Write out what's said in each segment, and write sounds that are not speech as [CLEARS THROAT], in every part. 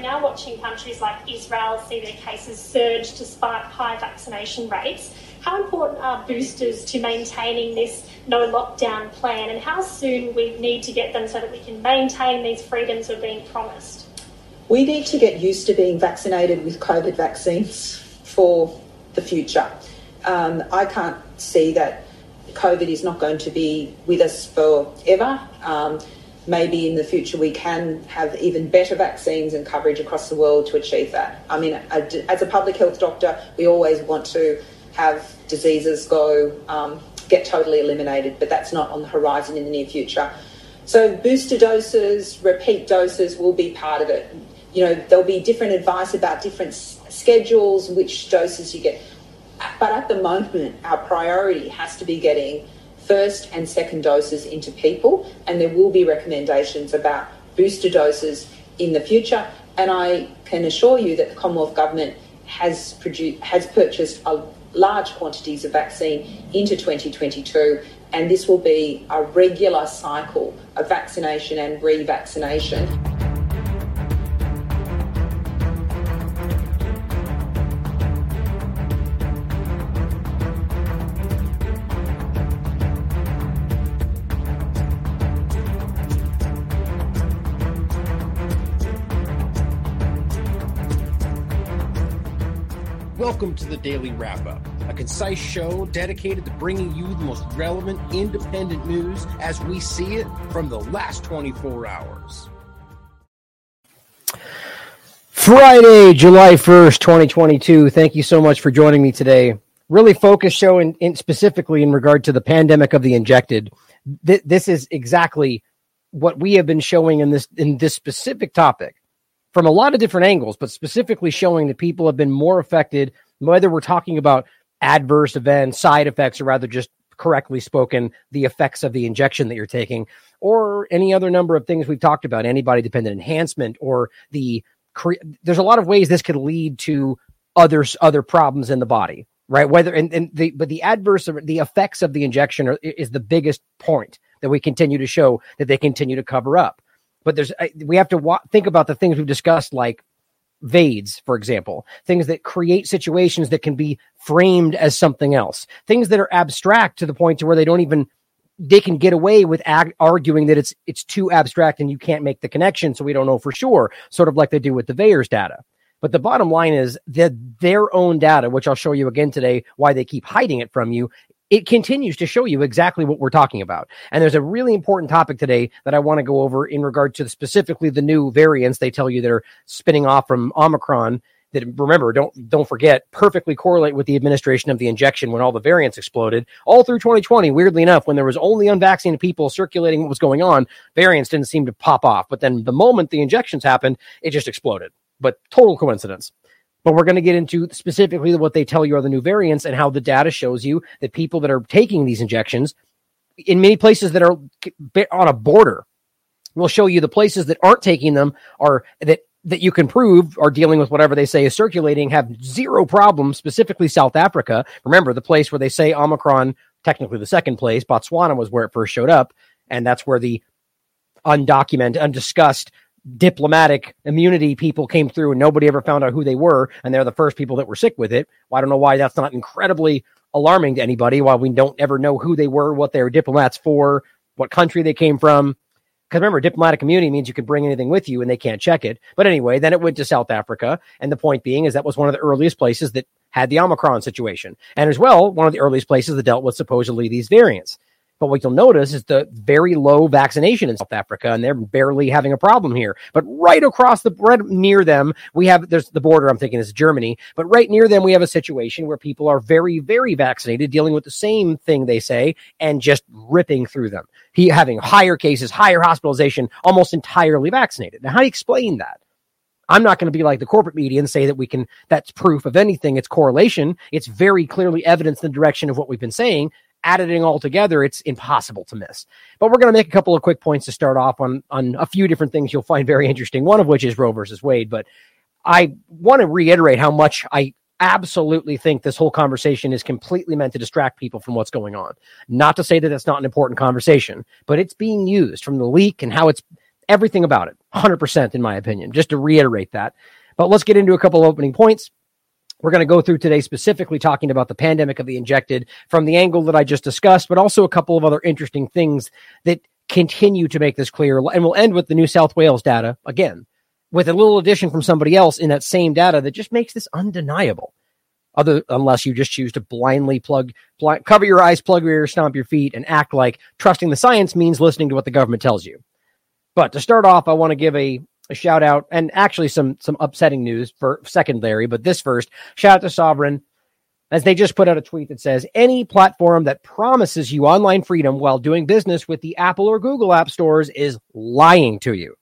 we're now watching countries like Israel see their cases surge despite high vaccination rates. How important are boosters to maintaining this no lockdown plan, and how soon we need to get them so that we can maintain these freedoms we're being promised? We need to get used to being vaccinated with COVID vaccines for the future. Um, I can't see that COVID is not going to be with us forever. Um, maybe in the future we can have even better vaccines and coverage across the world to achieve that. I mean, as a public health doctor, we always want to have diseases go um, get totally eliminated, but that's not on the horizon in the near future. So booster doses, repeat doses will be part of it. You know, there'll be different advice about different schedules, which doses you get. But at the moment, our priority has to be getting first and second doses into people, and there will be recommendations about booster doses in the future. And I can assure you that the Commonwealth Government has produced, has purchased a large quantities of vaccine into 2022, and this will be a regular cycle of vaccination and revaccination. The Daily Wrap Up, a concise show dedicated to bringing you the most relevant independent news as we see it from the last 24 hours. Friday, July 1st, 2022. Thank you so much for joining me today. Really focused show in, in specifically in regard to the pandemic of the injected. Th- this is exactly what we have been showing in this in this specific topic from a lot of different angles, but specifically showing that people have been more affected whether we're talking about adverse events, side effects, or rather just correctly spoken, the effects of the injection that you're taking, or any other number of things we've talked about, antibody dependent enhancement, or the cre- there's a lot of ways this could lead to other other problems in the body, right? Whether and, and the but the adverse the effects of the injection are, is the biggest point that we continue to show that they continue to cover up. But there's we have to wa- think about the things we've discussed, like VAIDS, for example, things that create situations that can be framed as something else, things that are abstract to the point to where they don't even they can get away with ag- arguing that it's it's too abstract and you can't make the connection, so we don't know for sure, sort of like they do with the VAERS data. But the bottom line is that their own data, which I'll show you again today, why they keep hiding it from you, it continues to show you exactly what we're talking about. And there's a really important topic today that I want to go over in regard to the, specifically the new variants they tell you that are spinning off from Omicron that remember don't don't forget perfectly correlate with the administration of the injection when all the variants exploded. All through 2020 weirdly enough when there was only unvaccinated people circulating what was going on variants didn't seem to pop off. But then the moment the injections happened it just exploded. But total coincidence but we're going to get into specifically what they tell you are the new variants and how the data shows you that people that are taking these injections in many places that are on a border will show you the places that aren't taking them are that that you can prove are dealing with whatever they say is circulating have zero problems specifically south africa. Remember the place where they say omicron technically the second place botswana was where it first showed up and that's where the undocumented undiscussed diplomatic immunity people came through and nobody ever found out who they were and they're the first people that were sick with it. Well, i don't know why that's not incredibly alarming to anybody while we don't ever know who they were what they were diplomats for what country they came from. Because remember diplomatic immunity means you can bring anything with you and they can't check it. But anyway then it went to south africa and the point being is that was one of the earliest places that had the omicron situation. And as well one of the earliest places that dealt with supposedly these variants but what you'll notice is the very low vaccination in South Africa, and they're barely having a problem here. But right across the right near them, we have there's the border. I'm thinking is Germany, but right near them, we have a situation where people are very, very vaccinated, dealing with the same thing they say, and just ripping through them. He having higher cases, higher hospitalization, almost entirely vaccinated. Now, how do you explain that? I'm not going to be like the corporate media and say that we can, that's proof of anything. It's correlation. It's very clearly evidence in the direction of what we've been saying editing all together, it's impossible to miss. But we're going to make a couple of quick points to start off on on a few different things you'll find very interesting. One of which is Roe versus Wade. But I want to reiterate how much I absolutely think this whole conversation is completely meant to distract people from what's going on. Not to say that it's not an important conversation, but it's being used from the leak and how it's everything about it, 100% in my opinion, just to reiterate that. But let's get into a couple of opening points. We're going to go through today specifically talking about the pandemic of the injected from the angle that I just discussed, but also a couple of other interesting things that continue to make this clear. And we'll end with the New South Wales data again, with a little addition from somebody else in that same data that just makes this undeniable. Other unless you just choose to blindly plug, cover your eyes, plug your ears, stomp your feet, and act like trusting the science means listening to what the government tells you. But to start off, I want to give a a shout out and actually some some upsetting news for secondary, but this first shout out to Sovren as they just put out a tweet that says any platform that promises you online freedom while doing business with the Apple or Google app stores is lying to you.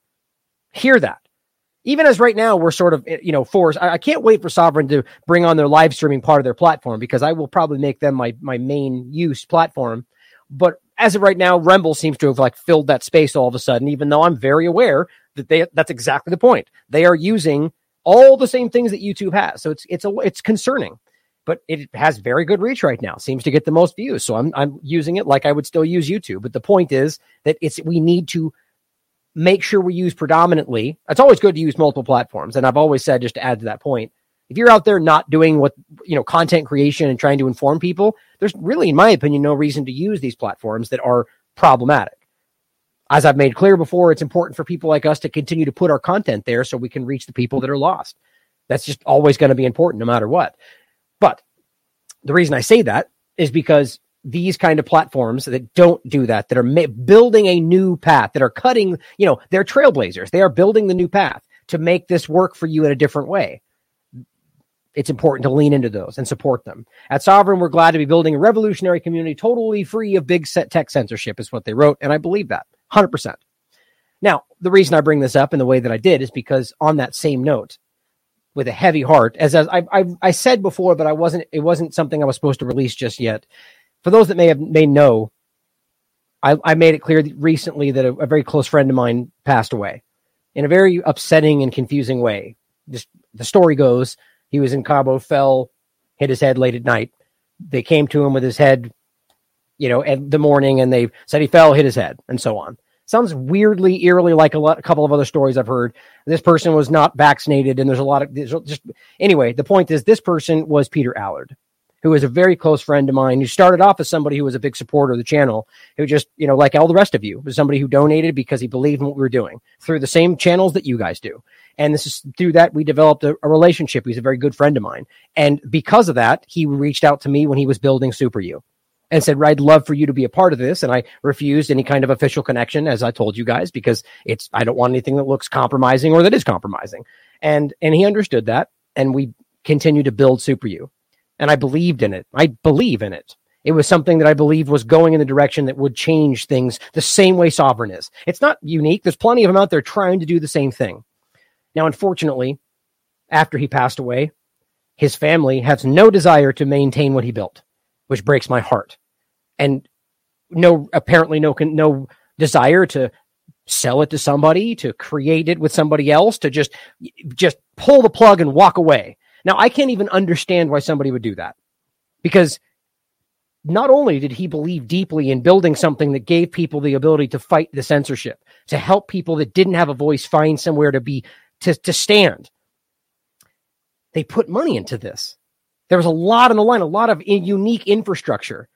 Hear that. Even as right now we're sort of eh, you know forced. I, I can't wait for Sovren to bring on their live streaming part of their platform because I will probably make them my my main use platform. But as of right now, Rumble seems to have like filled that space all of a sudden, even though I'm very aware that they that's exactly the point. They are using all the same things that YouTube has. So it's it's a it's concerning. But it has very good reach right now. Seems to get the most views. So I'm I'm using it like I would still use YouTube. But the point is that it's we need to make sure we use predominantly. It's always good to use multiple platforms. And I've always said just to add to that point, if you're out there not doing what you know content creation and trying to inform people there's really in my opinion no reason to use these platforms that are problematic as I've made clear before, it's important for people like us to continue to put our content there so we can reach the people that are lost. That's just always going to be important no matter what. But the reason I say that is because these kind of platforms that don't do that, that are ma- building a new path, that are cutting, you know, they're trailblazers. They are building the new path to make this work for you in a different way. It's important to lean into those and support them. At Sovren, we're glad to be building a revolutionary community totally free of big set tech censorship, is what they wrote. And I believe that. 100%. Now, the reason I bring this up in the way that I did is because on that same note, with a heavy heart, as, as I, I, I said before, but I wasn't, it wasn't something I was supposed to release just yet. For those that may have, may know, I, I made it clear recently that a, a very close friend of mine passed away in a very upsetting and confusing way. Just the story goes, he was in Cabo, fell, hit his head late at night. They came to him with his head you know, at the morning and they said he fell, hit his head, and so on. Sounds weirdly, eerily like a, lot, a couple of other stories I've heard. This person was not vaccinated, and there's a lot of just anyway. The point is, this person was Peter Allard, who is a very close friend of mine. Who started off as somebody who was a big supporter of the channel, who just you know, like all the rest of you, was somebody who donated because he believed in what we were doing through the same channels that you guys do. And this is through that we developed a, a, relationship. He's a very good friend of mine. And because of that, he reached out to me when he was building Super U and said, I'd love for you to be a part of this. And I refused any kind of official connection, as I told you guys, because it's, I don't want anything that looks compromising or that is compromising. And, and he understood that. And we continued to build Super U. And I believed in it. I believe in it. It was something that I believed was going in the direction that would change things the same way Sovren is. It's not unique. There's plenty of them out there trying to do the same thing. Now, unfortunately, after he passed away, his family has no desire to maintain what he built which breaks my heart. And no, apparently no, no desire to sell it to somebody, to create it with somebody else, to just, just pull the plug and walk away. Now, I can't even understand why somebody would do that because not only did he believe deeply in building something that gave people the ability to fight the censorship, to help people that didn't have a voice find somewhere to be, to, to stand, they put money into this. There was a lot on the line, a lot of unique infrastructure.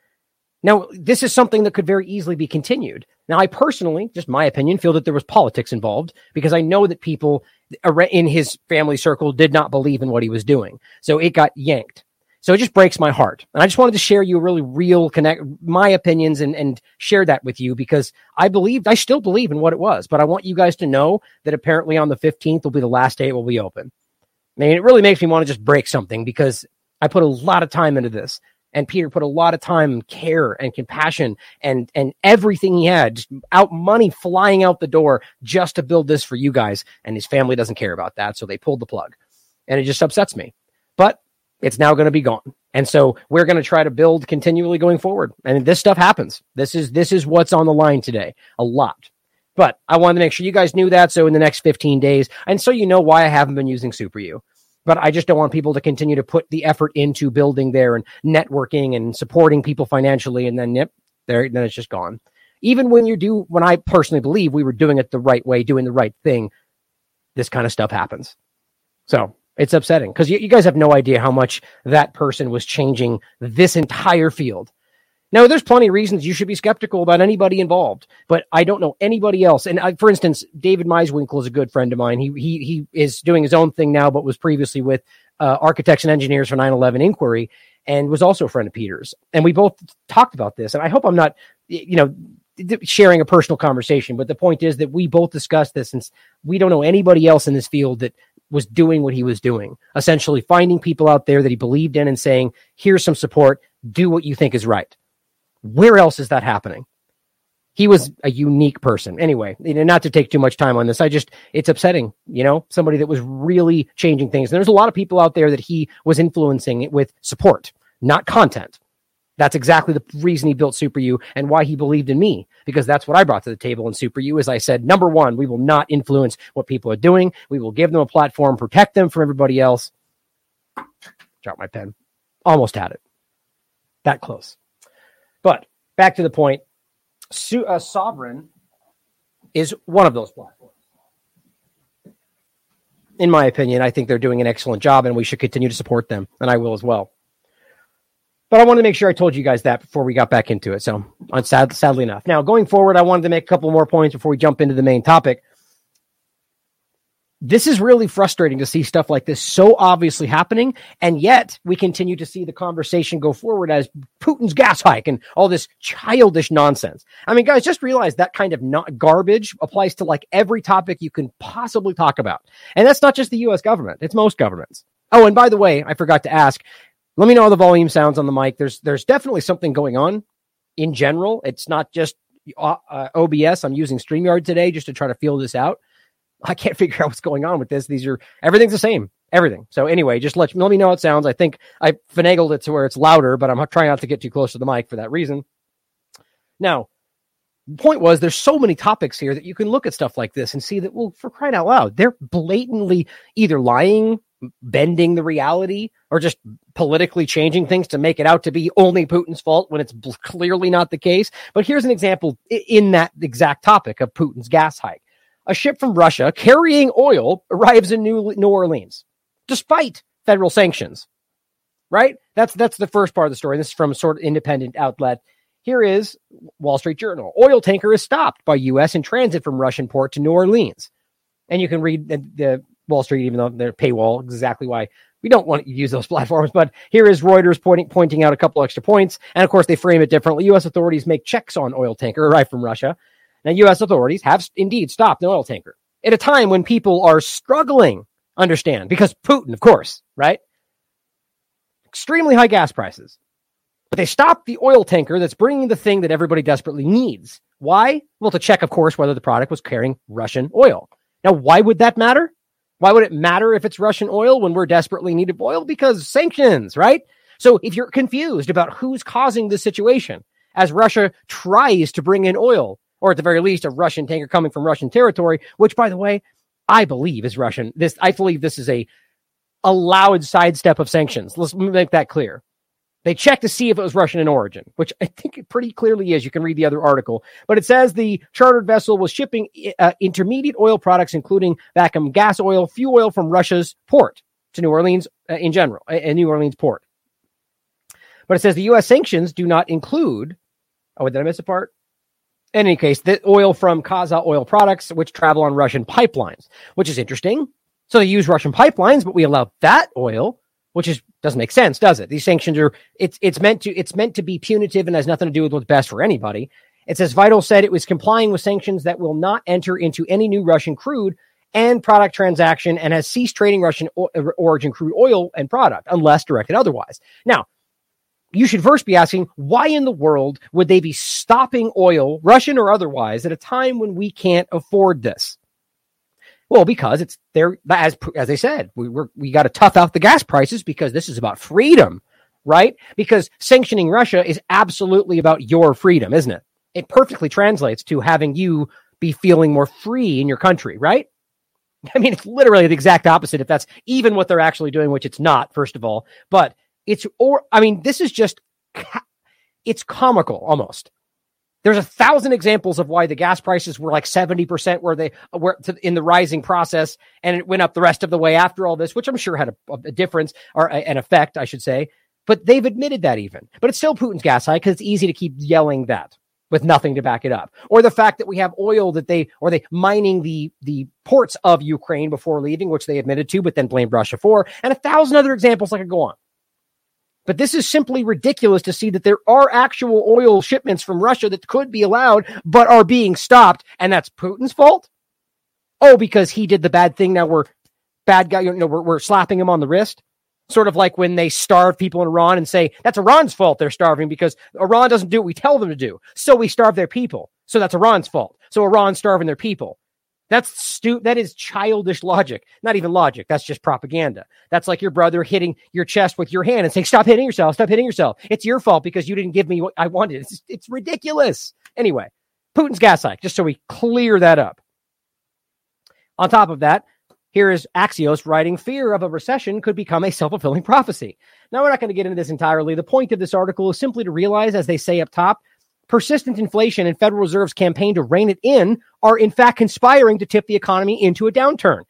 Now, this is something that could very easily be continued. Now, I personally, just my opinion, feel that there was politics involved because I know that people in his family circle did not believe in what he was doing. So it got yanked. So it just breaks my heart. And I just wanted to share you really real connect my opinions and, and share that with you because I believed, I still believe in what it was, but I want you guys to know that apparently on the 15th will be the last day it will be open. I mean, it really makes me want to just break something because I put a lot of time into this. And Peter put a lot of time and care and compassion and and everything he had, just out money flying out the door just to build this for you guys. And his family doesn't care about that, so they pulled the plug, and it just upsets me. But it's now going to be gone, and so we're going to try to build continually going forward. And this stuff happens. This is this is what's on the line today. A lot. But I wanted to make sure you guys knew that. So in the next 15 days, and so you know why I haven't been using Super U but I just don't want people to continue to put the effort into building there and networking and supporting people financially, and then yep, there then it's just gone. even when you do, when I personally believe we were doing it the right way, doing the right thing, this kind of stuff happens. So it's upsetting because you, you guys have no idea how much that person was changing this entire field. Now, there's plenty of reasons you should be skeptical about anybody involved, but I don't know anybody else. And I, for instance, David Meiswinkle is a good friend of mine. He he he is doing his own thing now, but was previously with uh, architects and engineers for 9/11 inquiry, and was also a friend of Peter's. And we both talked about this. And I hope I'm not, you know, sharing a personal conversation, but the point is that we both discussed this, and we don't know anybody else in this field that was doing what he was doing, essentially finding people out there that he believed in and saying, "Here's some support. Do what you think is right." Where else is that happening? He was a unique person. Anyway, not to take too much time on this, I just, it's upsetting, you know, somebody that was really changing things. And there's a lot of people out there that he was influencing with support, not content. That's exactly the reason he built Super U and why he believed in me, because that's what I brought to the table in Super U. As I said, number one, we will not influence what people are doing. We will give them a platform, protect them from everybody else. Drop my pen. Almost had it. That close. But back to the point, Su- uh, Sovren is one of those platforms. In my opinion, I think they're doing an excellent job and we should continue to support them, and I will as well. But I wanted to make sure I told you guys that before we got back into it. So, sad, sadly enough. Now, going forward, I wanted to make a couple more points before we jump into the main topic this is really frustrating to see stuff like this so obviously happening. And yet we continue to see the conversation go forward as Putin's gas hike and all this childish nonsense. I mean, guys, just realize that kind of not garbage applies to like every topic you can possibly talk about. And that's not just the US government. It's most governments. Oh, and by the way, I forgot to ask, let me know how the volume sounds on the mic. There's, there's definitely something going on in general. It's not just uh, uh OBS. I'm using StreamYard today just to try to feel this out. [LAUGHS] I can't figure out what's going on with this. These are everything's the same, everything. So anyway, just let let me know how it sounds. I think I finagled it to where it's louder, but I'm trying not to get too close to the mic for that reason. Now, the point was there's so many topics here that you can look at stuff like this and see that well, for crying out loud, they're blatantly either lying, bending the reality, or just politically changing things to make it out to be only Putin's fault when it's clearly not the case. But here's an example in that exact topic of Putin's gas hike a ship from Russia carrying oil arrives in New, New Orleans, despite federal sanctions. Right? That's that's the first part of the story. This is from a sort of independent outlet. Here is Wall Street Journal. Oil tanker is stopped by U.S. in transit from Russian port to New Orleans. And you can read the, the Wall Street, even though they're paywall, exactly why we don't want to use those [LAUGHS] platforms. But here is Reuters pointing pointing out a couple extra points. And of course, they frame it differently. U.S. authorities make checks on oil tanker arrived from Russia now, U.S. authorities have indeed stopped an oil tanker at a time when people are struggling, understand, because Putin, of course, right? Extremely high gas prices. But they stopped the oil tanker that's bringing the thing that everybody desperately needs. Why? Well, to check, of course, whether the product was carrying Russian oil. Now, why would that matter? Why would it matter if it's Russian oil when we're desperately needed oil? Because sanctions, right? So if you're confused about who's causing this situation, as Russia tries to bring in oil or at the very least, a Russian tanker coming from Russian territory, which, by the way, I believe is Russian. This I believe this is a allowed sidestep of sanctions. Let's make that clear. They checked to see if it was Russian in origin, which I think it pretty clearly is. You can read the other article, but it says the chartered vessel was shipping uh, intermediate oil products, including vacuum gas oil, fuel oil from Russia's port to New Orleans uh, in general, uh, in New Orleans port. But it says the U.S. sanctions do not include. Oh, did I miss a part? In any case, the oil from Kazakh oil products, which travel on Russian pipelines, which is interesting. So they use Russian pipelines, but we allow that oil, which is doesn't make sense, does it? These sanctions are it's it's meant to it's meant to be punitive and has nothing to do with what's best for anybody. It says Vitol said it was complying with sanctions that will not enter into any new Russian crude and product transaction and has ceased trading Russian o- origin crude oil and product unless directed otherwise. Now, you should first be asking why in the world would they be stopping oil, Russian or otherwise, at a time when we can't afford this? Well, because it's there, as as I said, we we we got to tough out the gas prices because this is about freedom, right? Because sanctioning Russia is absolutely about your freedom, isn't it? It perfectly translates to having you be feeling more free in your country, right? I mean, it's literally the exact opposite if that's even what they're actually doing, which it's not, first of all. But it's or I mean, this is just it's comical almost. There's a thousand examples of why the gas prices were like 70% where they were in the rising process and it went up the rest of the way after all this, which I'm sure had a, a difference or a, an effect, I should say. But they've admitted that even. But it's still Putin's gas hike because it's easy to keep yelling that with nothing to back it up. Or the fact that we have oil that they or they mining the the ports of Ukraine before leaving, which they admitted to, but then blamed Russia for, and a thousand other examples I could go on. But this is simply ridiculous to see that there are actual oil shipments from Russia that could be allowed, but are being stopped. And that's Putin's fault. Oh, because he did the bad thing. Now we're bad guy. You know, we're, we're slapping him on the wrist. Sort of like when they starve people in Iran and say that's Iran's fault they're starving because Iran doesn't do what we tell them to do. So we starve their people. So that's Iran's fault. So Iran's starving their people. That's stu- that is childish logic. Not even logic. That's just propaganda. That's like your brother hitting your chest with your hand and saying, "Stop hitting yourself. Stop hitting yourself. It's your fault because you didn't give me what I wanted." It's, it's ridiculous. Anyway, Putin's gas hike. Just so we clear that up. On top of that, here is Axios writing fear of a recession could become a self fulfilling prophecy. Now, we're not going to get into this entirely. The point of this article is simply to realize, as they say up top, persistent inflation and Federal Reserve's campaign to rein it in are in fact conspiring to tip the economy into a downturn.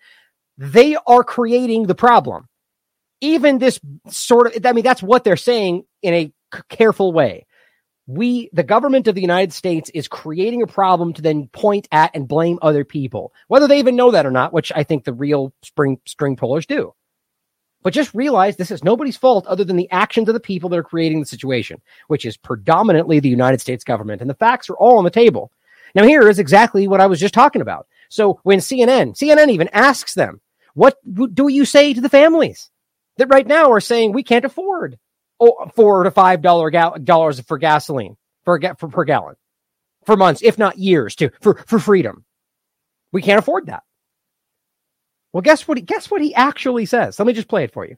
They are creating the problem. Even this sort of, I mean, that's what they're saying in a careful way. We, the government of the United States, is creating a problem to then point at and blame other people, whether they even know that or not, which I think the real spring string pullers do. But just realize this is nobody's fault other than the actions of the people that are creating the situation, which is predominantly the United States government. And the facts are all on the table. Now, here is exactly what I was just talking about. So when CNN, CNN even asks them, what do you say to the families that right now are saying we can't afford oh, four to five dollar ga- dollars for gasoline for, for per gallon for months, if not years, to for for freedom? We can't afford that. Well, guess what? He, guess what he actually says. Let me just play it for you.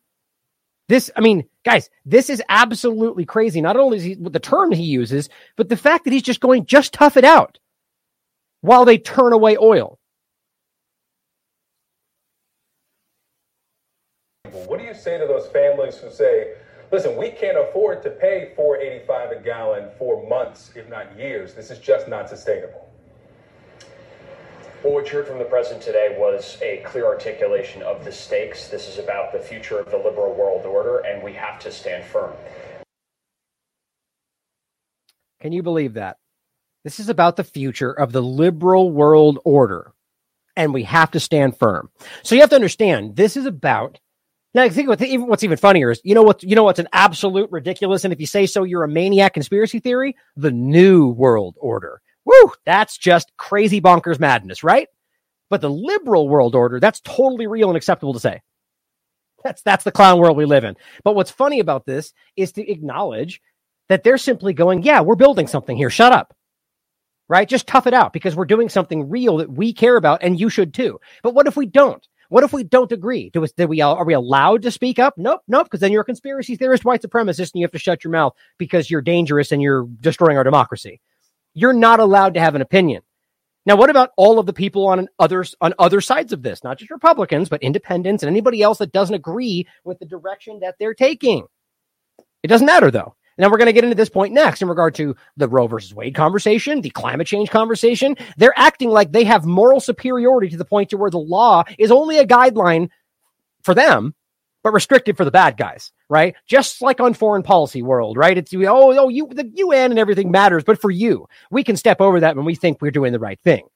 This, I mean, guys, this is absolutely crazy. Not only is he the term he uses, but the fact that he's just going, just tough it out while they turn away oil. What do you say to those families who say, listen, we can't afford to pay 485 a gallon for months, if not years. This is just not sustainable. What we heard from the president today was a clear articulation of the stakes. This is about the future of the liberal world order, and we have to stand firm. Can you believe that? This is about the future of the liberal world order, and we have to stand firm. So you have to understand this is about. Now, I think what's even funnier is you know what you know what's an absolute ridiculous, and if you say so, you're a maniac conspiracy theory. The new world order. Woo, that's just crazy bonkers madness, right? But the liberal world order, that's totally real and acceptable to say. That's that's the clown world we live in. But what's funny about this is to acknowledge that they're simply going, "Yeah, we're building something here. Shut up." Right? Just tough it out because we're doing something real that we care about and you should too. But what if we don't? What if we don't agree? Do, we are we allowed to speak up? Nope, nope. Because then you're a conspiracy theorist, white supremacist, and you have to shut your mouth because you're dangerous and you're destroying our democracy you're not allowed to have an opinion. Now, what about all of the people on others on other sides of this? Not just Republicans, but independents and anybody else that doesn't agree with the direction that they're taking. It doesn't matter though. Now we're going to get into this point next in regard to the Roe versus Wade conversation, the climate change conversation. They're acting like they have moral superiority to the point to where the law is only a guideline for them but restricted for the bad guys, right? Just like on foreign policy world, right? It's oh, oh, you the UN and everything matters, but for you, we can step over that when we think we're doing the right thing,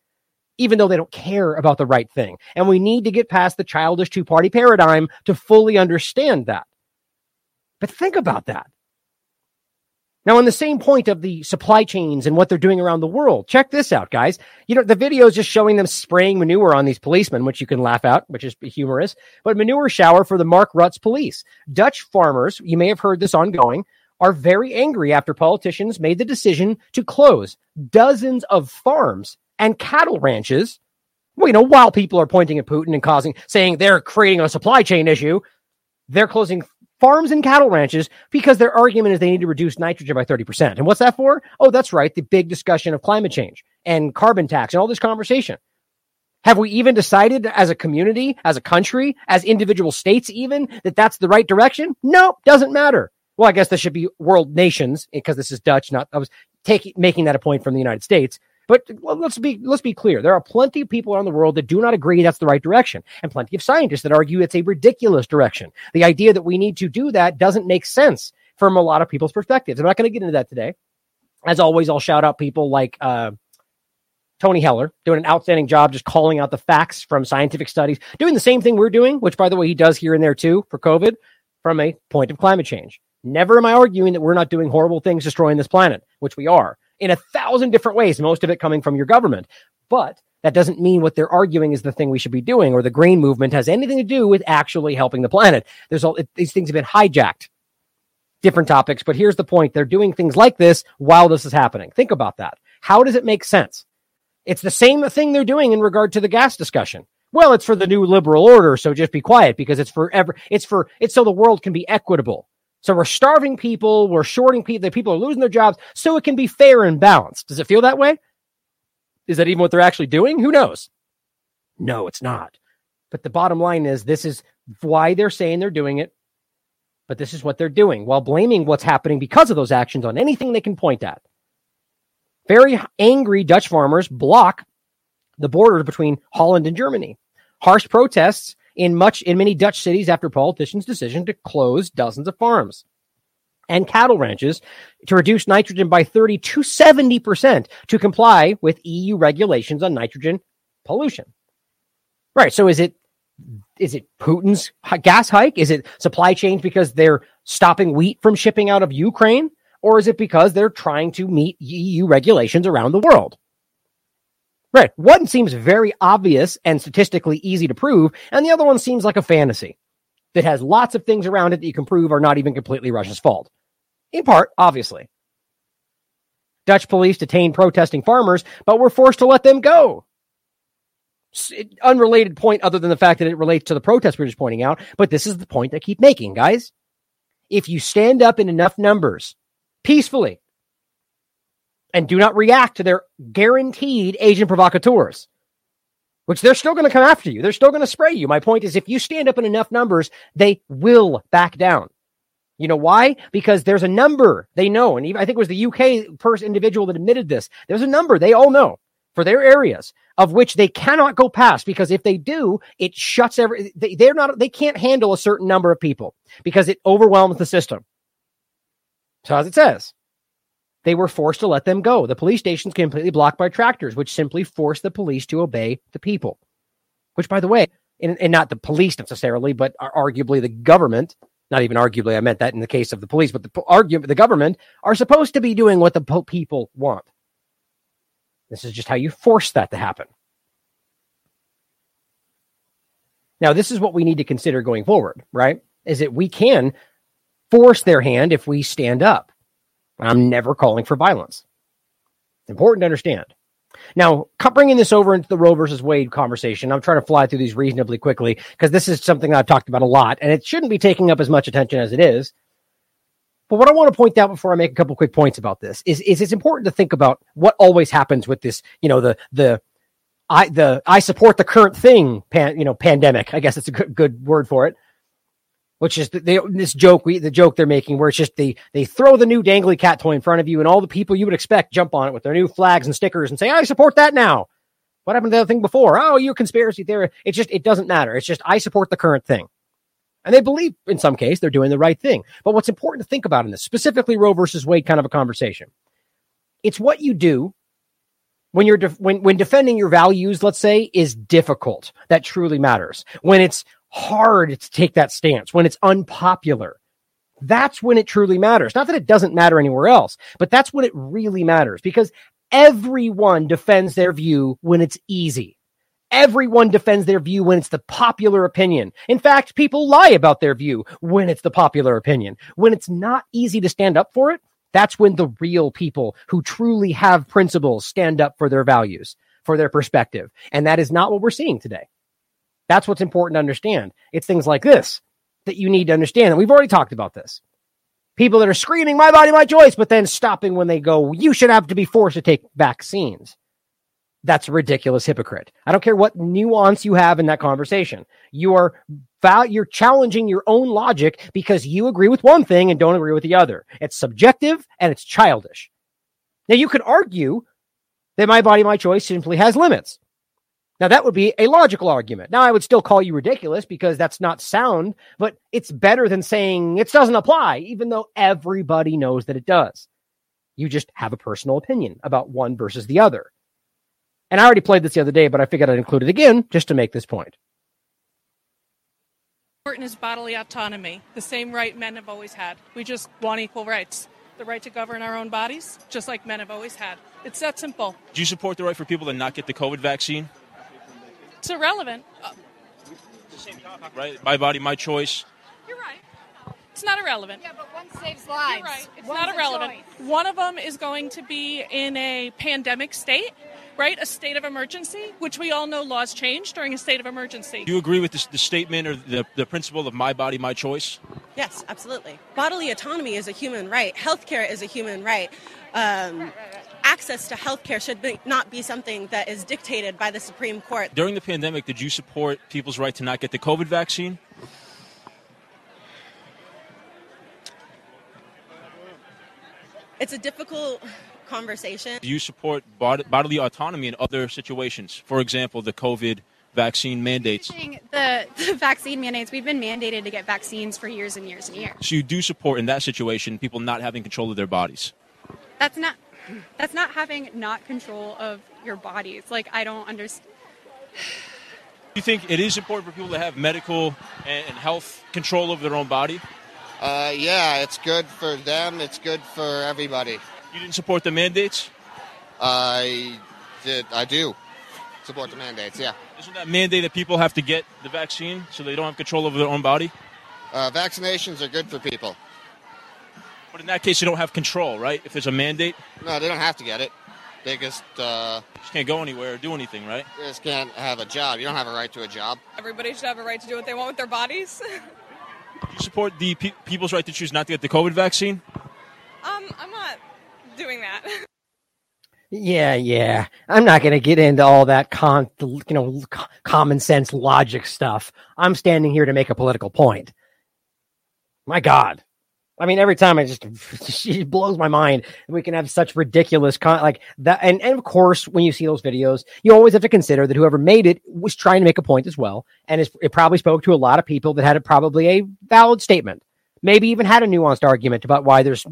even though they don't care about the right thing. And we need to get past the childish two-party paradigm to fully understand that. But think about that. Now, on the same point of the supply chains and what they're doing around the world, check this out, guys. You know, the video is just showing them spraying manure on these policemen, which you can laugh at, which is humorous, but manure shower for the Mark Rutte police. Dutch farmers, you may have heard this ongoing, are very angry after politicians made the decision to close dozens of farms and cattle ranches. Well, you know, while people are pointing at Putin and causing, saying they're creating a supply chain issue, they're closing farms and cattle ranches because their argument is they need to reduce nitrogen by 30%. And what's that for? Oh, that's right. The big discussion of climate change and carbon tax and all this conversation. Have we even decided as a community, as a country, as individual states, even that that's the right direction? Nope, doesn't matter. Well, I guess this should be world nations because this is Dutch, not I was taking making that a point from the United States. But let's be let's be clear. There are plenty of people around the world that do not agree that's the right direction, and plenty of scientists that argue it's a ridiculous direction. The idea that we need to do that doesn't make sense from a lot of people's perspectives. I'm not going to get into that today. As always, I'll shout out people like uh, Tony Heller doing an outstanding job just calling out the facts from scientific studies, doing the same thing we're doing, which, by the way, he does here and there too for COVID from a point of climate change. Never am I arguing that we're not doing horrible things destroying this planet, which we are in a thousand different ways, most of it coming from your government. But that doesn't mean what they're arguing is the thing we should be doing or the green movement has anything to do with actually helping the planet. There's all it, these things have been hijacked. Different topics, but here's the point. They're doing things like this while this is happening. Think about that. How does it make sense? It's the same thing they're doing in regard to the gas discussion. Well, it's for the new liberal order, so just be quiet because it's for ever it's for it's so the world can be equitable. So we're starving people, we're shorting people, the people are losing their jobs, so it can be fair and balanced. Does it feel that way? Is that even what they're actually doing? Who knows? No, it's not. But the bottom line is this is why they're saying they're doing it, but this is what they're doing while blaming what's happening because of those actions on anything they can point at. Very angry Dutch farmers block the border between Holland and Germany. Harsh protests in much in many Dutch cities after politicians' decision to close dozens of farms and cattle ranches to reduce nitrogen by 30 to 70% to comply with EU regulations on nitrogen pollution. Right. So is it is it Putin's gas hike? Is it supply chains because they're stopping wheat from shipping out of Ukraine? Or is it because they're trying to meet EU regulations around the world? Right. One seems very obvious and statistically easy to prove, and the other one seems like a fantasy that has lots of things around it that you can prove are not even completely Russia's fault. In part, obviously. Dutch police detained protesting farmers, but were forced to let them go. Unrelated point other than the fact that it relates to the protest we are just pointing out, but this is the point I keep making, guys. If you stand up in enough numbers peacefully and do not react to their guaranteed agent provocateurs, which they're still going to come after you. They're still going to spray you. My point is, if you stand up in enough numbers, they will back down. You know why? Because there's a number they know. And even, I think it was the UK first individual that admitted this. There's a number they all know for their areas of which they cannot go past because if they do, it shuts every, they, they're not, they can't handle a certain number of people because it overwhelms the system. So as it says, they were forced to let them go. The police station's completely blocked by tractors, which simply forced the police to obey the people. Which, by the way, and, and not the police necessarily, but arguably the government, not even arguably, I meant that in the case of the police, but the argue the government are supposed to be doing what the people want. This is just how you force that to happen. Now, this is what we need to consider going forward, right? Is that we can force their hand if we stand up. I'm never calling for violence. Important to understand. Now, bringing this over into the Roe versus Wade conversation, I'm trying to fly through these reasonably quickly because this is something I've talked about a lot and it shouldn't be taking up as much attention as it is. But what I want to point out before I make a couple quick points about this is, is it's important to think about what always happens with this, you know, the, the, I, the, I support the current thing, pan, you know, pandemic. I guess it's a good, good word for it which is the, they, this joke we the joke they're making where it's just they they throw the new dangly cat toy in front of you and all the people you would expect jump on it with their new flags and stickers and say I support that now. What happened to the other thing before? Oh, you're conspiracy theory. It just it doesn't matter. It's just I support the current thing. And they believe in some case they're doing the right thing. But what's important to think about in this, specifically Roe versus Wade kind of a conversation. It's what you do when you're when when defending your values, let's say, is difficult. That truly matters. When it's hard to take that stance, when it's unpopular. That's when it truly matters. Not that it doesn't matter anywhere else, but that's when it really matters because everyone defends their view when it's easy. Everyone defends their view when it's the popular opinion. In fact, people lie about their view when it's the popular opinion. When it's not easy to stand up for it, that's when the real people who truly have principles stand up for their values, for their perspective. And that is not what we're seeing today. That's what's important to understand. It's things like this that you need to understand. And we've already talked about this. People that are screaming, my body, my choice, but then stopping when they go, you should have to be forced to take vaccines. That's a ridiculous hypocrite. I don't care what nuance you have in that conversation. You are you're challenging your own logic because you agree with one thing and don't agree with the other. It's subjective and it's childish. Now, you could argue that my body, my choice simply has limits. Now, that would be a logical argument. Now, I would still call you ridiculous because that's not sound, but it's better than saying it doesn't apply, even though everybody knows that it does. You just have a personal opinion about one versus the other. And I already played this the other day, but I figured I'd include it again just to make this point. Important is bodily autonomy, the same right men have always had. We just want equal rights. The right to govern our own bodies, just like men have always had. It's that simple. Do you support the right for people to not get the COVID vaccine? It's irrelevant. Uh, right? My body, my choice. You're right. It's not irrelevant. Yeah, but one saves lives. You're right. It's One's not irrelevant. One of them is going to be in a pandemic state, right? A state of emergency, which we all know laws change during a state of emergency. Do you agree with this, the statement or the, the principle of my body, my choice? Yes, absolutely. Bodily autonomy is a human right. Healthcare is a human right. Um, access to healthcare should be, not be something that is dictated by the Supreme Court. During the pandemic, did you support people's right to not get the COVID vaccine? It's a difficult conversation. Do you support bod- bodily autonomy in other situations? For example, the COVID vaccine mandates. The, [LAUGHS] the vaccine mandates, we've been mandated to get vaccines for years and years and years. So you do support in that situation people not having control of their bodies. That's not that's not having not control of your bodies. Like I don't understand. Do [SIGHS] you think it is important for people to have medical and, and health control over their own body? Uh, yeah, it's good for them. It's good for everybody. You didn't support the mandates? I did. I do support the mandates. Yeah. Isn't that mandate that people have to get the vaccine so they don't have control over their own body? Uh, vaccinations are good for people. But in that case, you don't have control, right? If there's a mandate, No, they don't have to get it. They just uh, just can't go anywhere or do anything, right? they just can't have a job. You don't have a right to a job. Everybody should have a right to do what they want with their bodies. [LAUGHS] Do you support the pe- people's right to choose not to get the COVID vaccine? um, I'm not doing that. [LAUGHS] Yeah, yeah. I'm not going to get into all that con, you know, common sense logic stuff. I'm standing here to make a political point. My God. I mean, every time I just, [LAUGHS] it blows my mind. We can have such ridiculous con, like that. And, and of course, when you see those videos, you always have to consider that whoever made it was trying to make a point as well. And it probably spoke to a lot of people that had a, probably a valid statement. Maybe even had a nuanced argument about why there's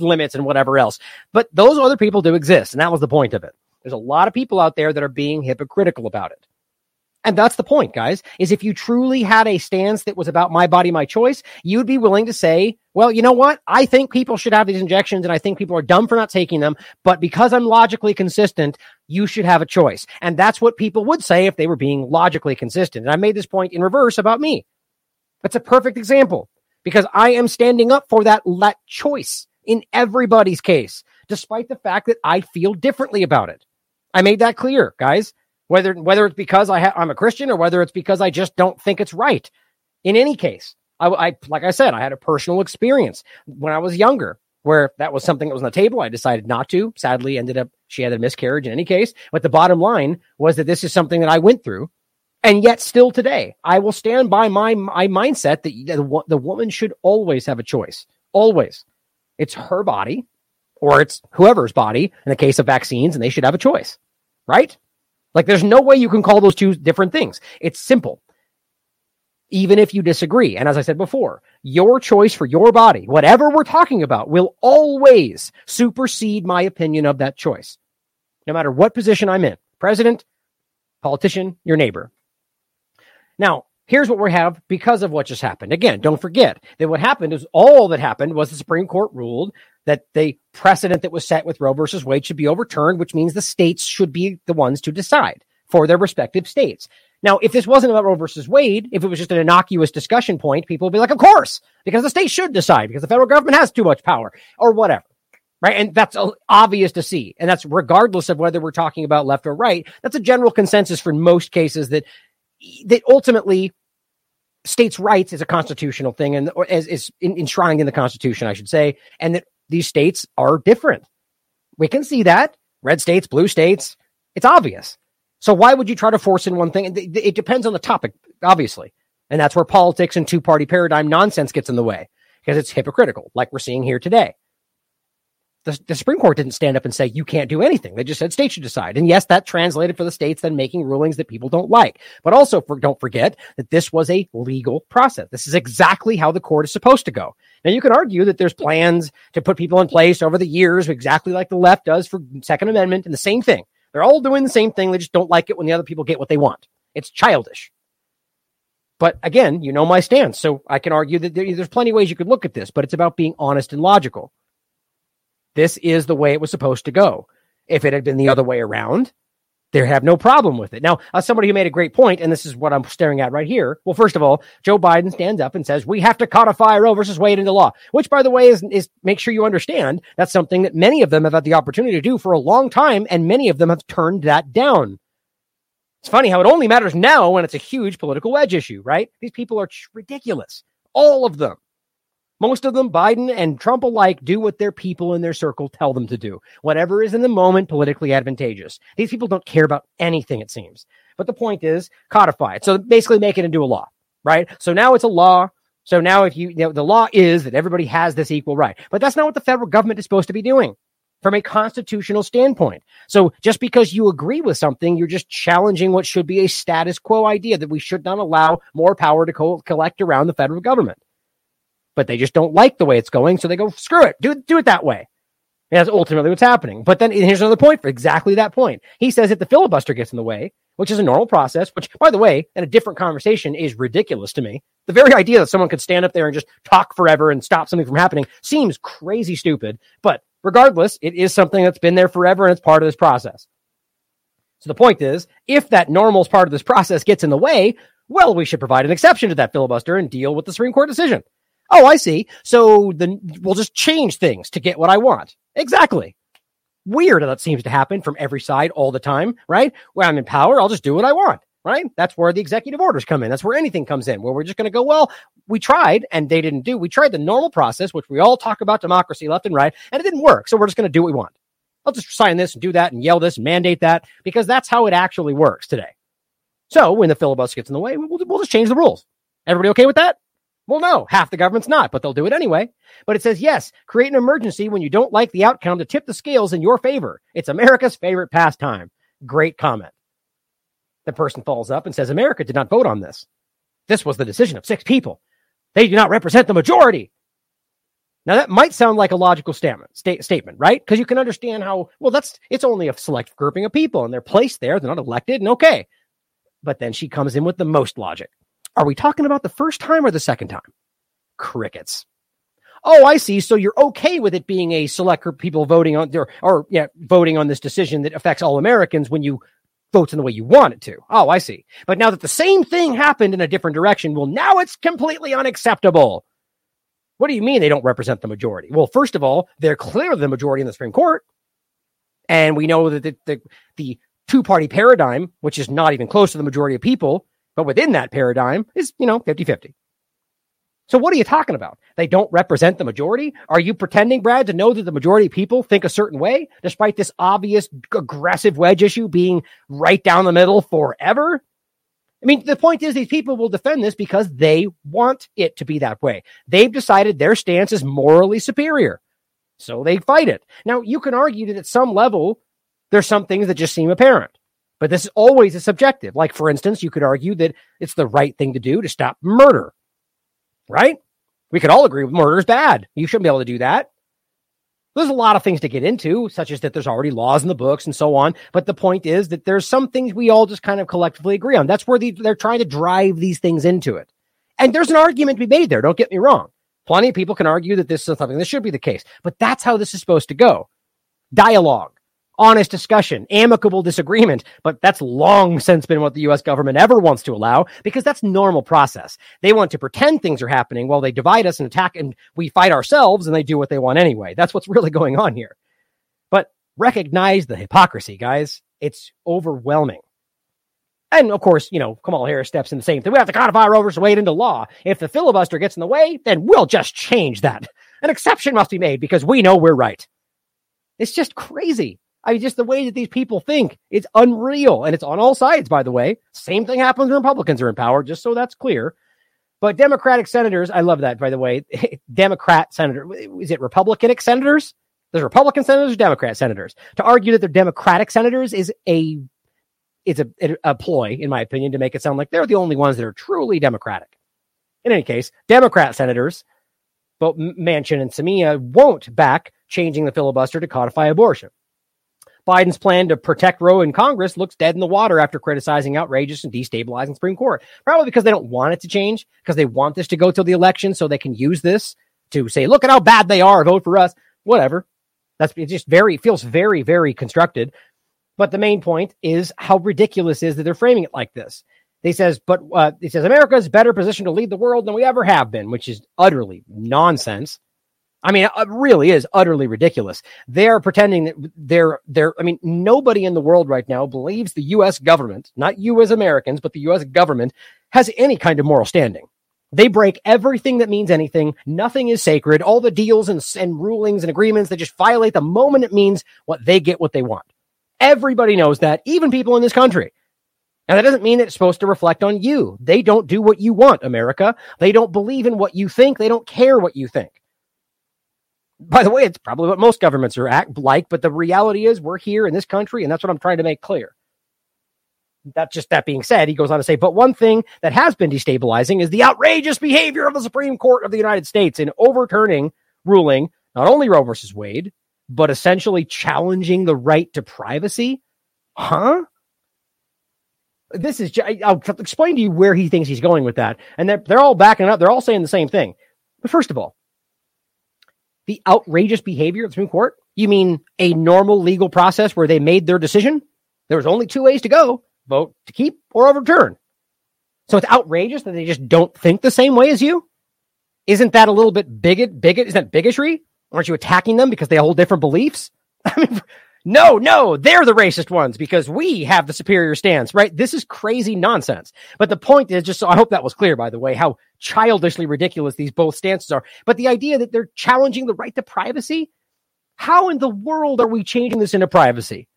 limits and whatever else. But those other people do exist. And that was the point of it. There's a lot of people out there that are being hypocritical about it. And that's the point, guys, is if you truly had a stance that was about my body, my choice, you'd be willing to say, well, you know what? I think people should have these injections and I think people are dumb for not taking them. But because I'm logically consistent, you should have a choice. And that's what people would say if they were being logically consistent. And I made this point in reverse about me. That's a perfect example because I am standing up for that, that choice in everybody's case, despite the fact that I feel differently about it. I made that clear, guys. Whether whether it's because I ha- I'm a Christian or whether it's because I just don't think it's right. In any case, I, I like I said, I had a personal experience when I was younger where that was something that was on the table. I decided not to. Sadly, ended up she had a miscarriage in any case. But the bottom line was that this is something that I went through, and yet still today, I will stand by my my mindset that the, the woman should always have a choice. Always, it's her body or it's whoever's body in the case of vaccines, and they should have a choice, right? Like there's no way you can call those two different things. It's simple. Even if you disagree. And as I said before, your choice for your body, whatever we're talking about, will always supersede my opinion of that choice. No matter what position I'm in president, politician, your neighbor. Now, here's what we have because of what just happened. Again, don't forget that what happened is all that happened was the Supreme Court ruled that the precedent that was set with Roe versus Wade should be overturned, which means the states should be the ones to decide for their respective states. Now, if this wasn't about Roe versus Wade, if it was just an innocuous discussion point, people would be like, of course, because the state should decide because the federal government has too much power or whatever. Right. And that's uh, obvious to see. And that's regardless of whether we're talking about left or right. That's a general consensus for most cases that, that ultimately states' rights is a constitutional thing and or is, is enshrined in the Constitution, I should say, and that these states are different. We can see that red states, blue states. It's obvious. So why would you try to force in one thing? It, depends on the topic, obviously, and that's where politics and two-party paradigm nonsense gets in the way because it's hypocritical, like we're seeing here today. The, the Supreme Court didn't stand up and say you can't do anything. They just said states should decide. And yes, that translated for the states then making rulings that people don't like. But also for, don't forget that this was a legal process. This is exactly how the court is supposed to go. Now you can argue that there's plans to put people in place over the years, exactly like the left does for Second Amendment and the same thing. They're all doing the same thing. They just don't like it when the other people get what they want. It's childish. But again, you know my stance. So I can argue that there's plenty of ways you could look at this, but it's about being honest and logical. This is the way it was supposed to go. If it had been the other way around, they have no problem with it. Now, somebody who made a great point, and this is what I'm staring at right here. Well, first of all, Joe Biden stands up and says we have to codify Roe versus Wade into law, which, by the way, is is make sure you understand that's something that many of them have had the opportunity to do for a long time, and many of them have turned that down. It's funny how it only matters now when it's a huge political wedge issue, right? These people are ridiculous, all of them. Most of them, Biden and Trump alike, do what their people in their circle tell them to do, whatever is in the moment politically advantageous. These people don't care about anything, it seems. But the point is, codify it. So basically, make it into a law, right? So now it's a law. So now, if you, you know, the law is that everybody has this equal right, but that's not what the federal government is supposed to be doing from a constitutional standpoint. So just because you agree with something, you're just challenging what should be a status quo idea that we should not allow more power to co- collect around the federal government but they just don't like the way it's going. So they go, screw it, do it, do it that way. And that's ultimately what's happening. But then here's another point for exactly that point. He says if the filibuster gets in the way, which is a normal process, which by the way, in a different conversation is ridiculous to me. The very idea that someone could stand up there and just talk forever and stop something from happening seems crazy stupid. But regardless, it is something that's been there forever and it's part of this process. So the point is, if that normal part of this process gets in the way, well, we should provide an exception to that filibuster and deal with the Supreme Court decision. Oh, I see. So then we'll just change things to get what I want. Exactly. Weird that seems to happen from every side all the time, right? When I'm in power, I'll just do what I want, right? That's where the executive orders come in. That's where anything comes in, where we're just going to go, well, we tried and they didn't do. We tried the normal process, which we all talk about democracy left and right, and it didn't work. So we're just going to do what we want. I'll just sign this and do that and yell this and mandate that because that's how it actually works today. So when the filibuster gets in the way, we'll, we'll just change the rules. Everybody okay with that? Well, no, half the government's not, but they'll do it anyway. But it says, yes, create an emergency when you don't like the outcome to tip the scales in your favor. It's America's favorite pastime. Great comment. The person follows up and says, America did not vote on this. This was the decision of six people. They do not represent the majority. Now that might sound like a logical statement, sta- statement, right? Because you can understand how, well, that's, it's only a select grouping of people and they're placed there. They're not elected and okay. But then she comes in with the most logic. Are we talking about the first time or the second time? Crickets. Oh, I see. So you're okay with it being a select group of people voting on or, or yeah, voting on this decision that affects all Americans when you vote in the way you want it to. Oh, I see. But now that the same thing happened in a different direction, well, now it's completely unacceptable. What do you mean they don't represent the majority? Well, first of all, they're clearly the majority in the Supreme Court. And we know that the, the, the two party paradigm, which is not even close to the majority of people, but within that paradigm is, you know, 50 50. So what are you talking about? They don't represent the majority? Are you pretending, Brad, to know that the majority of people think a certain way, despite this obvious aggressive wedge issue being right down the middle forever? I mean, the point is these people will defend this because they want it to be that way. They've decided their stance is morally superior. So they fight it. Now, you can argue that at some level, there's some things that just seem apparent. But this is always a subjective. Like, for instance, you could argue that it's the right thing to do to stop murder, right? We could all agree murder is bad. You shouldn't be able to do that. There's a lot of things to get into, such as that there's already laws in the books and so on. But the point is that there's some things we all just kind of collectively agree on. That's where the, they're trying to drive these things into it. And there's an argument to be made there. Don't get me wrong. Plenty of people can argue that this is something that should be the case, but that's how this is supposed to go. Dialogue honest discussion, amicable disagreement. But that's long since been what the US government ever wants to allow because that's normal process. They want to pretend things are happening while they divide us and attack and we fight ourselves and they do what they want anyway. That's what's [LAUGHS] really going on here. But recognize the hypocrisy, guys. It's overwhelming. And of course, you know, Kamala Harris steps in the same thing. We have to codify Roe versus Wade into law. If the filibuster gets in the way, then we'll just change that. [LAUGHS] An exception must be made because we know we're right. It's just crazy. I mean, just the way that these people think, it's unreal. And it's on all sides, by the way. Same thing happens when Republicans are in power, just so that's clear. But Democratic senators, I love that, by the way. [LAUGHS] Democrat senator, is it Republicanic senators? There's Republican senators, Democrat senators. To argue that they're Democratic senators is a it's a, a ploy, in my opinion, to make it sound like they're the only ones that are truly Democratic. In any case, Democrat senators, both Manchin and Sinema, won't back changing the filibuster to codify abortion. Biden's plan to protect Roe in Congress looks dead in the water after criticizing outrageous and destabilizing Supreme Court. Probably because they don't want it to change, because they want this to go till the election so they can use this to say, look at how bad they are, vote for us. Whatever. That's it just very feels very, very constructed. But the main point is how ridiculous is that they're framing it like this. They says, but uh, he says America is better positioned to lead the world than we ever have been, which is utterly nonsense. I mean, it really is utterly ridiculous. They are pretending that they're they're. I mean, nobody in the world right now believes the U.S. government, not you as Americans, but the U.S. government has any kind of moral standing. They break everything that means anything. Nothing is sacred. All the deals and, and rulings and agreements they just violate the moment it means what they get what they want. Everybody knows that, even people in this country. Now, that doesn't mean that it's supposed to reflect on you. They don't do what you want, America. They don't believe in what you think. They don't care what you think. By the way, it's probably what most governments are act like, but the reality is we're here in this country, and that's what I'm trying to make clear. That just that being said, he goes on to say, but one thing that has been destabilizing is the outrageous behavior of the Supreme Court of the United States in overturning ruling not only Roe versus Wade, but essentially challenging the right to privacy. Huh? This is, I'll explain to you where he thinks he's going with that. And they're, they're all backing up. They're all saying the same thing. But first of all, the outrageous behavior of the Supreme Court, you mean a normal legal process where they made their decision? There was only two ways to go vote to keep or overturn. So it's outrageous that they just don't think the same way as you. Isn't that a little bit bigot? Bigot? Is that bigotry? Aren't you attacking them because they hold different beliefs? [LAUGHS] I mean, no, no, they're the racist ones because we have the superior stance, right? This is crazy nonsense. But the point is just so I hope that was clear, by the way, how childishly ridiculous these both stances are. But the idea that they're challenging the right to privacy, how in the world are we changing this into privacy?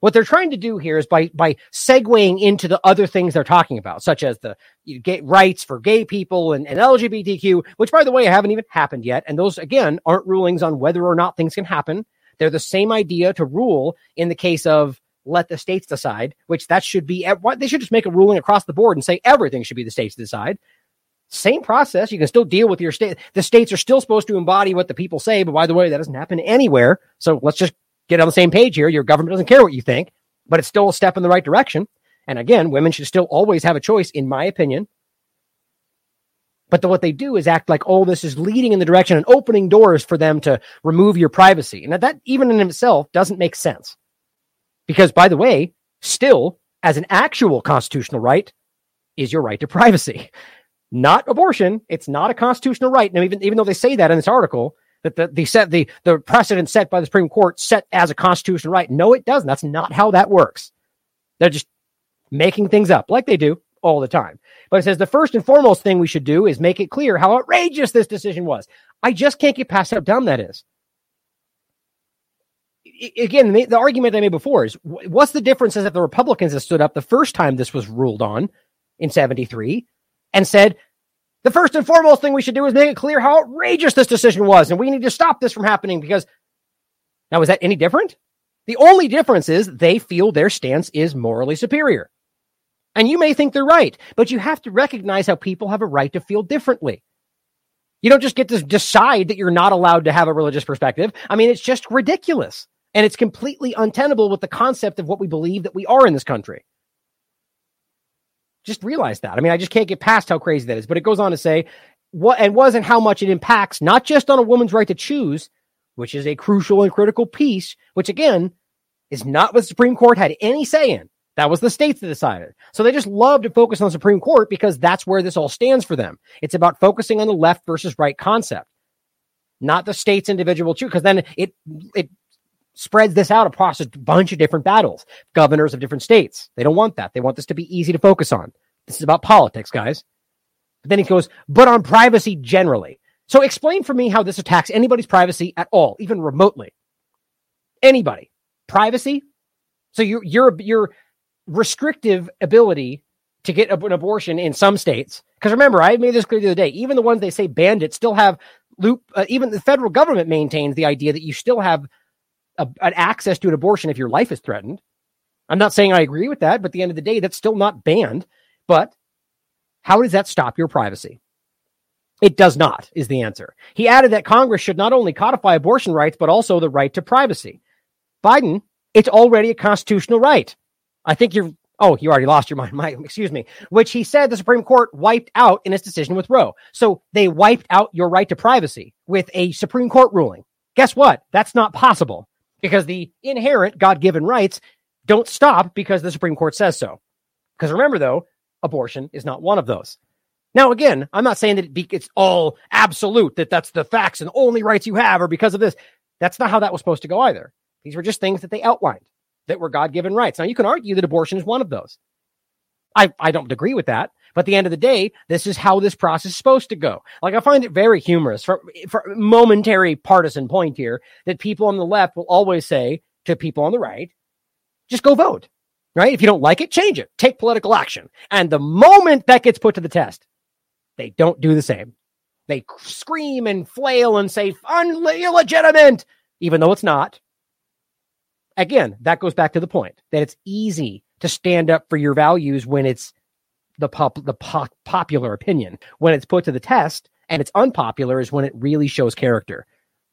What they're trying to do here is by by segueing into the other things they're talking about, such as the gay rights for gay people and, and LGBTQ, which by the way haven't even happened yet. And those again aren't rulings on whether or not things can happen. They're the same idea to rule in the case of let the states decide, which that should be at what they should just make a ruling across the board and say everything should be the states decide. Same process. You can still deal with your state. The states are still supposed to embody what the people say, but by the way, that doesn't happen anywhere. So let's just get on the same page here. Your government doesn't care what you think, but it's still a step in the right direction. And again, women should still always have a choice, in my opinion. But the, what they do is act like, oh, this is leading in the direction and opening doors for them to remove your privacy. And that, even in itself doesn't make sense. Because, by the way, still, as an actual constitutional right, is your right to privacy. [LAUGHS] Not abortion. It's not a constitutional right. Now, even, even though they say that in this article, that the, the set the the precedent set by the Supreme Court set as a constitutional right. No, it doesn't. That's not how that works. They're just making things up like they do all the time. But it says the first and foremost thing we should do is make it clear how outrageous this decision was. I just can't get past how dumb that is. Again, the argument I made before is what's the difference is if the Republicans have stood up the first time this was ruled on in 73 and said, the first and foremost thing we should do is make it clear how outrageous this decision was, and we need to stop this from happening because now is that any different? The only difference is they feel their stance is morally superior. And you may think they're right, but you have to recognize how people have a right to feel differently. You don't just get to decide that you're not allowed to have a religious perspective. I mean, it's just ridiculous. And it's completely untenable with the concept of what we believe that we are in this country. Just realize that. I mean, I just can't get past how crazy that is. But it goes on to say what and wasn't how much it impacts not just on a woman's right to choose, which is a crucial and critical piece, which again is not what the Supreme Court had any say in. That was the states that decided. So they just love to focus on the Supreme Court because that's where this all stands for them. It's about focusing on the left versus right concept, not the state's individual choose, because then it it spreads this out across a bunch of different battles, governors of different states. They don't want that. They want this to be easy to focus on. This is about politics, guys. But then he goes, but on privacy generally. So explain for me how this attacks anybody's privacy at all, even remotely. Anybody. Privacy? So your your your restrictive ability to get an abortion in some states. Because remember, I made this clear the other day. Even the ones they say banned it still have loop, uh, even the federal government maintains the idea that you still have a, an access to an abortion if your life is threatened. I'm not saying I agree with that, but at the end of the day, that's still not banned. But how does that stop your privacy? It does not, is the answer. He added that Congress should not only codify abortion rights, but also the right to privacy. Biden, it's already a constitutional right. I think you're, oh, you already lost your [LAUGHS] mind. My, excuse me, which he said the Supreme Court wiped out in its decision with Roe. So they wiped out your right to privacy with a Supreme Court ruling. Guess what? That's not possible because the inherent God given rights don't stop because the Supreme Court says so. Because remember, though, abortion is not one of those. Now, again, I'm not saying that it be, it's all absolute, that that's the facts and the only rights you have are because of this. That's not how that was supposed to go either. These were just things that they outlined that were God given rights. Now, you can argue that abortion is one of those. I, I don't agree with that. But at the end of the day, this is how this process is supposed to go. Like, I find it very humorous for, for momentary partisan point here that people on the left will always say to people on the right, just go vote, right? If you don't like it, change it, take political action. And the moment that gets put to the test, they don't do the same. They scream and flail and say illegitimate, even though it's not. Again, that goes back to the point that it's easy to stand up for your values when it's the pop, the pop, popular opinion. When it's put to the test and it's unpopular is when it really shows character.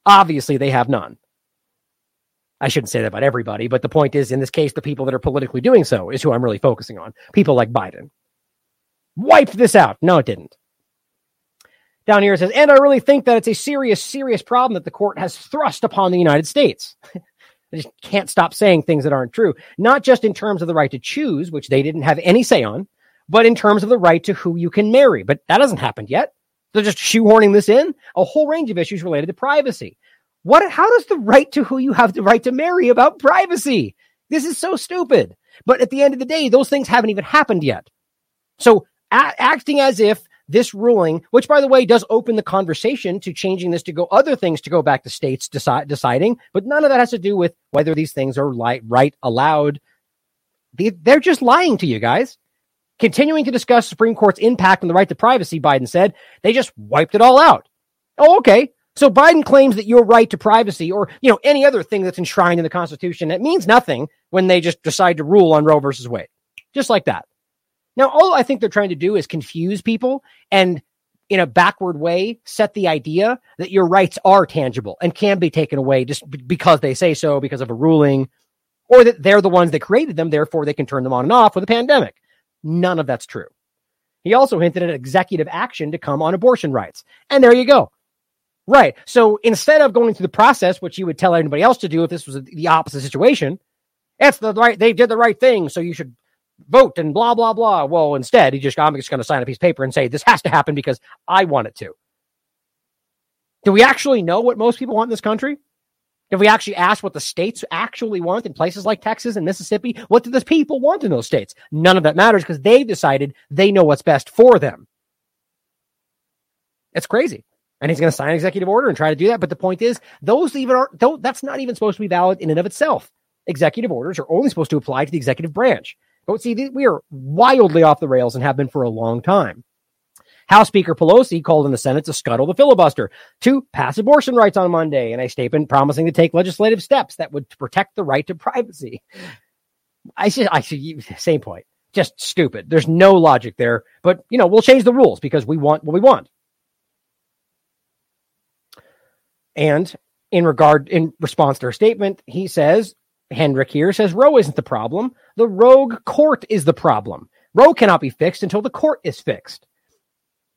Obviously, they have none. I shouldn't say that about everybody, but the point is, in this case, the people that are politically doing so is who I'm really focusing on. People like Biden. Wiped this out. No, it didn't. Down here it says, and I really think that it's a serious, serious problem that the court has thrust upon the United States. [LAUGHS] I just can't stop saying things that aren't true, not just in terms of the right to choose, which they didn't have any say on, but in terms of the right to who you can marry. But that hasn't happened yet. They're just shoehorning this in a whole range of issues related to privacy. What, how does the right to who you have the right to marry about privacy? This is so stupid. But at the end of the day, those things haven't even happened yet. So a- acting as if this ruling, which by the way does open the conversation to changing this to go other things to go back to states decide, deciding, but none of that has to do with whether these things are li- right, allowed. They, they're just lying to you guys. Continuing to discuss Supreme Court's impact on the right to privacy, Biden said, they just wiped it all out. Oh, okay. So Biden claims that your right to privacy or, you know, any other thing that's enshrined in the Constitution, it means nothing when they just decide to rule on Roe versus Wade. Just like that. Now, all I think they're trying to do is confuse people and in a backward way set the idea that your rights are tangible and can be taken away just because they say so because of a ruling or that they're the ones that created them therefore they can turn them on and off with a pandemic none of that's true he also hinted at executive action to come on abortion rights and there you go right so instead of going through the process which you would tell anybody else to do if this was the opposite situation that's the right they did the right thing so you should vote and blah blah blah. Well, instead, he just I'm just going to sign a piece of paper and say this has to happen because I want it to. Do we actually know what most people want in this country? Have we actually asked what the states actually want in places like Texas and Mississippi? What do the people want in those states? None of that matters because they've decided they know what's best for them. It's crazy. And he's going to sign an executive order and try to do that. But the point is, those even aren't, that's not even supposed to be valid in and of itself. Executive orders are only supposed to apply to the executive branch. But see, we are wildly off the rails and have been for a long time. House Speaker Pelosi called in the Senate to scuttle the filibuster to pass abortion rights on Monday in a statement promising to take legislative steps that would protect the right to privacy. I see, I see, same point. Just stupid. There's no logic there, but you know, we'll change the rules because we want what we want. And in regard, in response to her statement, he says, Hendrick here says Roe isn't the problem. The rogue court is the problem. Roe cannot be fixed until the court is fixed.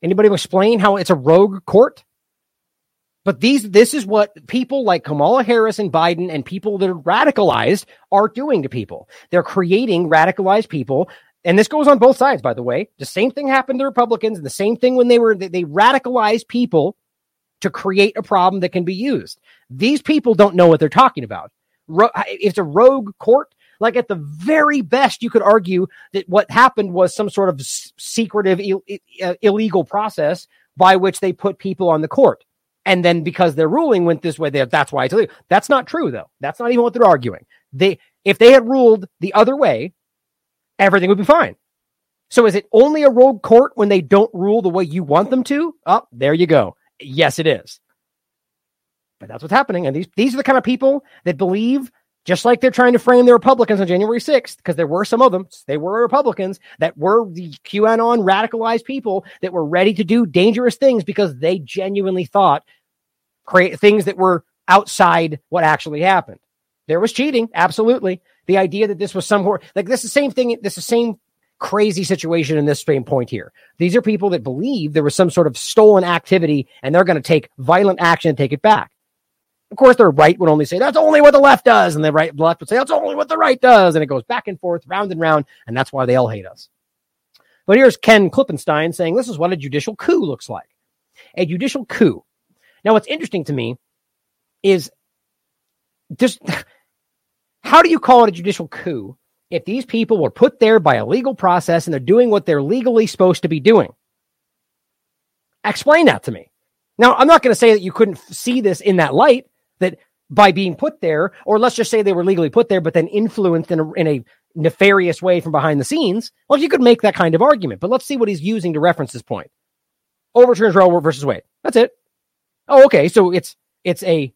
Anybody explain how it's a rogue court? But these, this is what people like Kamala Harris and Biden and people that are radicalized are doing to people. They're creating radicalized people. And this goes on both sides, by the way. The same thing happened to Republicans and the same thing when they were, they, they radicalized people to create a problem that can be used. These people don't know what they're talking about. Ro- it's a rogue court. Like at the very best, you could argue that what happened was some sort of secretive, Ill- uh, illegal process by which they put people on the court. And then because their ruling went this way, that's why it's illegal. That's not true, though. That's not even what they're arguing. They, if they had ruled the other way, everything would be fine. So is it only a rogue court when they don't rule the way you want them to? Oh, there you go. Yes, it is. But that's what's happening. And these, these are the kind of people that believe, just like they're trying to frame the Republicans on January 6th, because there were some of them, they were Republicans that were the QAnon radicalized people that were ready to do dangerous things because they genuinely thought create things that were outside what actually happened. There was cheating, absolutely. The idea that this was some like this is the same thing, this is the same crazy situation in this same point here. These are people that believe there was some sort of stolen activity and they're going to take violent action and take it back. Of course, the right would only say that's only what the left does, and the right the left would say that's only what the right does, and it goes back and forth, round and round, and that's why they all hate us. But here's Ken Klippenstein saying this is what a judicial coup looks like. A judicial coup. Now, what's interesting to me is just [LAUGHS] how do you call it a judicial coup if these people were put there by a legal process and they're doing what they're legally supposed to be doing? Explain that to me. Now, I'm not going to say that you couldn't see this in that light, that by being put there, or let's just say they were legally put there, but then influenced in a, in a nefarious way from behind the scenes. Well, you could make that kind of argument, but let's see what he's using to reference this point. Overturns Roe versus Wade. That's it. Oh, okay. So it's it's a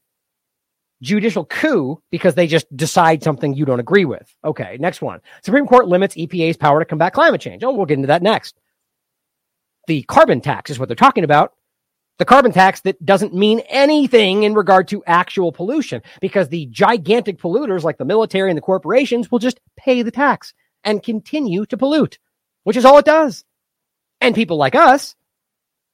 judicial coup because they just decide something you don't agree with. Okay, next one. Supreme Court limits EPA's power to combat climate change. Oh, we'll get into that next. The carbon tax is what they're talking about. The carbon tax that doesn't mean anything in regard to actual pollution because the gigantic polluters like the military and the corporations will just pay the tax and continue to pollute, which is all it does. And people like us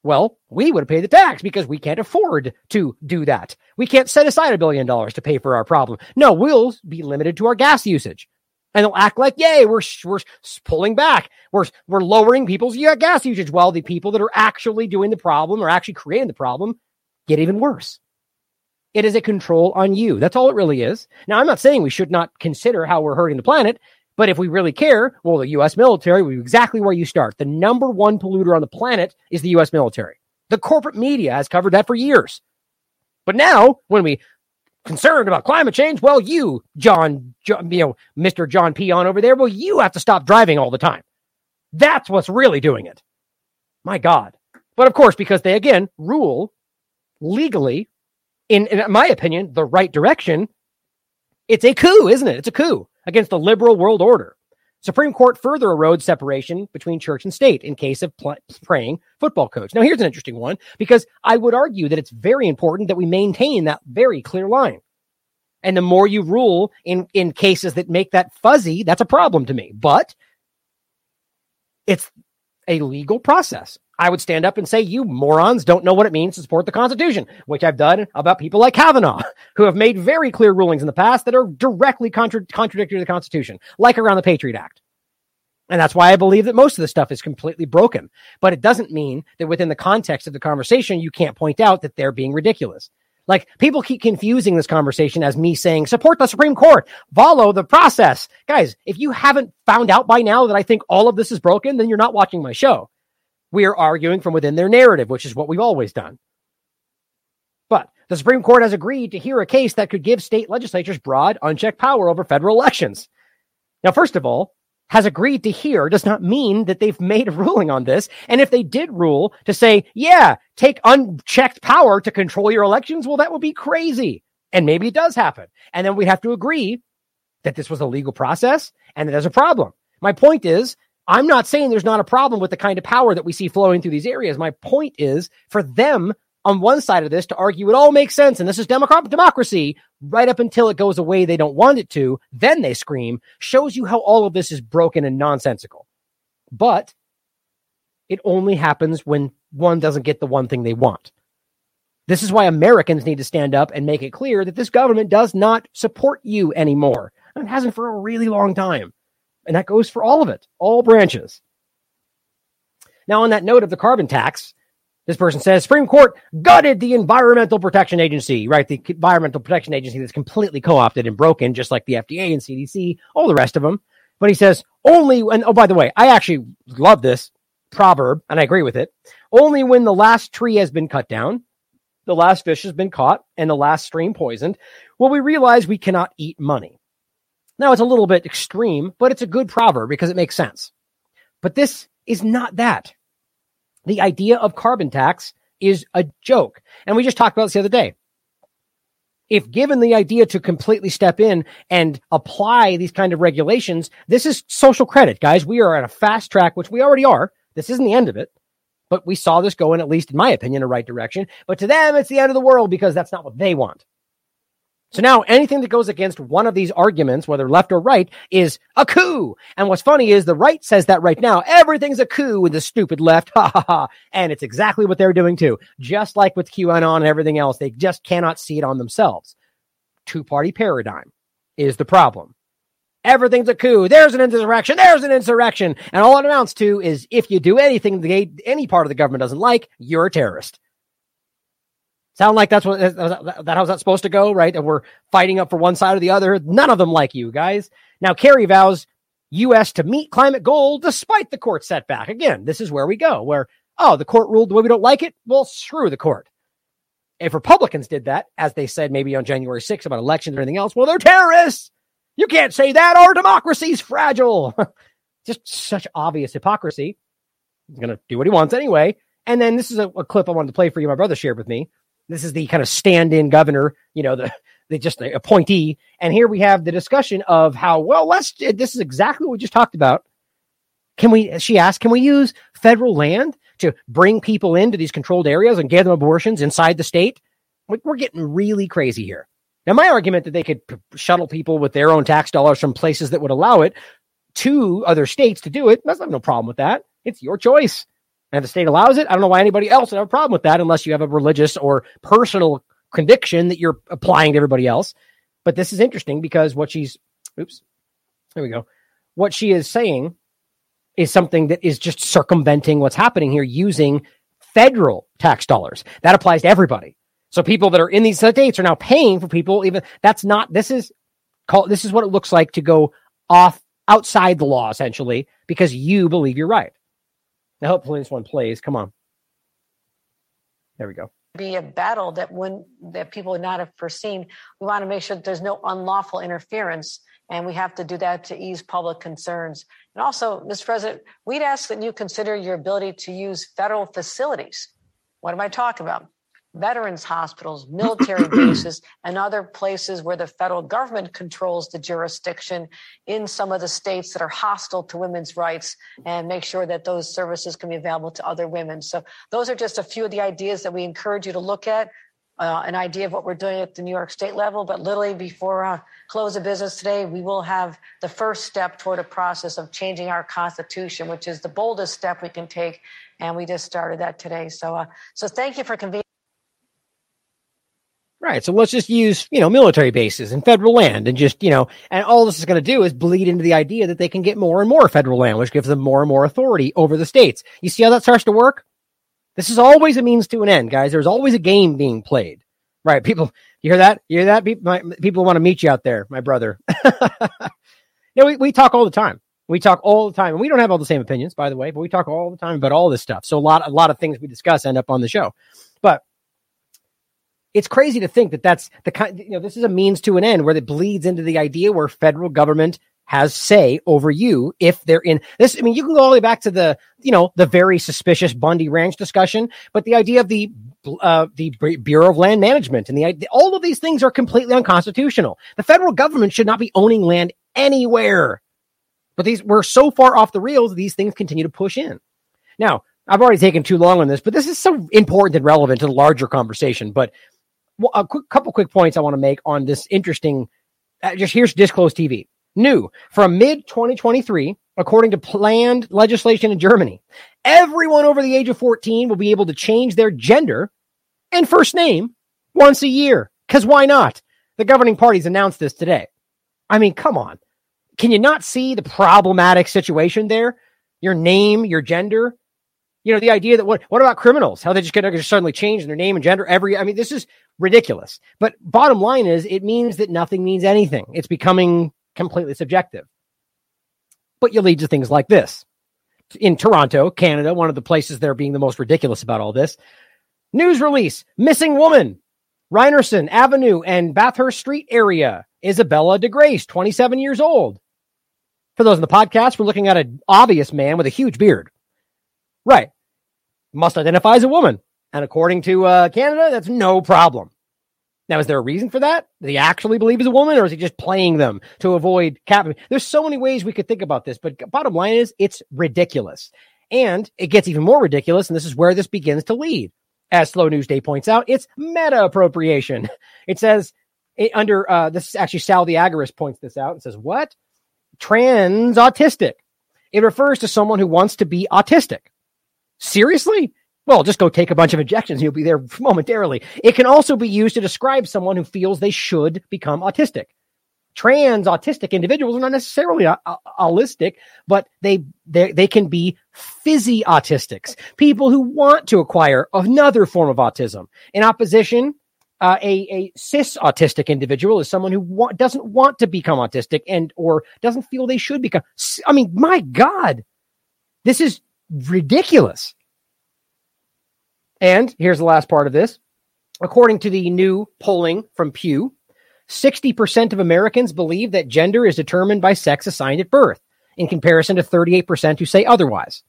well, we would pay the tax because we can't afford to do that. We can't set aside a billion dollars to pay for our problem. No, we'll be limited to our gas usage. And they'll act like, yay, we're, we're pulling back. We're, we're lowering people's gas usage while the people that are actually doing the problem or actually creating the problem get even worse. It is a control on you. That's all it really is. Now, I'm not saying we should not consider how we're hurting the planet. But if we really care, well, the U.S. military be exactly where you start. The number one polluter on the planet is the U.S. military. The corporate media has covered that for years. But now, when we concerned about climate change, well, you, John, John you know, Mr. John Peon over there, well, you have to stop driving all the time. That's what's really doing it. My God. But of course, because they again rule legally, in, in my opinion, the right direction, it's a coup, isn't it? It's a coup against the liberal world order. Supreme Court further erodes separation between church and state in case of pl- praying football coach. Now, here's an interesting one because I would argue that it's very important that we maintain that very clear line. And the more you rule in, in cases that make that fuzzy, that's a problem to me. But it's a legal process. I would stand up and say, you morons don't know what it means to support the Constitution, which I've done about people like Kavanaugh, [LAUGHS] who have made very clear rulings in the past that are directly contra- contradictory to the Constitution, like around the Patriot Act. And that's why I believe that most of the stuff is completely broken. But it doesn't mean that within the context of the conversation, you can't point out that they're being ridiculous. Like people keep confusing this conversation as me saying, support the Supreme Court, follow the process. Guys, if you haven't found out by now that I think all of this is broken, then you're not watching my show. We are arguing from within their narrative, which is what we've always done. But the Supreme Court has agreed to hear a case that could give state legislatures broad, unchecked power over federal elections. Now, first of all, has agreed to hear does not mean that they've made a ruling on this. And if they did rule to say, yeah, take unchecked power to control your elections, well, that would be crazy. And maybe it does happen. And then we'd have to agree that this was a legal process and that there's a problem. My point is, I'm not saying there's not a problem with the kind of power that we see flowing through these areas. My point is for them on one side of this to argue it all makes sense and this is democratic democracy right up until it goes away they don't want it to, then they scream, shows you how all of this is broken and nonsensical. But it only happens when one doesn't get the one thing they want. This is why Americans need to stand up and make it clear that this government does not support you anymore. And it hasn't for a really long time. And that goes for all of it, all branches. Now, on that note of the carbon tax, this person says Supreme Court gutted the Environmental Protection Agency, right? The Environmental Protection Agency that's completely co opted and broken, just like the FDA and CDC, all the rest of them. But he says only, and oh, by the way, I actually love this proverb and I agree with it. Only when the last tree has been cut down, the last fish has been caught, and the last stream poisoned, will we realize we cannot eat money. Now it's a little bit extreme, but it's a good proverb because it makes sense. But this is not that. The idea of carbon tax is a joke. And we just talked about this the other day. if given the idea to completely step in and apply these kind of regulations, this is social credit, guys. We are at a fast track, which we already are. This isn't the end of it, but we saw this going, at least in my opinion, the right direction. But to them, it's the end of the world because that's not what they want. So now anything that goes against one of these arguments, whether left or right, is a coup. And what's funny is the right says that right now. Everything's a coup with the stupid left. [LAUGHS] Ha ha ha. And it's exactly what they're doing too. Just like with QAnon and everything else, they just cannot see it on themselves. Two party paradigm is the problem. Everything's a coup. There's an insurrection. There's an insurrection. And all it amounts to is if you do anything the, any part of the government doesn't like, you're a terrorist. Sound like that's what that, how's that supposed to go, right? And we're fighting up for one side or the other. None of them like you guys. Now Kerry vows U.S. to meet climate goal despite the court setback. Again, this is where we go. Where oh, the court ruled the way we don't like it. Well, screw the court. If Republicans did that, as they said maybe on January 6th about elections or anything else, well, they're terrorists. You can't say that. Our democracy's fragile. [LAUGHS] Just such obvious hypocrisy. He's going to do what he wants anyway. And then this is a, a clip I wanted to play for you. My brother shared with me. This is the kind of stand-in governor, you know, the the just the appointee. And here we have the discussion of how well let's. This is exactly what we just talked about. Can we? She asked, can we use federal land to bring people into these controlled areas and give them abortions inside the state? We're getting really crazy here. Now, my argument that they could shuttle people with their own tax dollars from places that would allow it to other states to do it, that's not no problem with that. It's your choice. And the state allows it, I don't know why anybody else would have a problem with that unless you have a religious or personal conviction that you're applying to everybody else. But this is interesting because what she's, oops, there we go. What she is saying is something that is just circumventing what's happening here using federal tax dollars. That applies to everybody. So people that are in these states are now paying for people. Even that's not. This is called. This is what it looks like to go off outside the law, essentially, because you believe you're right. Now, hopefully, this one plays. Come on. There we go. Be a battle that when that people would not have foreseen. We want to make sure that there's no unlawful interference, and we have to do that to ease public concerns. And also, Mr. President, we'd ask that you consider your ability to use federal facilities. What am I talking about? Veterans hospitals, military [CLEARS THROAT] bases, and other places where the federal government controls the jurisdiction in some of the states that are hostile to women's rights and make sure that those services can be available to other women. So, those are just a few of the ideas that we encourage you to look at. Uh, an idea of what we're doing at the New York State level, but literally before uh, close of business today, we will have the first step toward a process of changing our Constitution, which is the boldest step we can take, and we just started that today. So, uh, so thank you for convening. Right. So let's just use, you know, military bases and federal land and just, you know, and all this is going to do is bleed into the idea that they can get more and more federal land, which gives them more and more authority over the states. You see how that starts to work? This is always a means to an end, guys. There's always a game being played. Right. People, you hear that? You hear that? People, want to meet you out there, my brother. [LAUGHS] you know, we, we talk all the time. We talk all the time, and we don't have all the same opinions, by the way, but we talk all the time about all this stuff. So a lot, a lot of things we discuss end up on the show. It's crazy to think that that's the kind, you know, this is a means to an end where it bleeds into the idea where federal government has say over you if they're in this. I mean, you can go all the way back to the, you know, the very suspicious Bundy Ranch discussion, but the idea of the, uh, the Bureau of Land Management and the all of these things are completely unconstitutional. The federal government should not be owning land anywhere. But these we're so far off the rails, these things continue to push in. Now, I've already taken too long on this, but this is so important and relevant to the larger conversation. But a quick couple quick points I want to make on this interesting. Uh, just here's Disclose TV. New from mid 2023, according to planned legislation in Germany, everyone over the age of 14 will be able to change their gender and first name once a year. Because why not? The governing parties announced this today. I mean, come on. Can you not see the problematic situation there? Your name, your gender, you know, the idea that what what about criminals? How they just going to suddenly change their name and gender every? I mean, this is ridiculous. But bottom line is, it means that nothing means anything. It's becoming completely subjective. But you lead to things like this in Toronto, Canada, one of the places they're being the most ridiculous about all this. News release: missing woman, Ryerson Avenue and Bathurst Street area. Isabella DeGrace, 27 years old. For those in the podcast, we're looking at an obvious man with a huge beard. Right must identify as a woman. And according to uh, Canada, that's no problem. Now, is there a reason for that? Does he actually believe he's a woman, or is he just playing them to avoid cap? There's so many ways we could think about this, but bottom line is it's ridiculous. And it gets even more ridiculous, and this is where this begins to lead. As Slow News Day points out, it's meta appropriation. [LAUGHS] It says it, under uh, this is actually Sal points this out and says, What? Trans autistic. It refers to someone who wants to be autistic. Seriously? Well, just go take a bunch of injections you'll be there [LAUGHS] momentarily. It can also be used to describe someone who feels they should become autistic. Trans autistic individuals are not necessarily a- a- holistic, but they, they they can be physi autistics, people who want to acquire another form of autism. In opposition, uh, a a cis autistic individual is someone who wa- doesn't want to become autistic and or doesn't feel they should become. I mean, my God, this is ridiculous. And here's the last part of this. According to the new polling from Pew, 60% of Americans believe that gender is determined by sex assigned at birth, in comparison to 38% who say otherwise.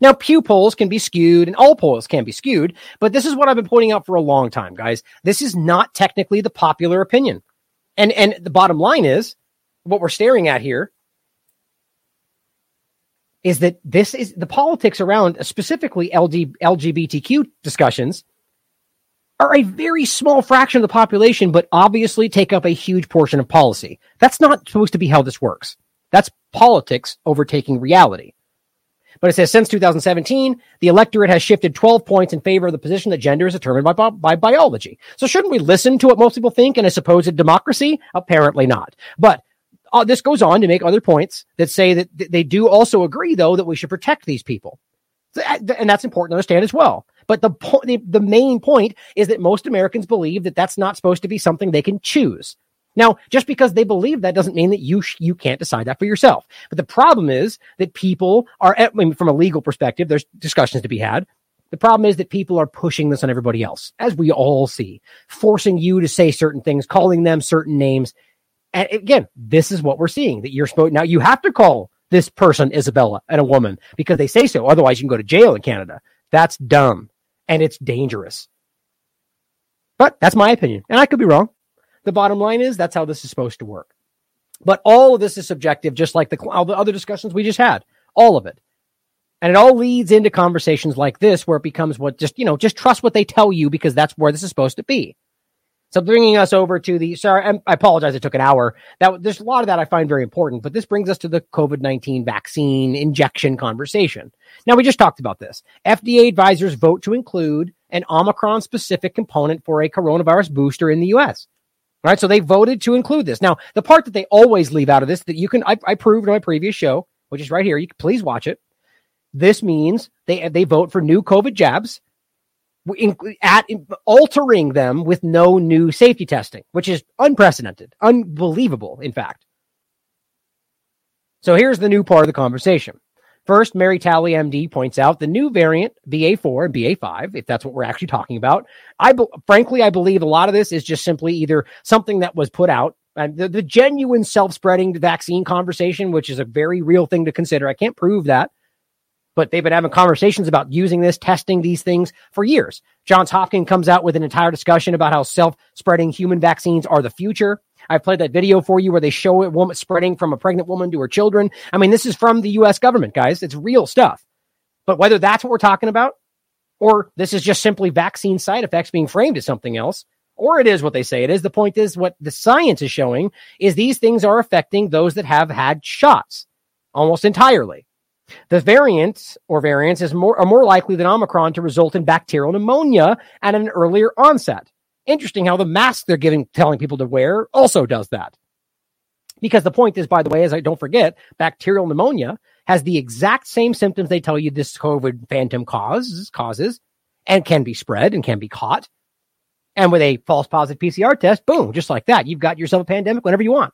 Now, Pew polls can be skewed and all polls can be skewed, but this is what I've been pointing out for a long time, guys. This is not technically the popular opinion. And, and the bottom line is what we're staring at here is that this is the politics around specifically LG, LGBTQ discussions are a very small fraction of the population, but obviously take up a huge portion of policy. That's not supposed to be how this works. That's politics overtaking reality. But it says since 2017, the electorate has shifted 12 points in favor of the position that gender is determined by, by biology. So shouldn't we listen to what most people think in a supposed democracy? Apparently not. But uh, this goes on to make other points that say that th- they do also agree, though, that we should protect these people. And that's important to understand as well. But the, po- the the main point is that most Americans believe that that's not supposed to be something they can choose. Now, just because they believe that doesn't mean that you sh- you can't decide that for yourself. But the problem is that people are, I mean, from a legal perspective, there's discussions to be had. The problem is that people are pushing this on everybody else, as we all see, forcing you to say certain things, calling them certain names. And again, this is what we're seeing that you're supposed now you have to call this person Isabella and a woman because they say so. Otherwise, you can go to jail in Canada. That's dumb and it's dangerous. But that's my opinion, and I could be wrong. The bottom line is that's how this is supposed to work. But all of this is subjective, just like the, all the other discussions we just had. All of it. And it all leads into conversations like this where it becomes what just, you know, just trust what they tell you because that's where this is supposed to be. So bringing us over to the, sorry, I'm- apologize. It took an hour. That there's a lot of that I find very important, but this brings us to the COVID-19 vaccine injection conversation. Now we just talked about this. FDA advisors vote to include an Omicron specific component for a coronavirus booster in the US. All right. So they voted to include this. Now, the part that they always leave out of this that you can, I, I proved in my previous show, which is right here. You can please watch it. This means they, they vote for new COVID jabs at altering them with no new safety testing, which is unprecedented, unbelievable, in fact. So here's the new part of the conversation. First, Mary Talley MD points out the new variant BA4 and BA5, if that's what we're actually talking about. I be- frankly, I believe a lot of this is just simply either something that was put out and the, the genuine self-spreading vaccine conversation, which is a very real thing to consider. I can't prove that, but they've been having conversations about using this, testing these things for years. Johns Hopkins comes out with an entire discussion about how self-spreading human vaccines are the future. I played that video for you where they show a woman spreading from a pregnant woman to her children. I mean, this is from the US government, guys. It's real stuff. But whether that's what we're talking about, or this is just simply vaccine side effects being framed as something else, or it is what they say it is, the point is what the science is showing is these things are affecting those that have had shots almost entirely. The variants or variants is more are more likely than Omicron to result in bacterial pneumonia at an earlier onset. Interesting how the mask they're giving telling people to wear also does that. Because the point is, by the way, as I don't forget, bacterial pneumonia has the exact same symptoms they tell you this COVID phantom causes causes and can be spread and can be caught. And with a false positive PCR test, boom, just like that, you've got yourself a pandemic whenever you want.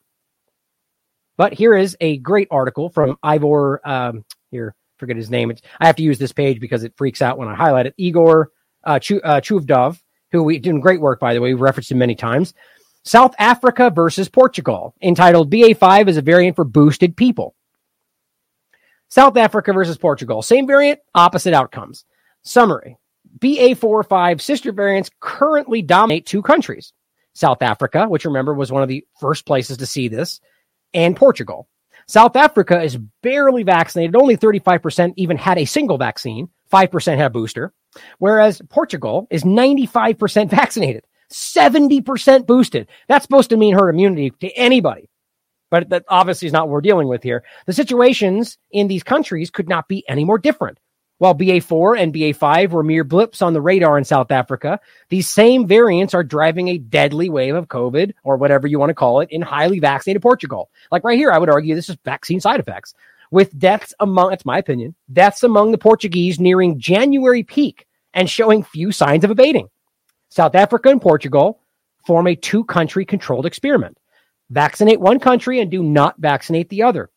But here is a great article from Ivor. Um, here, forget his name. It's, I have to use this page because it freaks out when I highlight it. Igor uh, Chu, uh, Chuvdov, who we doing great work by the way. We've referenced him many times. South Africa versus Portugal, entitled BA5 is a variant for boosted people. South Africa versus Portugal, same variant, opposite outcomes. Summary BA4 5 sister variants currently dominate two countries. South Africa, which remember was one of the first places to see this, and Portugal. South Africa is barely vaccinated. Only 35% even had a single vaccine. 5% had a booster. Whereas Portugal is 95% [LAUGHS] vaccinated, 70% boosted. That's supposed to mean herd immunity to anybody. But that obviously is not what we're dealing with here. The situations in these countries could not be any more different. While BA4 and BA5 were mere blips on the radar in South Africa, these same variants are driving a deadly wave of COVID or whatever you want to call it in highly vaccinated Portugal. Like right here, I would argue this is vaccine side effects with deaths among, that's my opinion, deaths among the Portuguese nearing January peak and showing few signs of abating. South Africa and Portugal form a two country controlled experiment. Vaccinate one country and do not vaccinate the other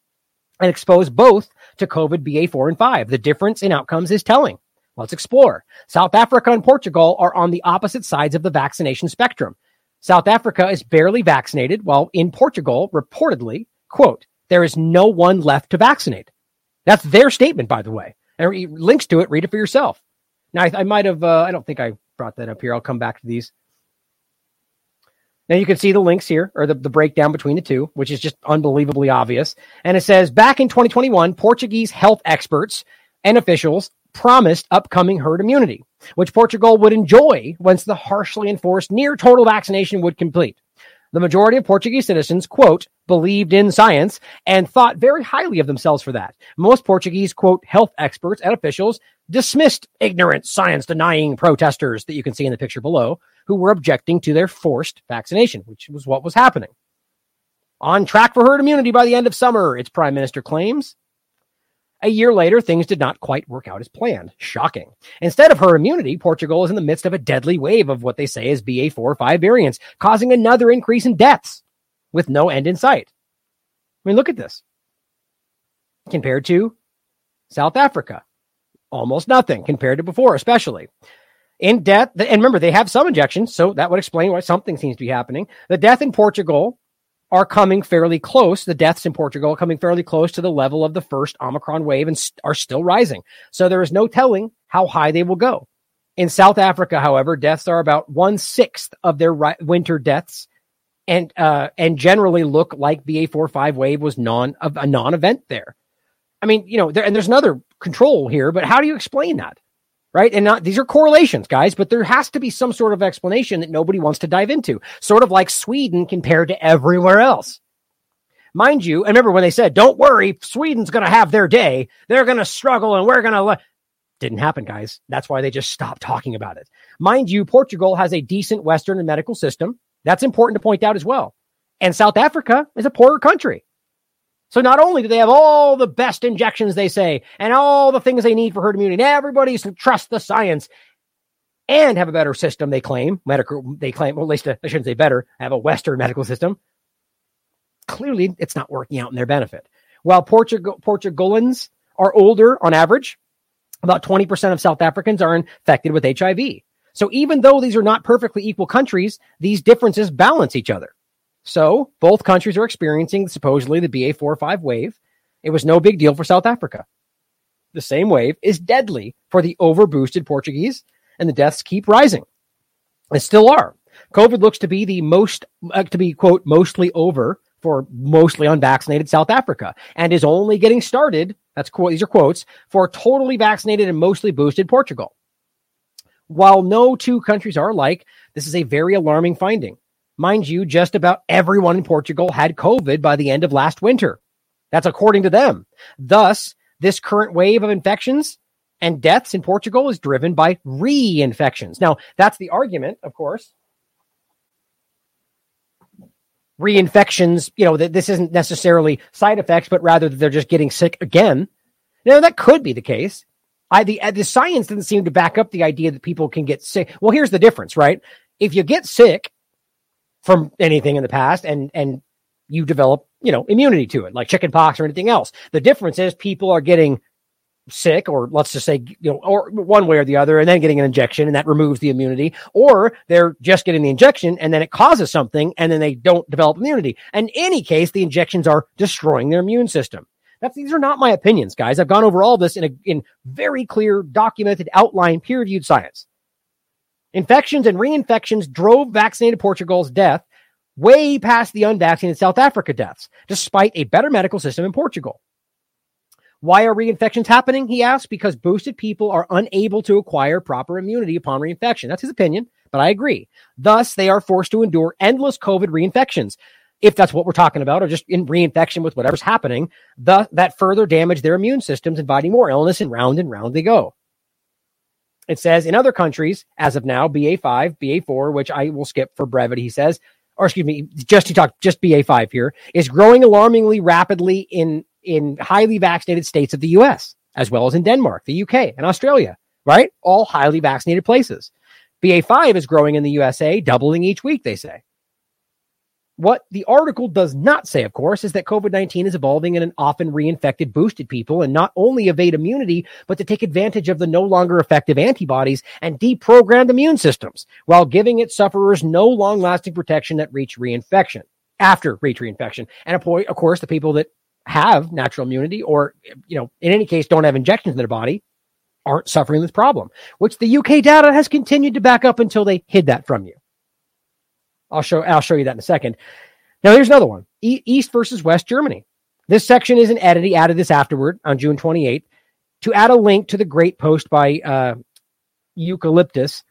and expose both to COVID BA4 and 5. The difference in outcomes is telling. Let's explore. South Africa and Portugal are on the opposite sides of the vaccination spectrum. South Africa is barely vaccinated, while in Portugal, reportedly, quote, there is no one left to vaccinate. That's their statement, by the way. And links to it, read it for yourself. Now, I, I might have, uh, I don't think I brought that up here. I'll come back to these. Now you can see the links here or the, the breakdown between the two, which is just unbelievably obvious. And it says back in 2021, Portuguese health experts and officials promised upcoming herd immunity, which Portugal would enjoy once the harshly enforced near total vaccination would complete. The majority of Portuguese citizens, quote, believed in science and thought very highly of themselves for that. Most Portuguese, quote, health experts and officials dismissed ignorant science denying protesters that you can see in the picture below who were objecting to their forced vaccination, which was what was happening. On track for herd immunity by the end of summer, its prime minister claims. A year later, things did not quite work out as planned. Shocking. Instead of herd immunity, Portugal is in the midst of a deadly wave of what they say is BA4 or 5 variants, causing another increase in deaths with no end in sight. I mean, look at this. Compared to South Africa, almost nothing compared to before, especially in death. And remember, they have some injections, so that would explain why something seems to be happening. The death in Portugal are coming fairly close. The deaths in Portugal are coming fairly close to the level of the first Omicron wave and are still rising. So there is no telling how high they will go. In South Africa, however, deaths are about one sixth of their ri- winter deaths, and uh, and generally look like the A45 wave was non a non-event there. I mean, you know, there, and there's another control here, but how do you explain that? Right? And not, these are correlations, guys, but there has to be some sort of explanation that nobody wants to dive into, sort of like Sweden compared to everywhere else. Mind you, and remember when they said, don't worry, Sweden's going to have their day. They're going to struggle and we're going to. Didn't happen, guys. That's why they just stopped talking about it. Mind you, Portugal has a decent Western and medical system. That's important to point out as well. And South Africa is a poorer country. So not only do they have all the best injections, they say, and all the things they need for herd immunity, and everybody trust the science and have a better system, they claim. Medical, they claim, well, at least uh, I shouldn't say better, have a Western medical system. Clearly, it's not working out in their benefit. While Portugal, Portugalans are older on average, about 20% of South Africans are infected with HIV. So even though these are not perfectly equal countries, these differences balance each other. So both countries are experiencing supposedly the BA4-5 wave. It was no big deal for South Africa. The same wave is deadly for the overboosted Portuguese, and the deaths keep rising. And still are. COVID looks to be the most, uh, to be quote, mostly over for mostly unvaccinated South Africa and is only getting started. That's quote, these are quotes for totally vaccinated and mostly boosted Portugal. While no two countries are alike, this is a very alarming finding. Mind you, just about everyone in Portugal had COVID by the end of last winter. That's according to them. Thus, this current wave of infections and deaths in Portugal is driven by reinfections. Now, that's the argument, of course. Reinfections, you know, that this isn't necessarily side effects, but rather that they're just getting sick again. Now, that could be the case. I, the, the science doesn't seem to back up the idea that people can get sick. Well, here's the difference, right? If you get sick from anything in the past and and you develop you know immunity to it like chicken pox or anything else. The difference is people are getting sick or let's just say you know or one way or the other and then getting an injection and that removes the immunity or they're just getting the injection and then it causes something and then they don't develop immunity. In any case the injections are destroying their immune system. That's these are not my opinions guys. I've gone over all this in a in very clear documented outline peer reviewed science Infections and reinfections drove vaccinated Portugal's death way past the unvaccinated South Africa deaths, despite a better medical system in Portugal. Why are reinfections happening? He asked. Because boosted people are unable to acquire proper immunity upon reinfection. That's his opinion, but I agree. Thus, they are forced to endure endless COVID reinfections. If that's what we're talking about, or just in reinfection with whatever's happening, the, that further damage their immune systems, inviting more illness, and round and round they go. It says in other countries, as of now, BA5, BA4, which I will skip for brevity, he says, or excuse me, just to talk, just BA5 here, is growing alarmingly rapidly in in highly vaccinated states of the US, as well as in Denmark, the UK, and Australia, right? All highly vaccinated places. BA5 is growing in the USA, doubling each week, they say. What the article does not say, of course, is that COVID 19 is evolving in an often reinfected, boosted people and not only evade immunity, but to take advantage of the no longer effective antibodies and deprogrammed immune systems while giving its sufferers no long lasting protection that reach reinfection after reach reinfection. And of course, the people that have natural immunity or, you know, in any case, don't have injections in their body aren't suffering this problem, which the UK data has continued to back up until they hid that from you. I'll show, I'll show you that in a second. Now, here's another one e- East versus West Germany. This section is an edit. He added this afterward on June 28th to add a link to the great post by uh, eugyppius.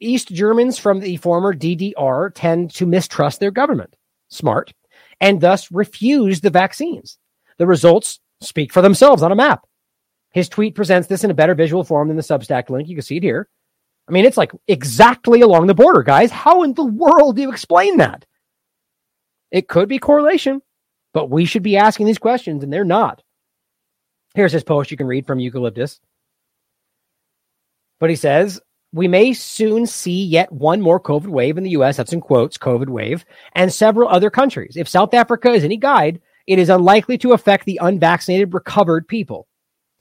East Germans from the former DDR tend to mistrust their government. Smart. And thus refuse the vaccines. The results speak for themselves on a map. His tweet presents this in a better visual form than the Substack link. You can see it here. I mean, it's like exactly along the border, guys. How in the world do you explain that? It could be correlation, but we should be asking these questions, and they're not. Here's his post you can read from eugyppius. But he says, we may soon see yet one more COVID wave in the US, that's in quotes, COVID wave, and several other countries. If South Africa is any guide, it is unlikely to affect the unvaccinated, recovered people.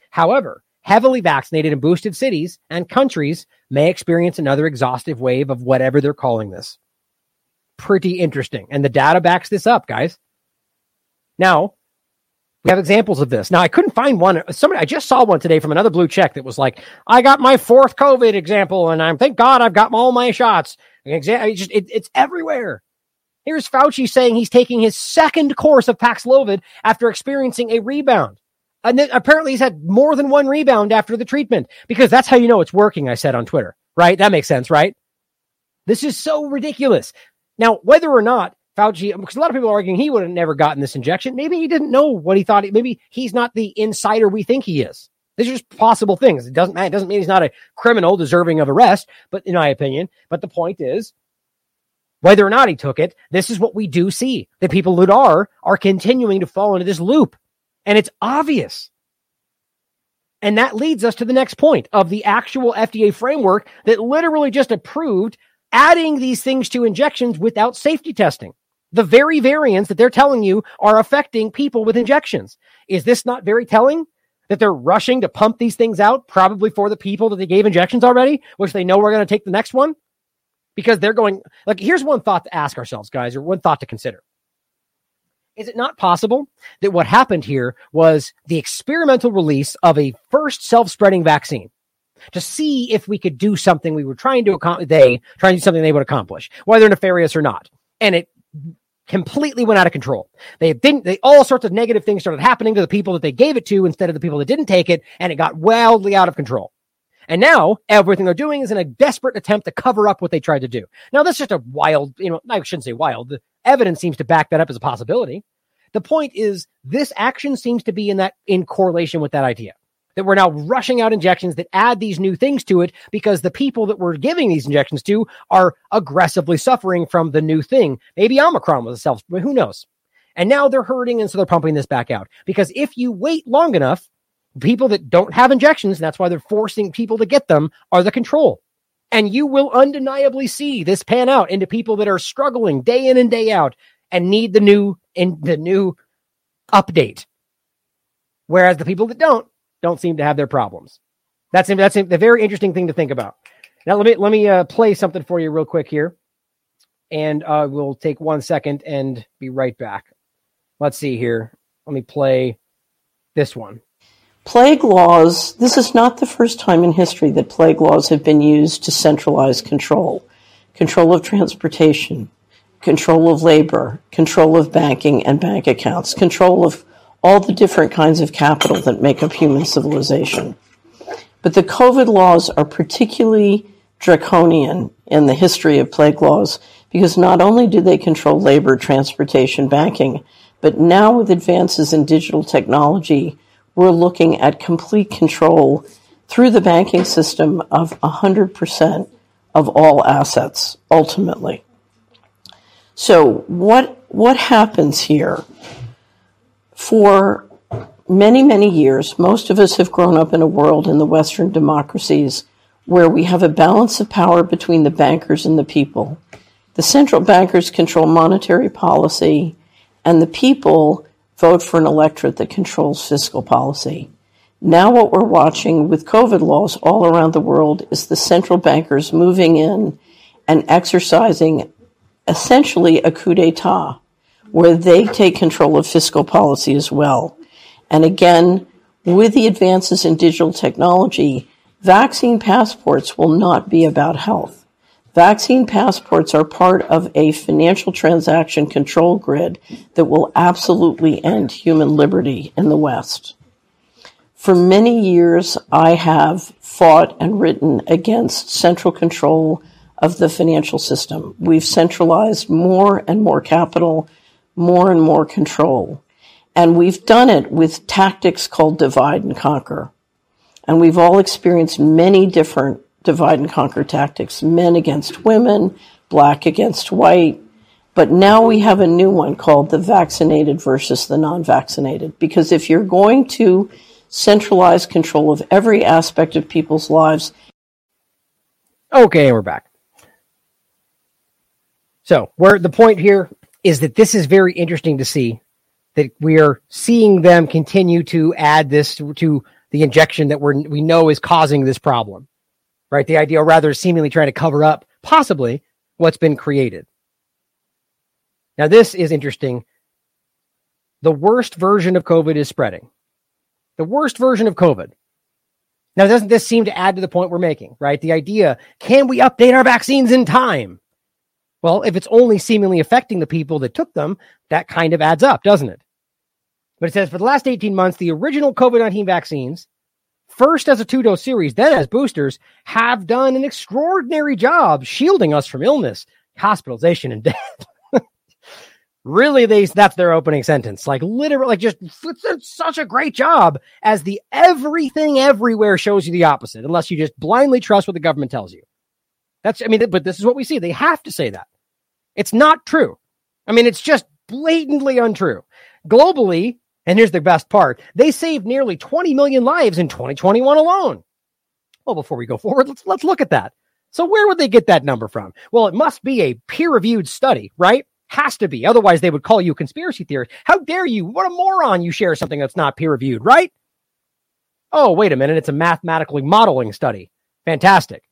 However, heavily vaccinated and boosted cities and countries may experience another exhaustive wave of whatever they're calling this. Pretty interesting. And the data backs this up, guys. Now, we have examples of this. Now, I couldn't find one. Somebody, I just saw one today from another blue check that was like, I got my fourth COVID example, and I'm thank God I've got all my shots. Just, it, it's everywhere. Here's Fauci saying he's taking his second course of Paxlovid after experiencing a rebound. And then apparently he's had more than one rebound after the treatment because that's how you know it's working, I said on Twitter, right? That makes sense, right? This is so ridiculous. Now, whether or not Fauci, because a lot of people are arguing he would have never gotten this injection, maybe he didn't know what he thought. Maybe he's not the insider we think he is. These are just possible things. It doesn't, it doesn't mean he's not a criminal deserving of arrest, but in my opinion, but the point is, whether or not he took it, this is what we do see. The people that are, are continuing to fall into this loop. And it's obvious. And that leads us to the next point of the actual FDA framework that literally just approved adding these things to injections without safety testing. The very variants that they're telling you are affecting people with injections. Is this not very telling? That they're rushing to pump these things out, probably for the people that they gave injections already, which they know we're going to take the next one? because they're going like here's one thought to ask ourselves guys or one thought to consider is it not possible that what happened here was the experimental release of a first self-spreading vaccine to see if we could do something we were trying to accomplish they trying to do something they would accomplish whether nefarious or not? And it completely went out of control. They didn't they all sorts of negative things started happening to the people that they gave it to instead of the people that didn't take it and it got wildly out of control and now everything they're doing is in a desperate attempt to cover up what they tried to do. Now, that's just a wild, you know, I shouldn't say wild. The evidence seems to back that up as a possibility. The point is this action seems to be in that in correlation with that idea that we're now rushing out injections that add these new things to it because the people that we're giving these injections to are aggressively suffering from the new thing. Maybe Omicron was a self, but who knows? And now they're hurting. And so they're pumping this back out because if you wait long enough, people that don't have injections, that's why they're forcing people to get them, are the control. And you will undeniably see this pan out into people that are struggling day in and day out and need the new in the new update. Whereas the people that don't don't seem to have their problems. That's that's a, a very interesting thing to think about. Now let me let me uh, play something for you real quick here, and uh, we'll take one second and be right back. Let's see here. Let me play this one. Plague laws, this is not the first time in history that plague laws have been used to centralize control. Control of transportation, control of labor, control of banking and bank accounts, control of all the different kinds of capital that make up human civilization. But the COVID laws are particularly draconian in the history of plague laws because not only do they control labor, transportation, banking, but now with advances in digital technology, we're looking at complete control through the banking system of 100% of all assets ultimately. So what what happens here? For many many years, most of us have grown up in a world in the western democracies where we have a balance of power between the bankers and the people. The central bankers control monetary policy and the people vote for an electorate that controls fiscal policy. Now, what we're watching with COVID laws all around the world is the central bankers moving in and exercising essentially a coup d'etat, where they take control of fiscal policy as well. And again, with the advances in digital technology, vaccine passports will not be about health. Vaccine passports are part of a financial transaction control grid that will absolutely end human liberty in the West. For many years, I have fought and written against central control of the financial system. We've centralized more and more capital, more and more control. And we've done it with tactics called divide and conquer. And we've all experienced many different divide and conquer tactics men against women, black against white. But now we have a new one called the vaccinated versus the non vaccinated. Because if you're going to centralize control of every aspect of people's lives. Okay, we're back. So, where the point here is that this is very interesting to see that we are seeing them continue to add this to, to the injection that we we know is causing this problem right? The idea, rather, seemingly trying to cover up possibly what's been created. Now, this is interesting. The worst version of COVID is spreading. The worst version of COVID. Now, doesn't this seem to add to the point we're making, right? The idea, can we update our vaccines in time? Well, if it's only seemingly affecting the people that took them, that kind of adds up, doesn't it? But it says for the last 18 months, the original COVID 19 vaccines first as a two dose series, then as boosters, have done an extraordinary job shielding us from illness, hospitalization, and [LAUGHS] death. really, they that's their opening sentence. Like literally, like just such a great job as the everything everywhere shows you the opposite, unless you just blindly trust what the government tells you. That's I mean, but this is what we see. They have to say that. It's not true. I mean, it's just blatantly untrue. Globally, and here's the best part they saved nearly 20 million lives in 2021 alone. Well, before we go forward, let's, let's look at that. So, where would they get that number from? Well, it must be a peer reviewed study, right? Has to be. Otherwise, they would call you a conspiracy theorist. How dare you? What a moron you share something that's not peer reviewed, right? Oh, wait a minute. It's a mathematically modeling study. Fantastic.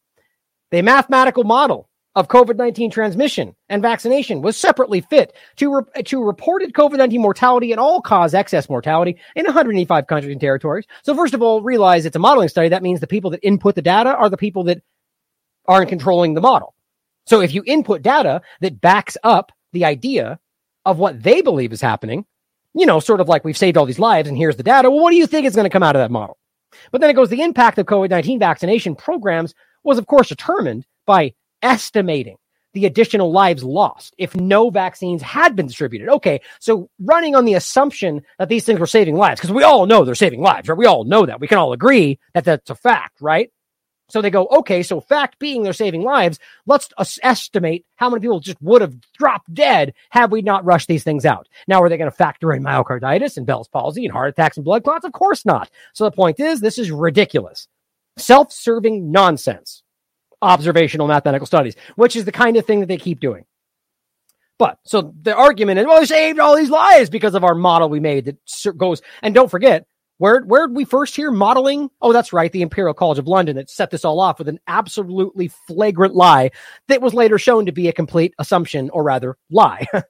They mathematical model of COVID 19 transmission and vaccination was separately fit to, re- to reported COVID 19 mortality and all cause excess mortality in 185 countries and territories. So, first of all, realize it's a modeling study. That means the people that input the data are the people that aren't controlling the model. So, if you input data that backs up the idea of what they believe is happening, you know, sort of like we've saved all these lives and here's the data. Well, what do you think is going to come out of that model? But then it goes the impact of COVID 19 vaccination programs was, of course, determined by estimating the additional lives lost if no vaccines had been distributed. Okay, so running on the assumption that these things were saving lives, because we all know they're saving lives, right? We all know that. We can all agree that that's a fact, right? So they go, okay, so fact being they're saving lives, let's estimate how many people just would have dropped dead had we not rushed these things out. Now, are they going to factor in myocarditis and Bell's palsy and heart attacks and blood clots? Of course not. So the point is, this is ridiculous. Self serving nonsense observational mathematical studies, which is the kind of thing that they keep doing. But so the argument is, well, they saved all these lives because of our model we made that goes. And don't forget, where where did we first hear modeling? Oh, that's right, the Imperial College of London that set this all off with an absolutely flagrant lie that was later shown to be a complete assumption, or rather, lie. [LAUGHS]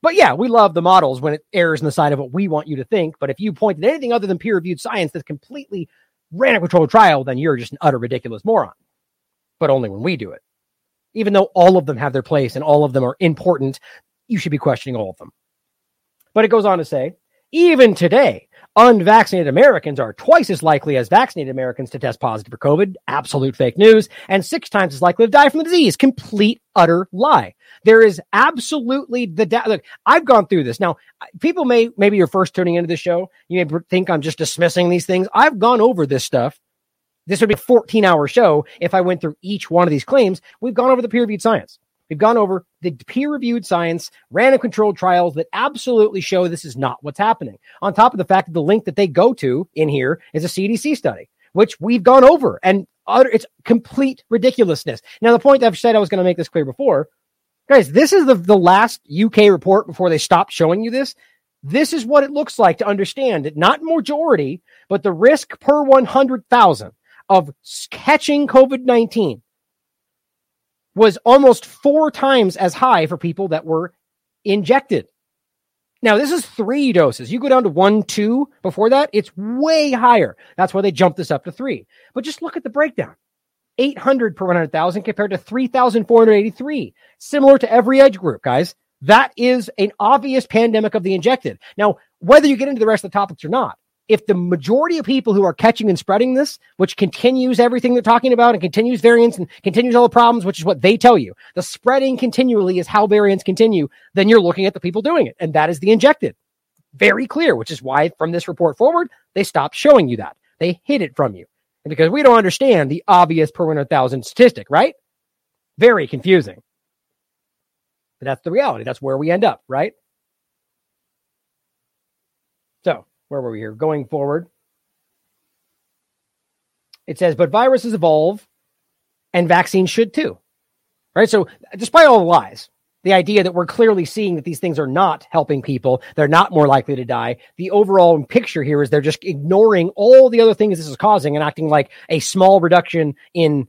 But yeah, we love the models when it errs in the side of what we want you to think. But if you point at anything other than peer reviewed science that's completely ran a controlled trial, then you're just an utter ridiculous moron. But only when we do it. Even though all of them have their place and all of them are important, you should be questioning all of them. But it goes on to say, even today, unvaccinated Americans are twice as likely as vaccinated Americans to test positive for COVID. Absolute fake news. And six times as likely to die from the disease. Complete, utter lie. There is absolutely the look. I've gone through this. Now, people may maybe you're first tuning into the show. You may think I'm just dismissing these things. I've gone over this stuff. This would be a 14 hour show if I went through each one of these claims. We've gone over the peer reviewed science. We've gone over the peer reviewed science, random controlled trials that absolutely show this is not what's happening. On top of the fact that the link that they go to in here is a CDC study, which we've gone over and utter, it's complete ridiculousness. Now, the point I've said I was going to make this clear before, guys, this is the, the last UK report before they stopped showing you this. This is what it looks like to understand it, not majority, but the risk per 100,000 of catching COVID 19 was almost four times as high for people that were injected. Now, this is three doses. You go down to one, two before that, it's way higher. That's why they jumped this up to three. But just look at the breakdown 800 per 100,000 compared to 3,483. Similar to every age group, guys. That is an obvious pandemic of the injected. Now, whether you get into the rest of the topics or not, if the majority of people who are catching and spreading this, which continues everything they're talking about and continues variants and continues all the problems, which is what they tell you, the spreading continually is how variants continue, then you're looking at the people doing it. And that is the injected. Very clear, which is why from this report forward, they stopped showing you that. They hid it from you. And because we don't understand the obvious per 100,000 statistic, right? Very confusing. But that's the reality. That's where we end up, right? So where were we here? Going forward. It says, but viruses evolve and vaccines should too. Right. So, despite all the lies, the idea that we're clearly seeing that these things are not helping people, they're not more likely to die. The overall picture here is they're just ignoring all the other things this is causing and acting like a small reduction in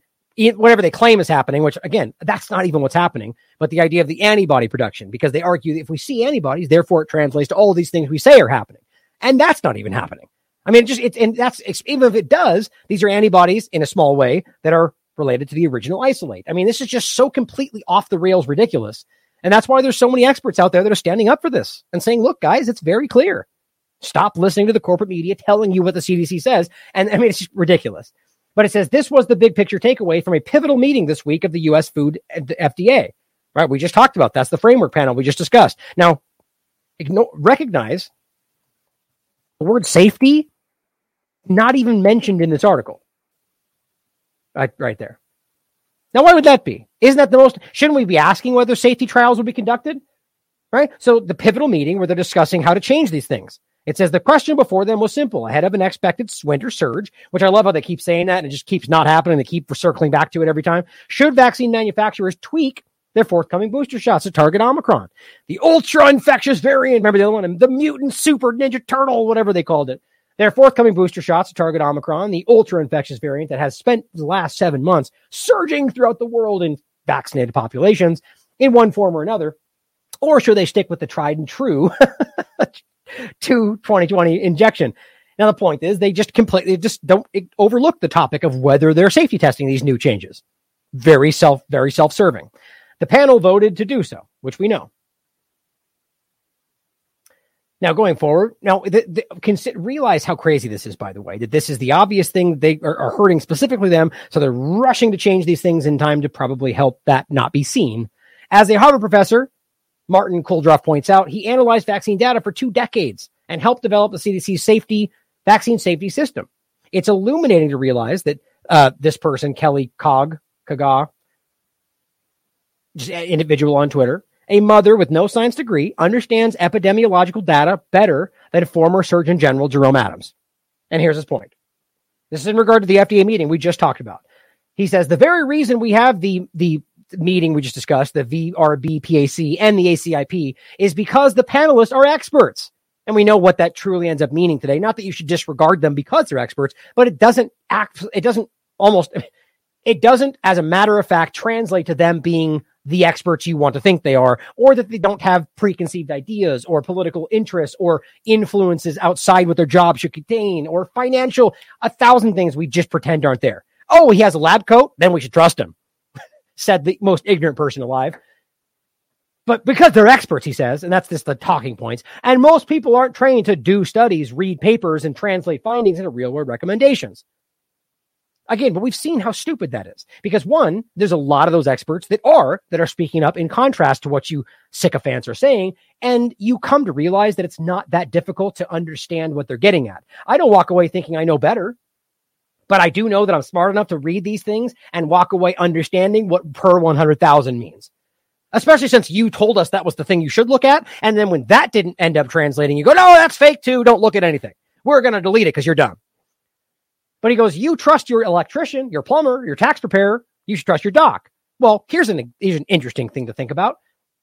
whatever they claim is happening, which again, that's not even what's happening, but the idea of the antibody production, because they argue that if we see antibodies, therefore it translates to all these things we say are happening. And that's not even happening. I mean, just it's and that's even if it does, these are antibodies in a small way that are related to the original isolate. I mean, this is just so completely off the rails ridiculous. And that's why there's so many experts out there that are standing up for this and saying, look, guys, it's very clear. Stop listening to the corporate media telling you what the CDC says. And I mean, it's just ridiculous. But it says this was the big picture takeaway from a pivotal meeting this week of the US Food and FDA. Right? We just talked about that's the framework panel we just discussed. Now, ignore, recognize the word safety, not even mentioned in this article. Right, right there. Now, why would that be? Isn't that the most? Shouldn't we be asking whether safety trials will be conducted? Right. So the pivotal meeting where they're discussing how to change these things. It says the question before them was simple ahead of an expected winter surge, which I love how they keep saying that and it just keeps not happening. They keep circling back to it every time. Should vaccine manufacturers tweak their forthcoming booster shots to target Omicron. The ultra infectious variant, remember the other one, the mutant super ninja turtle, whatever they called it. Their forthcoming booster shots to target Omicron, the ultra infectious variant that has spent the last seven months surging throughout the world in vaccinated populations in one form or another. Or should they stick with the tried and true [LAUGHS] to 2020 injection? Now, the point is they just completely just don't overlook the topic of whether they're safety testing these new changes. Very self, very self-serving. The panel voted to do so, which we know. Now, going forward, now the, the, realize how crazy this is. By the way, that this is the obvious thing they are, are hurting specifically them, so they're rushing to change these things in time to probably help that not be seen. As a Harvard professor, Martin Kulldorff points out, he analyzed vaccine data for two decades and helped develop the CDC's safety vaccine safety system. It's illuminating to realize that uh, this person, Kelly Cog, Kaga, individual on Twitter, a mother with no science degree understands epidemiological data better than former Surgeon General Jerome Adams. And here's his point. This is in regard to the FDA meeting we just talked about. He says the very reason we have the the meeting we just discussed, the VRBPAC and the ACIP, is because the panelists are experts. And we know what that truly ends up meaning today. Not that you should disregard them because they're experts, but it doesn't act, it doesn't almost, it doesn't, as a matter of fact, translate to them being the experts you want to think they are, or that they don't have preconceived ideas or political interests or influences outside what their job should contain or financial, a thousand things we just pretend aren't there. Oh, he has a lab coat, then we should trust him, [LAUGHS] said the most ignorant person alive. But because they're experts, he says, and that's just the talking points. And most people aren't trained to do studies, read papers, and translate findings into real world recommendations. Again, but we've seen how stupid that is because one, there's a lot of those experts that are that are speaking up in contrast to what you sycophants are saying, and you come to realize that it's not that difficult to understand what they're getting at. I don't walk away thinking I know better, but I do know that I'm smart enough to read these things and walk away understanding what per 100,000 means. Especially since you told us that was the thing you should look at. And then when that didn't end up translating, you go, no, that's fake too. Don't look at anything. We're going to delete it because you're dumb. But he goes, You trust your electrician, your plumber, your tax preparer. You should trust your doc. Well, here's an, here's an interesting thing to think about.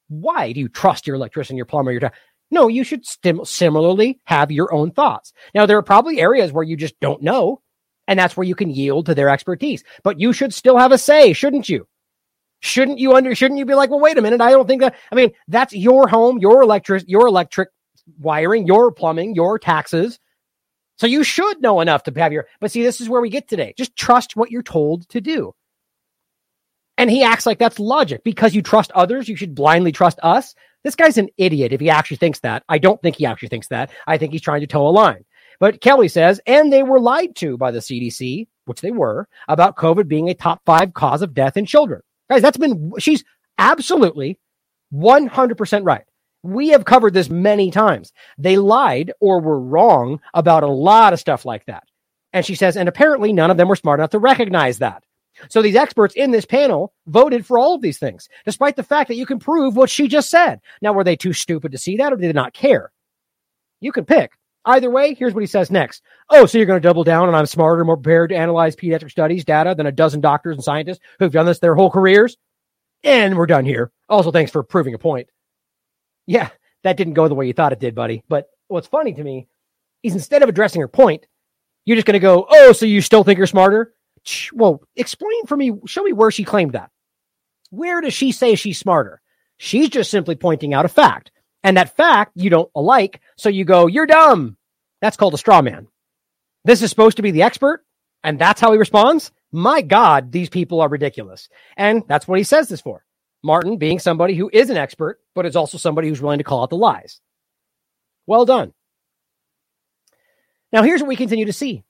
Why do you trust your electrician, your plumber, your tax? No, you should stim- similarly have your own thoughts. Now, there are probably areas where you just don't know, and that's where you can yield to their expertise. But you should still have a say, shouldn't you? Shouldn't you under? Shouldn't you be like, well, wait a minute, I don't think that. I mean, that's your home, your electric, your electric wiring, your plumbing, your taxes. So you should know enough to have your, but see, this is where we get today. Just trust what you're told to do. And he acts like that's logic because you trust others. You should blindly trust us. This guy's an idiot if he actually thinks that. I don't think he actually thinks that. I think he's trying to toe a line. But Kelly says, and they were lied to by the CDC, which they were, about COVID being a top five cause of death in children. Guys, that's been, she's absolutely 100% right. We have covered this many times. They lied or were wrong about a lot of stuff like that. And she says, and apparently none of them were smart enough to recognize that. So these experts in this panel voted for all of these things, despite the fact that you can prove what she just said. Now, were they too stupid to see that or did they not care? You can pick. Either way, here's what he says next. Oh, so you're going to double down and I'm smarter, more prepared to analyze pediatric studies data than a dozen doctors and scientists who've done this their whole careers? And we're done here. Also, thanks for proving a point. Yeah, that didn't go the way you thought it did, buddy. But what's funny to me is instead of addressing her point, you're just going to go, oh, so you still think you're smarter? Well, explain for me, show me where she claimed that. Where does she say she's smarter? She's just simply pointing out a fact. And that fact you don't like, so you go, you're dumb. That's called a straw man. This is supposed to be the expert, and that's how he responds. My God, these people are ridiculous. And that's what he says this for. Martin being somebody who is an expert, but is also somebody who's willing to call out the lies. Well done. Now, here's what we continue to see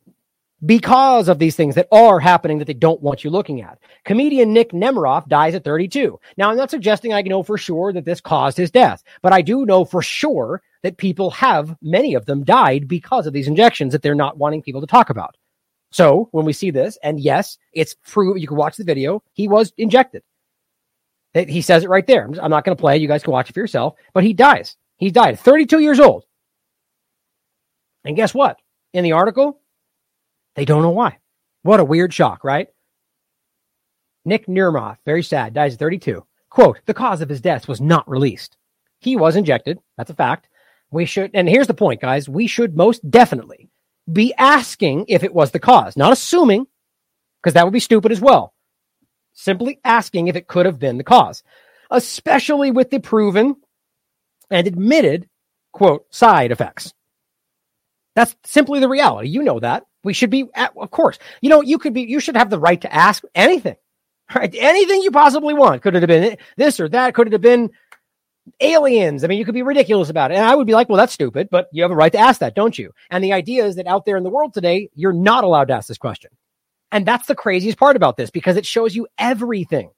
because of these things that are happening that they don't want you looking at. Comedian Nick Nemeroff dies at 32. Now, I'm not suggesting I know for sure that this caused his death, but I do know for sure that people have, many of them died because of these injections that they're not wanting people to talk about. So when we see this, and yes, it's true, you can watch the video, he was injected. He says it right there. I'm not going to play. You guys can watch it for yourself. But he dies. He died 32 years old. And guess what? In the article, they don't know why. What a weird shock, right? Nick Nemeroff, very sad, dies at 32. Quote, the cause of his death was not released. He was injected. That's a fact. We should, and here's the point, guys. We should most definitely be asking if it was the cause, not assuming, because that would be stupid as well simply asking if it could have been the cause, especially with the proven and admitted, quote, side effects. That's simply the reality. You know that. We should be, at, of course, you know, you could be, you should have the right to ask anything, right? Anything you possibly want. Could it have been this or that? Could it have been aliens? I mean, you could be ridiculous about it. And I would be like, well, that's stupid, but you have a right to ask that, don't you? And the idea is that out there in the world today, you're not allowed to ask this question. And that's the craziest part about this because it shows you everything.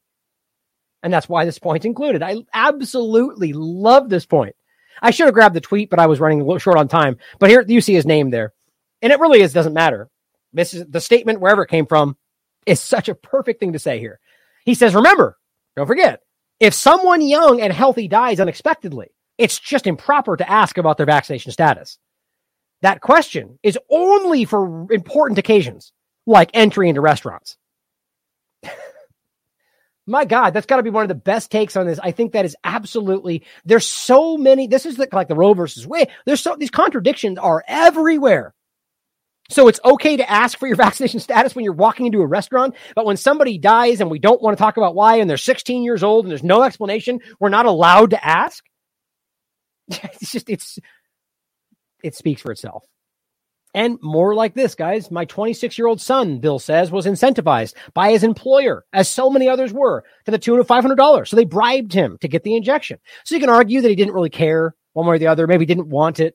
And that's why this point's included. I absolutely love this point. I should have grabbed the tweet, but I was running a little short on time. But here you see his name there. And it really is doesn't matter. This is the statement wherever it came from is such a perfect thing to say here. He says, remember, don't forget, if someone young and healthy dies unexpectedly, it's just improper to ask about their vaccination status. That question is only for important occasions like entry into restaurants. [LAUGHS] My God, that's got to be one of the best takes on this. I think that is absolutely. There's so many. This is the, like the Roe versus Wade. There's so these contradictions are everywhere. So it's okay to ask for your [LAUGHS] vaccination status when you're walking into a restaurant, but when somebody dies and we don't want to talk about why and they're 16 years old and there's no explanation, we're not allowed to ask. [LAUGHS] It's just it's it speaks for itself. And more like this, guys. My 26 year old son, Bill says, was incentivized by his employer, as so many others were, to the tune of $500. So they bribed him to get the injection. So you can argue that he didn't really care one way or the other, maybe didn't want it.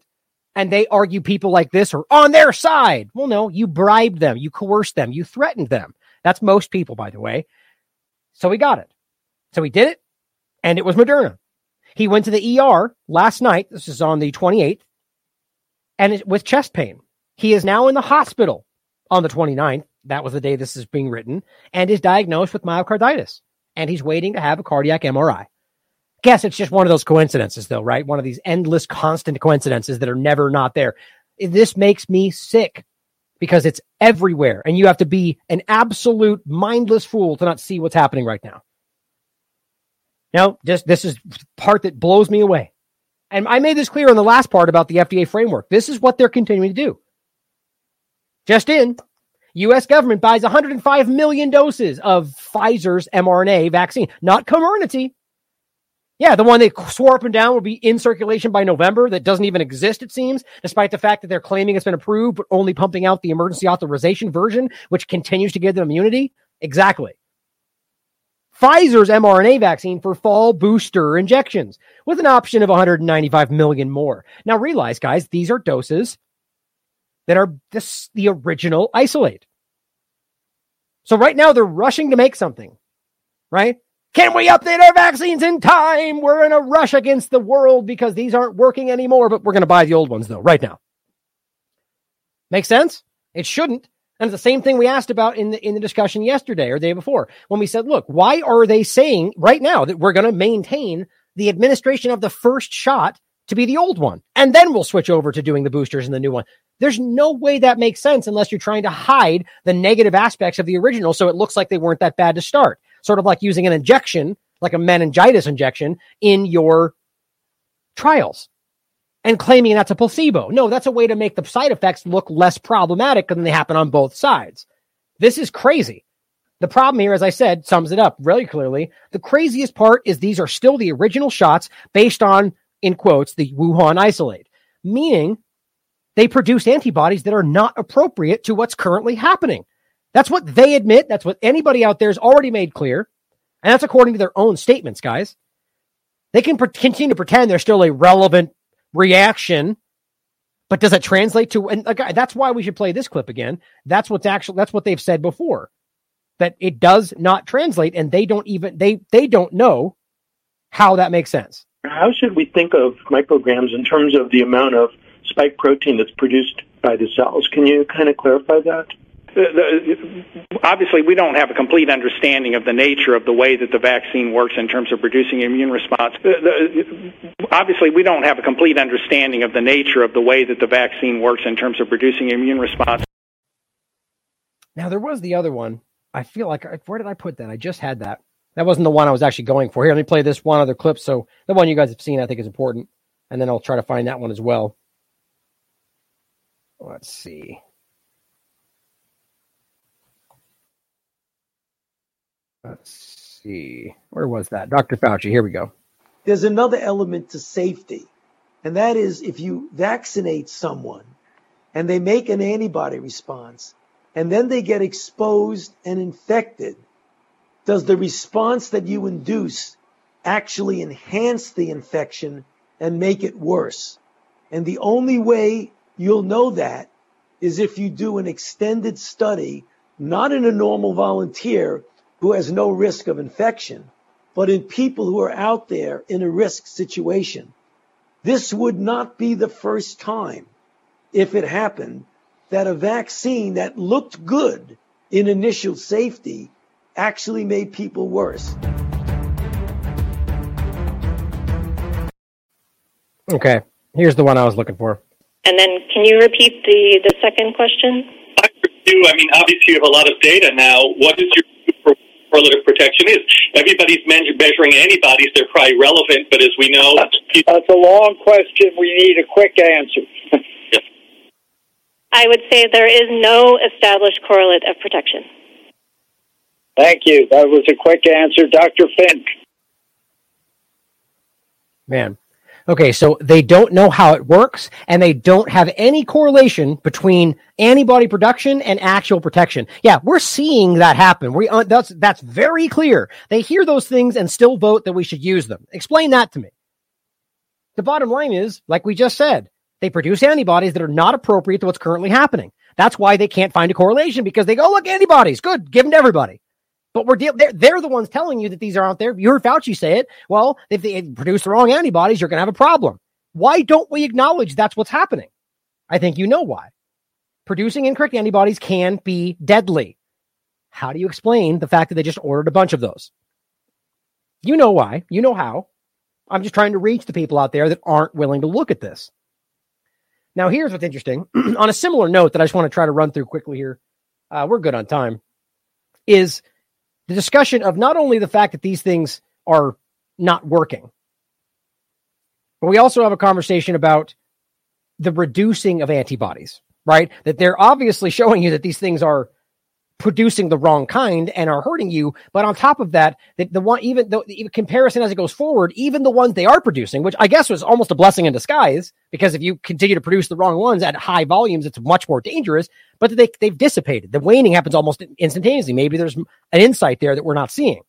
And they argue people like this are on their side. Well, no, you bribed them, you coerced them, you threatened them. That's most people, by the way. So he got it. So he did it, and it was Moderna. He went to the ER last night. This is on the 28th, and it, with chest pain. He is now in the hospital on the 29th. That was the day this is being written, and is diagnosed with myocarditis. And he's waiting to have a cardiac MRI. Guess it's just one of those coincidences, though, right? One of these endless, constant coincidences that are never not there. This makes me sick because it's everywhere, and you have to be an absolute mindless fool to not see what's happening right now. Now, just this is part that blows me away. And I made this clear in the last part about the FDA framework. This is what they're continuing to do. Just in, U.S. government buys 105 million doses of Pfizer's mRNA vaccine, not Comirnaty. Yeah, the one they swore up and down will be in circulation by November that doesn't even exist, it seems, despite the fact that they're claiming it's been approved, but only pumping out the emergency authorization version, which continues to give them immunity. Exactly. Pfizer's mRNA vaccine for fall booster injections with an option of 195 million more. Now realize, guys, these are doses that are this, the original isolate. So right now they're rushing to make something, right? Can we update our vaccines in time? We're in a rush against the world because these aren't working anymore, but we're going to buy the old ones though, right now. Make sense? It shouldn't. And it's the same thing we asked about in the in the discussion yesterday or the day before when we said, look, why are they saying right now that we're going to maintain the administration of the first shot to be the old one, and then we'll switch over to doing the boosters and the new one? There's no way that makes sense unless you're trying to hide the negative aspects of the original, so it looks like they weren't that bad to start. Sort of like using an injection, like a meningitis injection, in your trials and claiming that's a placebo. No, that's a way to make the side effects look less problematic than they happen on both sides. This is crazy. The problem here, as I said, sums it up really clearly. The craziest part is these are still the original shots based on, in quotes, the Wuhan isolate, meaning they produce antibodies that are not appropriate to what's currently happening. That's what they admit. That's what anybody out there has already made clear. And that's according to their own statements, guys. They can pre- continue to pretend they're still a relevant reaction, but does it translate to? And that's why we should play this clip again. That's what's actually that's what they've said before that it does not translate, and they don't even they they don't know how that makes sense. How should we think of micrograms in terms of the amount of spike protein that's produced by the cells? Can you kind of clarify that? Uh, the, obviously, we don't have a complete understanding of the nature of the way that the vaccine works in terms of producing immune response. Uh, the, obviously, we don't have a complete understanding of the nature of the way that the vaccine works in terms of producing immune response. Now, there was the other one. I feel like, where did I put that? I just had that. That wasn't the one I was actually going for. Here, let me play this one other clip. So, the one you guys have seen, I think, is important. And then I'll try to find that one as well. Let's see. Let's see. Where was that? Dr. Fauci. Here we go. There's another element to safety, and that is if you vaccinate someone and they make an antibody response and then they get exposed and infected, does the response that you induce actually enhance the infection and make it worse? And the only way you'll know that is if you do an extended study, not in a normal volunteer, who has no risk of infection, but in people who are out there in a risk situation. This would not be the first time, if it happened, that a vaccine that looked good in initial safety actually made people worse. Okay, here's the one I was looking for. And then, can you repeat the, the second question? I do. I mean, obviously, you have a lot of data now. What is your correlative protection is. Everybody's measuring antibodies; they're probably relevant, but as we know, that's, that's a long question. We need a quick answer. I would say there is no established correlate of protection. Thank you. That was a quick answer. Dr. Fink. Man. Okay, so they don't know how it works and they don't have any correlation between antibody production and actual protection. Yeah, we're seeing that happen. We uh, that's that's very clear. They hear those things and still vote that we should use them. Explain that to me. The bottom line is, like we just said, they produce antibodies that are not appropriate to what's currently happening. That's why they can't find a correlation because they go, look, antibodies, good, give them to everybody. But we're they're, they're the ones telling you that these are out there. You heard Fauci say it. Well, if they produce the wrong antibodies, you're going to have a problem. Why don't we acknowledge that's what's happening? I think you know why. Producing incorrect antibodies can be deadly. How do you explain the fact that they just ordered a bunch of those? You know why. You know how. I'm just trying to reach the people out there that aren't willing to look at this. Now, here's what's interesting. [CLEARS THROAT] on a similar note that I just want to try to run through quickly here, uh, we're good on time, is the discussion of not only the fact that these things are not working, but we also have a conversation about the reducing of antibodies, right? That they're obviously showing you that these things are producing the wrong kind and are hurting you. But on top of that, the, the one, even the, the comparison as it goes forward, even the ones they are producing, which I guess was almost a blessing in disguise, because if you continue to produce the wrong ones at high volumes, it's much more dangerous, but they, they've dissipated. The waning happens almost instantaneously. Maybe there's an insight there that we're not seeing.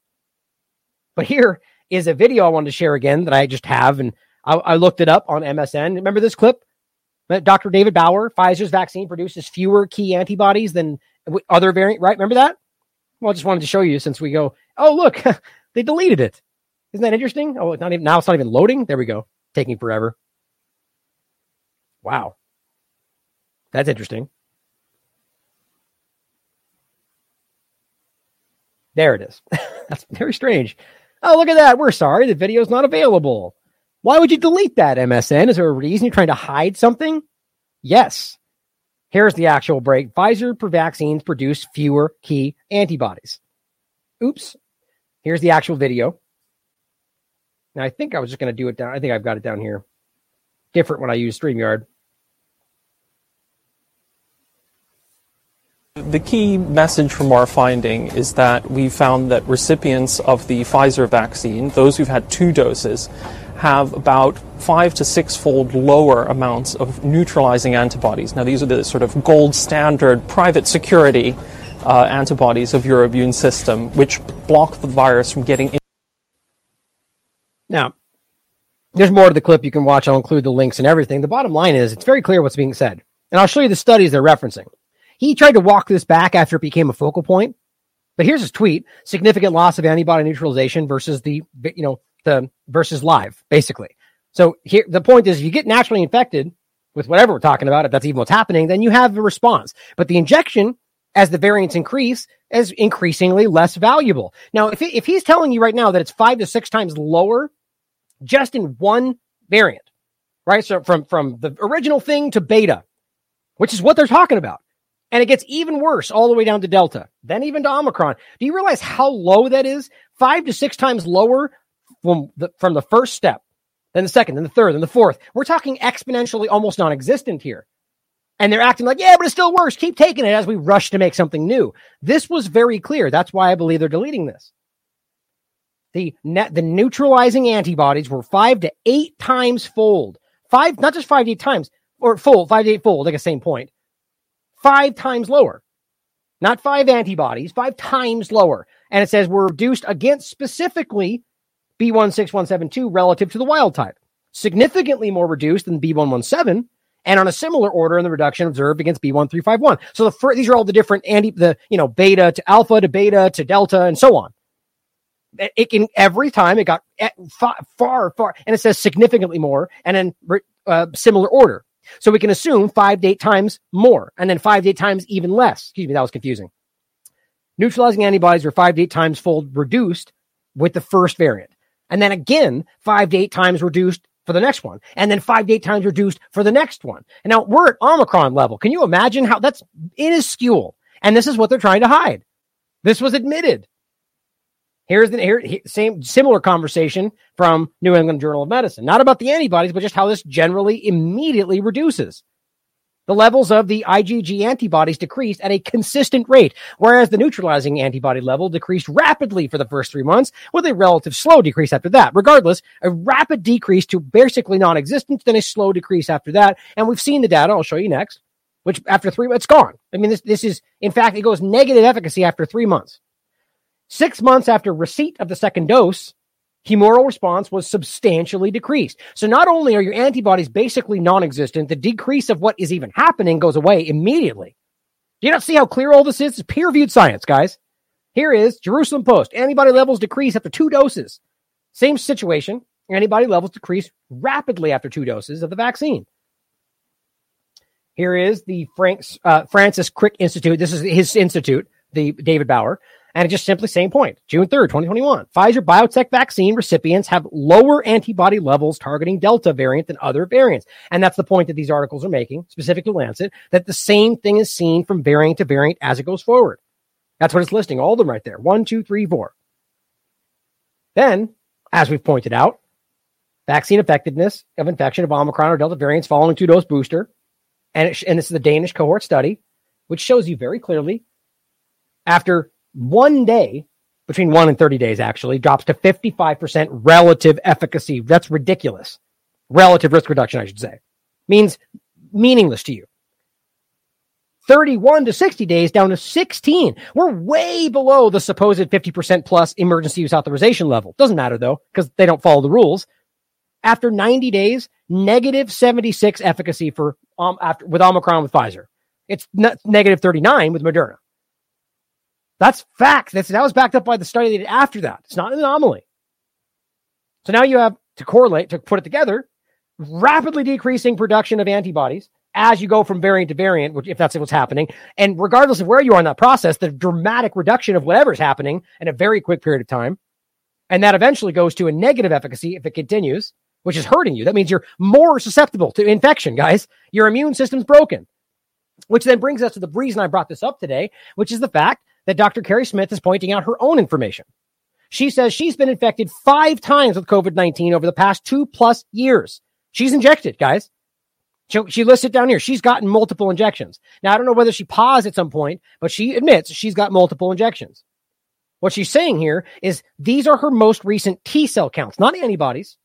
But here is a video I wanted to share again that I just have. And I, I looked it up on MSN. Remember this clip? Dr. David Bauer, Pfizer's vaccine produces fewer key antibodies than other variant, right? Remember that? Well, I just wanted to show you since we go, oh, look, [LAUGHS] they deleted it. Isn't that interesting? Oh, it's not even, now it's not even loading. There we go. Taking forever. Wow. That's interesting. There it is. [LAUGHS] That's very strange. Oh, look at that. We're sorry. The video is not available. Why would you delete that, MSN? Is there a reason you're trying to hide something? Yes. Here's the actual break. Pfizer vaccines produce fewer key antibodies. Oops. Here's the actual video. Now, I think I was just going to do it down. I think I've got it down here. Different when I use StreamYard. The key message from our finding is that we found that recipients of the Pfizer vaccine, those who've had two doses, have about five to six fold lower amounts of neutralizing antibodies. Now, these are the sort of gold standard private security uh, antibodies of your immune system, which block the virus from getting in. Now, there's more to the clip you can watch. I'll include the links and everything. The bottom line is it's very clear what's being said. And I'll show you the studies they're referencing. He tried to walk this back after it became a focal point. But here's his tweet significant loss of antibody neutralization versus the, you know, the versus live, basically. So here, the point is, if you get naturally infected with whatever we're talking about, if that's even what's happening, then you have a response. But the injection, as the variants increase, is increasingly less valuable. Now, if, if he's telling you right now that it's five to six times lower just in one variant, right? So from, from the original thing to beta, which is what they're talking about. And it gets even worse all the way down to Delta, then even to Omicron. Do you realize how low that is? Five to six times lower from the, from the first step, then the second, then the third, then the fourth. We're talking exponentially almost non existent here. And they're acting like, yeah, but it's still worse. Keep taking it as we rush to make something new. This was very clear. That's why I believe they're deleting this. The net, the neutralizing antibodies were five to eight times fold. Five, not just five to eight times, or fold, five to eight fold, like a same point. Five times lower. Not five antibodies, five times lower. And it says we're reduced against specifically B16172 relative to the wild type, significantly more reduced than B117, and on a similar order in the reduction observed against B1351. So the fir- these are all the different anti the you know beta to alpha to beta to delta and so on. It can every time it got far far, far and it says significantly more and then uh, similar order. So we can assume five to eight times more and then five to eight times even less. Excuse me, that was confusing. Neutralizing antibodies are five to eight times fold reduced with the first variant and then again five to eight times reduced for the next one, and then five to eight times reduced for the next one. And now we're at Omicron level. Can you imagine how that's minuscule? And this is what they're trying to hide. This was admitted. Here's the here, same similar conversation from New England Journal of Medicine, not about the antibodies, but just how this generally immediately reduces. The levels of the IgG antibodies decreased at a consistent rate, whereas the neutralizing antibody level decreased rapidly for the first three months, with a relative slow decrease after that. Regardless, a rapid decrease to basically non existent, then a slow decrease after that. And we've seen the data, I'll show you next, which after three it's gone. I mean, this, this is, in fact, it goes negative efficacy after three months. Six months after receipt of the second dose, humoral response was substantially decreased. So not only are your antibodies basically non-existent, the decrease of what is even happening goes away immediately. Do you not see how clear all this is? It's peer-reviewed science, guys. Here is Jerusalem Post. Antibody levels decrease after two doses. Same situation. Antibody levels decrease rapidly after two doses of the vaccine. Here is the Frank, uh, Francis Crick Institute. This is his institute, the David Bauer. And it's just simply same point. June 3rd, 2021. Pfizer BioNTech vaccine recipients have lower antibody levels targeting Delta variant than other variants. And that's the point that these articles are making, specific to Lancet, that the same thing is seen from variant to variant as it goes forward. That's what it's listing, all of them right there. One, two, three, four. Then, as we've pointed out, vaccine effectiveness of infection of Omicron or Delta variants following two dose booster. And, and this is the Danish cohort study, which shows you very clearly after one day, between one and 30 days actually, drops to 55% relative efficacy. That's ridiculous. Relative risk reduction, I should say. Means meaningless to you. 31 to 60 days down to 16. We're way below the supposed 50% plus emergency use authorization level. Doesn't matter though, because they don't follow the rules. After 90 days, negative 76 efficacy for um, after with Omicron with Pfizer. It's negative 39 with Moderna. That's fact. That's, that was backed up by the study they did after that. It's not an anomaly. So now you have to correlate, to put it together, rapidly decreasing production of antibodies as you go from variant to variant, which if that's what's happening. And regardless of where you are in that process, the dramatic reduction of whatever's happening in a very quick period of time. And that eventually goes to a negative efficacy if it continues, which is hurting you. That means you're more susceptible to infection, guys. Your immune system's broken. Which then brings us to the reason I brought this up today, which is the fact that Dr. Carrie Smith is pointing out her own information. She says she's been infected five times with COVID 19 over the past two plus years. She's injected, guys. She, she lists it down here. She's gotten multiple injections. Now, I don't know whether she paused at some point, but she admits she's got multiple injections. What she's saying here is these are her most recent T cell counts, not antibodies.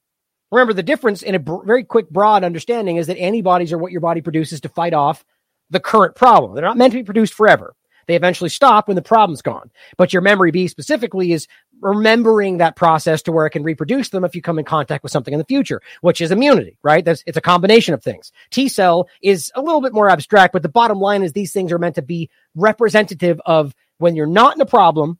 Remember, the difference in a very quick, broad understanding is that antibodies are what your body produces to fight off the current problem. They're not meant to be produced forever. They eventually stop when the problem's gone. But your memory B specifically is remembering that process to where it can reproduce them if you come in contact with something in the future, which is immunity, right? That's, it's a combination of things. T cell is a little bit more abstract, but the bottom line is these things are meant to be representative of when you're not in a problem,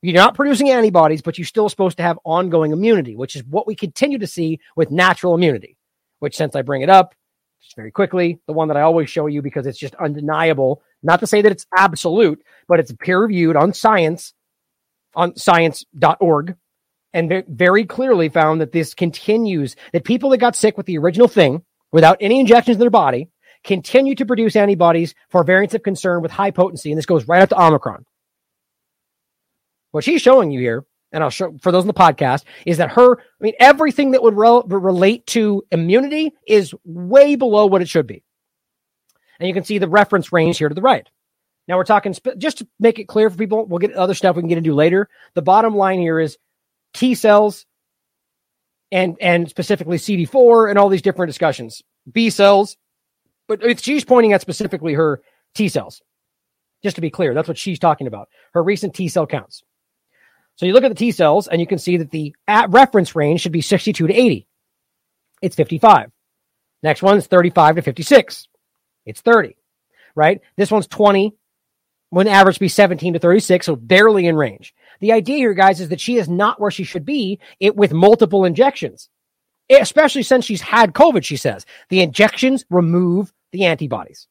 you're not producing antibodies, but you're still supposed to have ongoing immunity, which is what we continue to see with natural immunity, which since I bring it up, just very quickly, the one that I always show you because it's just undeniable not to say that it's absolute, but it's peer reviewed on science, on science.org, and very clearly found that this continues, that people that got sick with the original thing without any injections in their body continue to produce antibodies for variants of concern with high potency. And this goes right up to Omicron. What she's showing you here, and I'll show for those in the podcast, is that her, I mean, everything that would re- relate to immunity is way below what it should be. And you can see the reference range here to the right. Now we're talking just to make it clear for people. We'll get other stuff we can get into later. The bottom line here is T cells and and specifically CD4 and all these different discussions. B cells, but she's pointing at specifically her T cells. Just to be clear, that's what she's talking about. Her recent T cell counts. So you look at the T cells and you can see that the at reference range should be 62 to 80. It's 55. Next one is 35 to 56. It's 30, right? This one's 20. When average be 17 to 36, so barely in range. The idea here, guys, is that she is not where she should be it with multiple injections, especially since she's had COVID, she says. The injections remove the antibodies.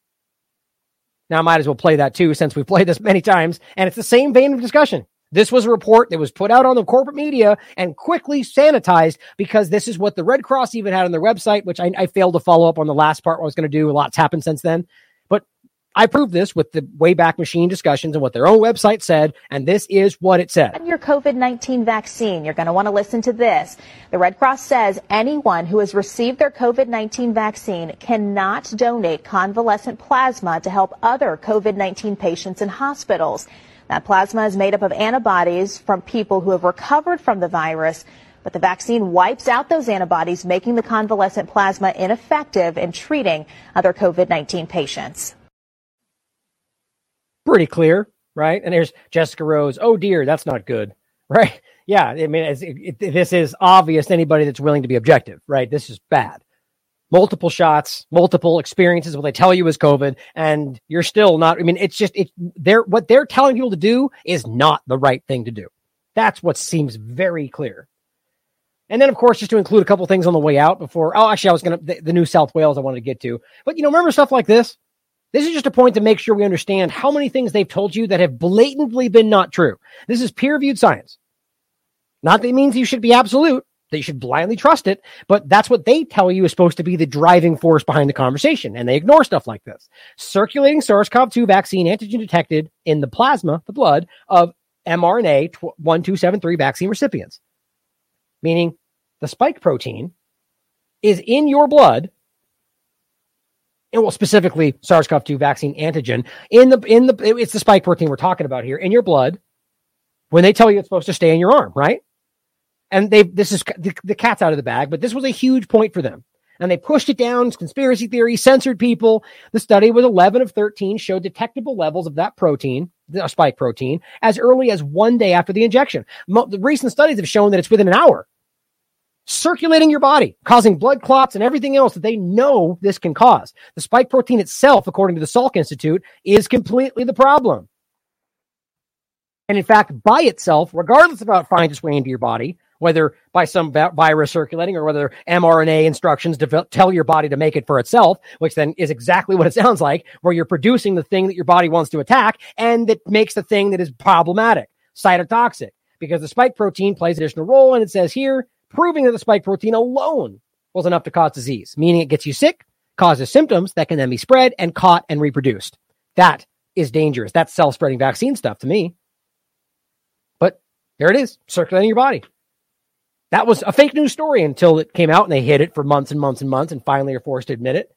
Now, I might as well play that too, since we've played this many times, and it's the same vein of discussion. This was a report that was put out on the corporate media and quickly sanitized because this is what the Red Cross even had on their website, which I, I failed to follow up on the last part I was going to do. A lot's happened since then. But I proved this with the Wayback Machine discussions and what their own website said, and this is what it said. your COVID 19 vaccine, you're going to want to listen to this. The Red Cross says anyone who has received their COVID 19 vaccine cannot donate convalescent plasma to help other COVID 19 patients in hospitals. That plasma is made up of antibodies from people who have recovered from the virus, but the vaccine wipes out those antibodies, making the convalescent plasma ineffective in treating other COVID 19 patients. Pretty clear, right? And there's Jessica Rose. Oh dear, that's not good, [LAUGHS] right? Yeah, I mean, it, it, this is obvious anybody that's willing to be objective, right? This is bad. Multiple shots, multiple experiences. What they tell you is COVID, and you're still not. I mean, it's just it. They're what they're telling people to do is not the right thing to do. That's what seems very clear. And then, of course, just to include a couple things on the way out before. Oh, actually, I was to the, the New South Wales I wanted to get to, but you know, remember stuff like this. This is just a point to make sure we understand how many things they've told you that have blatantly been not true. This is peer reviewed science. Not that it means you should be absolute, that you should blindly trust it, but that's what they tell you is supposed to be the driving force behind the conversation. And they ignore stuff like this. Circulating SARS CoV 2 vaccine antigen detected in the plasma, the blood of mRNA 1273 vaccine recipients, meaning the spike protein is in your blood and well, specifically SARS-CoV-2 vaccine antigen in the in the it's the spike protein we're talking about here in your blood. When they tell you it's supposed to stay in your arm, right? And they this is the, the cat's out of the bag, but this was a huge point for them. And they pushed it down. Conspiracy theory censored people. The study was 11 of 13 showed detectable levels of that protein, the spike protein, as early as one day after the injection. Mo- the recent studies have shown that it's within an hour circulating your body, causing blood clots and everything else that they know this can cause. The spike protein itself, according to the Salk Institute, is completely the problem. And in fact, by itself, regardless of how it finds its way into your body, whether by some virus circulating or whether mRNA instructions tell your body to make it for itself, which then is exactly what it [LAUGHS] sounds like, where you're producing the thing that your body wants to attack and that makes the thing that is problematic, cytotoxic, because the spike protein plays an additional role. And it says here, proving that the spike protein alone was enough to cause disease, meaning it gets you sick, causes symptoms that can then be spread and caught and reproduced. That is dangerous. That's self spreading vaccine stuff to me. But there it is, circulating in your body. That was a fake news story until it came out and they hid it for months and months and months and finally are forced to admit it.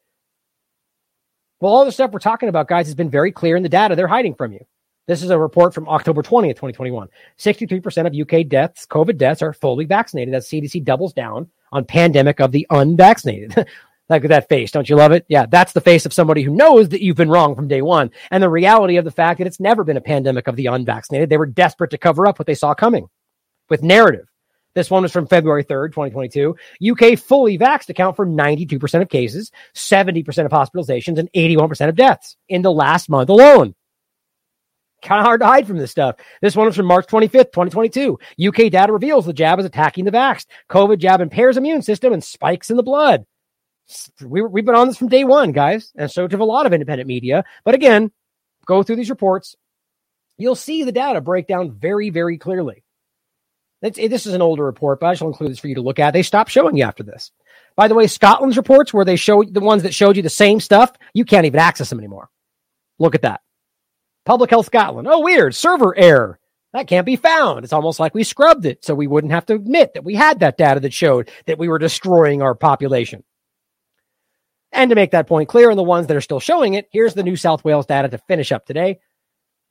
Well, all the stuff we're talking about, guys, has been very clear in the data they're hiding from you. This is a report from October 20th, 2021. 63% of UK deaths, COVID deaths, are fully vaccinated as CDC doubles down on pandemic of the unvaccinated. [LAUGHS] like that face, don't you love it? Yeah, that's the face of somebody who knows that you've been wrong from day one. And the reality of the fact that it's never been a pandemic of the unvaccinated. They were desperate to cover up what they saw coming with narrative. This one was from February 3rd, 2022. UK fully vaxxed account for 92% of cases, 70% of hospitalizations, and 81% of deaths in the last month alone kind of hard to hide from this stuff. This one was from March 25th, 2022. UK data reveals the jab is attacking the vaxxed. COVID jab impairs immune system and spikes in the blood. We, we've been on this from day one, guys, and so have a lot of independent media. But again, go through these reports. You'll see the data break down very, very clearly. This is an older report, but I shall include this for you to look at. They stopped showing you after this. By the way, Scotland's reports, where they show the ones that showed you the same stuff, you can't even access them anymore. Look at that. Public Health Scotland. Oh, weird. Server error. That can't be found. It's almost like we scrubbed it so we wouldn't have to admit that we had that data that showed that we were destroying our population. And to make that point clear, and the ones that are still showing it, here's the New South Wales data to finish up today.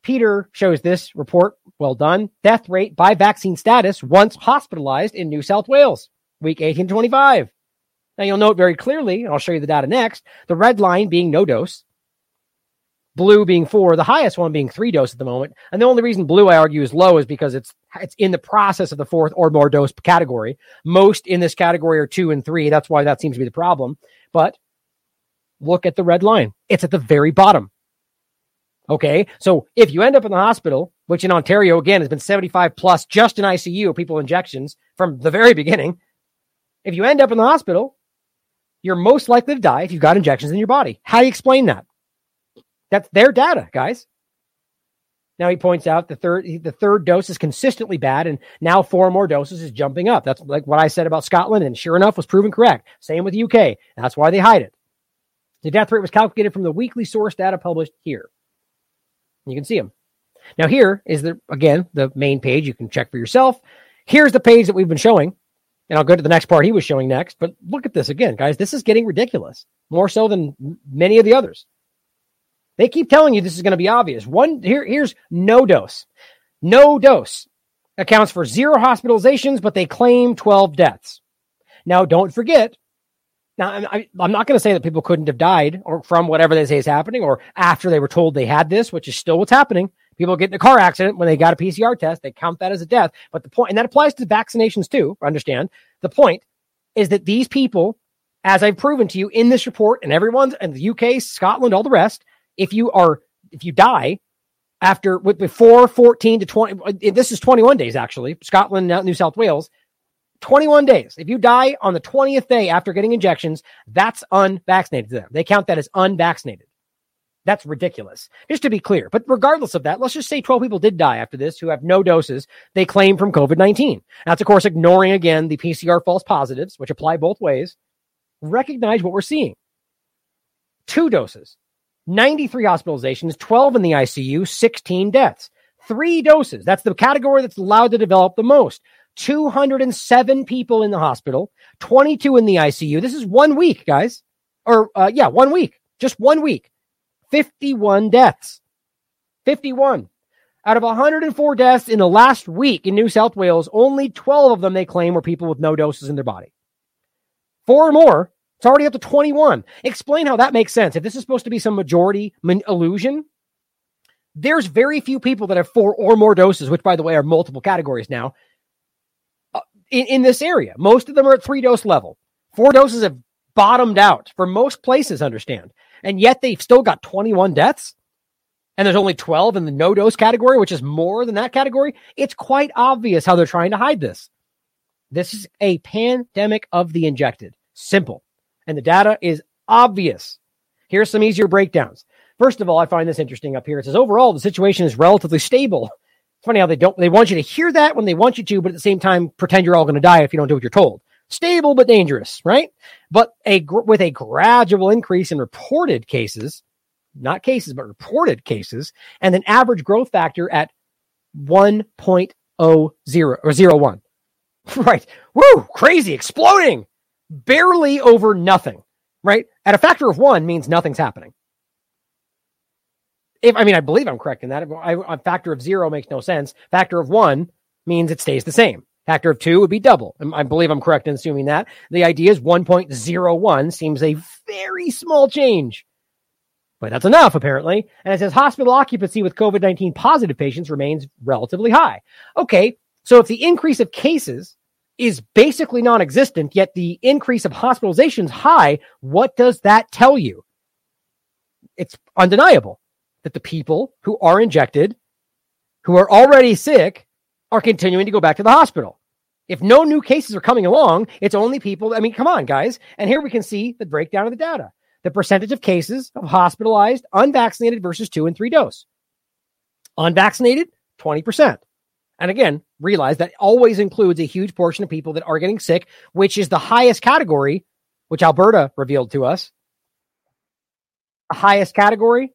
Peter shows this report. Well done. Death rate by vaccine status once hospitalized in New South Wales, week 1825. Now you'll note very clearly, and I'll show you the data next, the red line being no dose, blue being four, the highest one being three dose at the moment. And the only reason blue, I argue, is low is because it's it's in the process of the fourth or more dose category. Most in this category are two and three. That's why that seems to be the problem. But look at the red line. It's at the very bottom. Okay. So if you end up in the hospital, which in Ontario, again, has been 75 plus just in ICU, people injections from the very beginning. If you end up in the hospital, you're most likely to die if you've got injections in your body. How do you explain that? That's their data, guys. Now he points out the third the third dose is consistently bad, and now four more doses is jumping up. That's like what I said about Scotland, and sure enough, was proven correct. Same with the UK. That's why they hide it. The death rate was calculated from the weekly source data published here. You can see them. Now, here is the again the main page. You can check for yourself. Here's the page that we've been showing, and I'll go to the next part he was showing next. But look at this again, guys. This is getting ridiculous, more so than many of the others. They keep telling you this is going to be obvious. One here, here's no dose. No dose accounts for zero hospitalizations, but they claim 12 deaths. Now, don't forget. Now, I, I'm not going to say that people couldn't have died or from whatever they say is happening, or after they were told they had this, which is still what's happening. People get in a car accident when they got a PCR test, they count that as a death. But the point, and that applies to vaccinations too, understand. The point is that these people, as I've proven to you in this report, and everyone's in the UK, Scotland, all the rest, if you are, if you die after with before 14 to 20, uh, this is 21 days actually, Scotland, New South Wales, 21 days. If you die on the 20th day after getting injections, that's unvaccinated to them. They count that as unvaccinated. That's ridiculous. Just to be clear. But regardless of that, let's just say 12 people did die after this who have no doses they claim from COVID 19. That's, of course, ignoring again the PCR false positives, which apply both ways. Recognize what we're seeing two doses, 93 hospitalizations, 12 in the ICU, 16 deaths. Three doses. That's the category that's allowed to develop the most. 207 people in the hospital, 22 in the ICU. This is one week, guys. Or, uh, yeah, one week. Just one week. 51 deaths. 51. Out of 104 deaths in the last week in New South Wales, only 12 of them they claim were people with no doses in their body. Four or more, it's already up to 21. Explain how that makes sense. If this is supposed to be some majority illusion, there's very few people that have four or more doses, which, by the way, are multiple categories now, in, in this area. Most of them are at three dose level. Four doses have bottomed out for most places, understand and yet they've still got 21 deaths and there's only 12 in the no dose category, which is more than that category. It's quite obvious how they're trying to hide this. This is a pandemic of the injected. Simple. And the data is obvious. Here's some easier breakdowns. First of all, I find this interesting up here. It says overall, the situation is relatively stable. Funny how they don't, they want you to hear that when they want you to, but at the same time, pretend you're all going to die if you don't do what you're told stable but dangerous, right? But a with a gradual increase in reported cases, not cases but reported cases, and an average growth factor at 1.00 or 01. [LAUGHS] Right. Woo, crazy, exploding. Barely over nothing, right? At a factor of 1 means nothing's happening. If I mean I believe I'm correct in that. a factor of 0 makes no sense. Factor of 1 means it stays the same. Factor of two would be double. I believe I'm correct in assuming that. The idea is 1.01 seems a very small change, but that's enough apparently. And it says hospital occupancy with COVID 19 positive patients remains relatively high. Okay, so if the increase of cases is basically non existent, yet the increase of hospitalizations high, what does that tell you? It's undeniable that the people who are injected, who are already sick, are continuing to go back to the hospital. If no new cases are coming along, it's only people. I mean, come on, guys. And here we can see the breakdown of the data the percentage of cases of hospitalized, unvaccinated versus two and three dose. Unvaccinated, 20%. And again, realize that always includes a huge portion of people that are getting sick, which is the highest category, which Alberta revealed to us. The highest category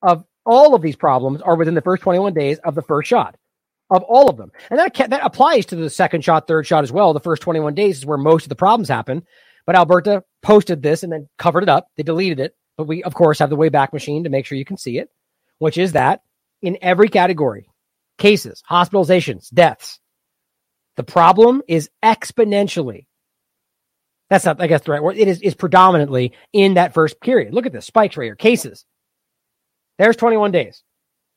of all of these problems are within the first 21 days of the first shot of all of them. And that that applies to the second shot, third shot as well. The first 21 days is where most of the problems happen. But Alberta posted this and then covered it up. They deleted it. But we, of course, have the Wayback Machine to make sure you can see it, which is that in every category cases, hospitalizations, deaths, the problem is exponentially. That's not, I guess, the right word. It is, is predominantly in that first period. Look at this spikes right here. Cases. There's 21 days.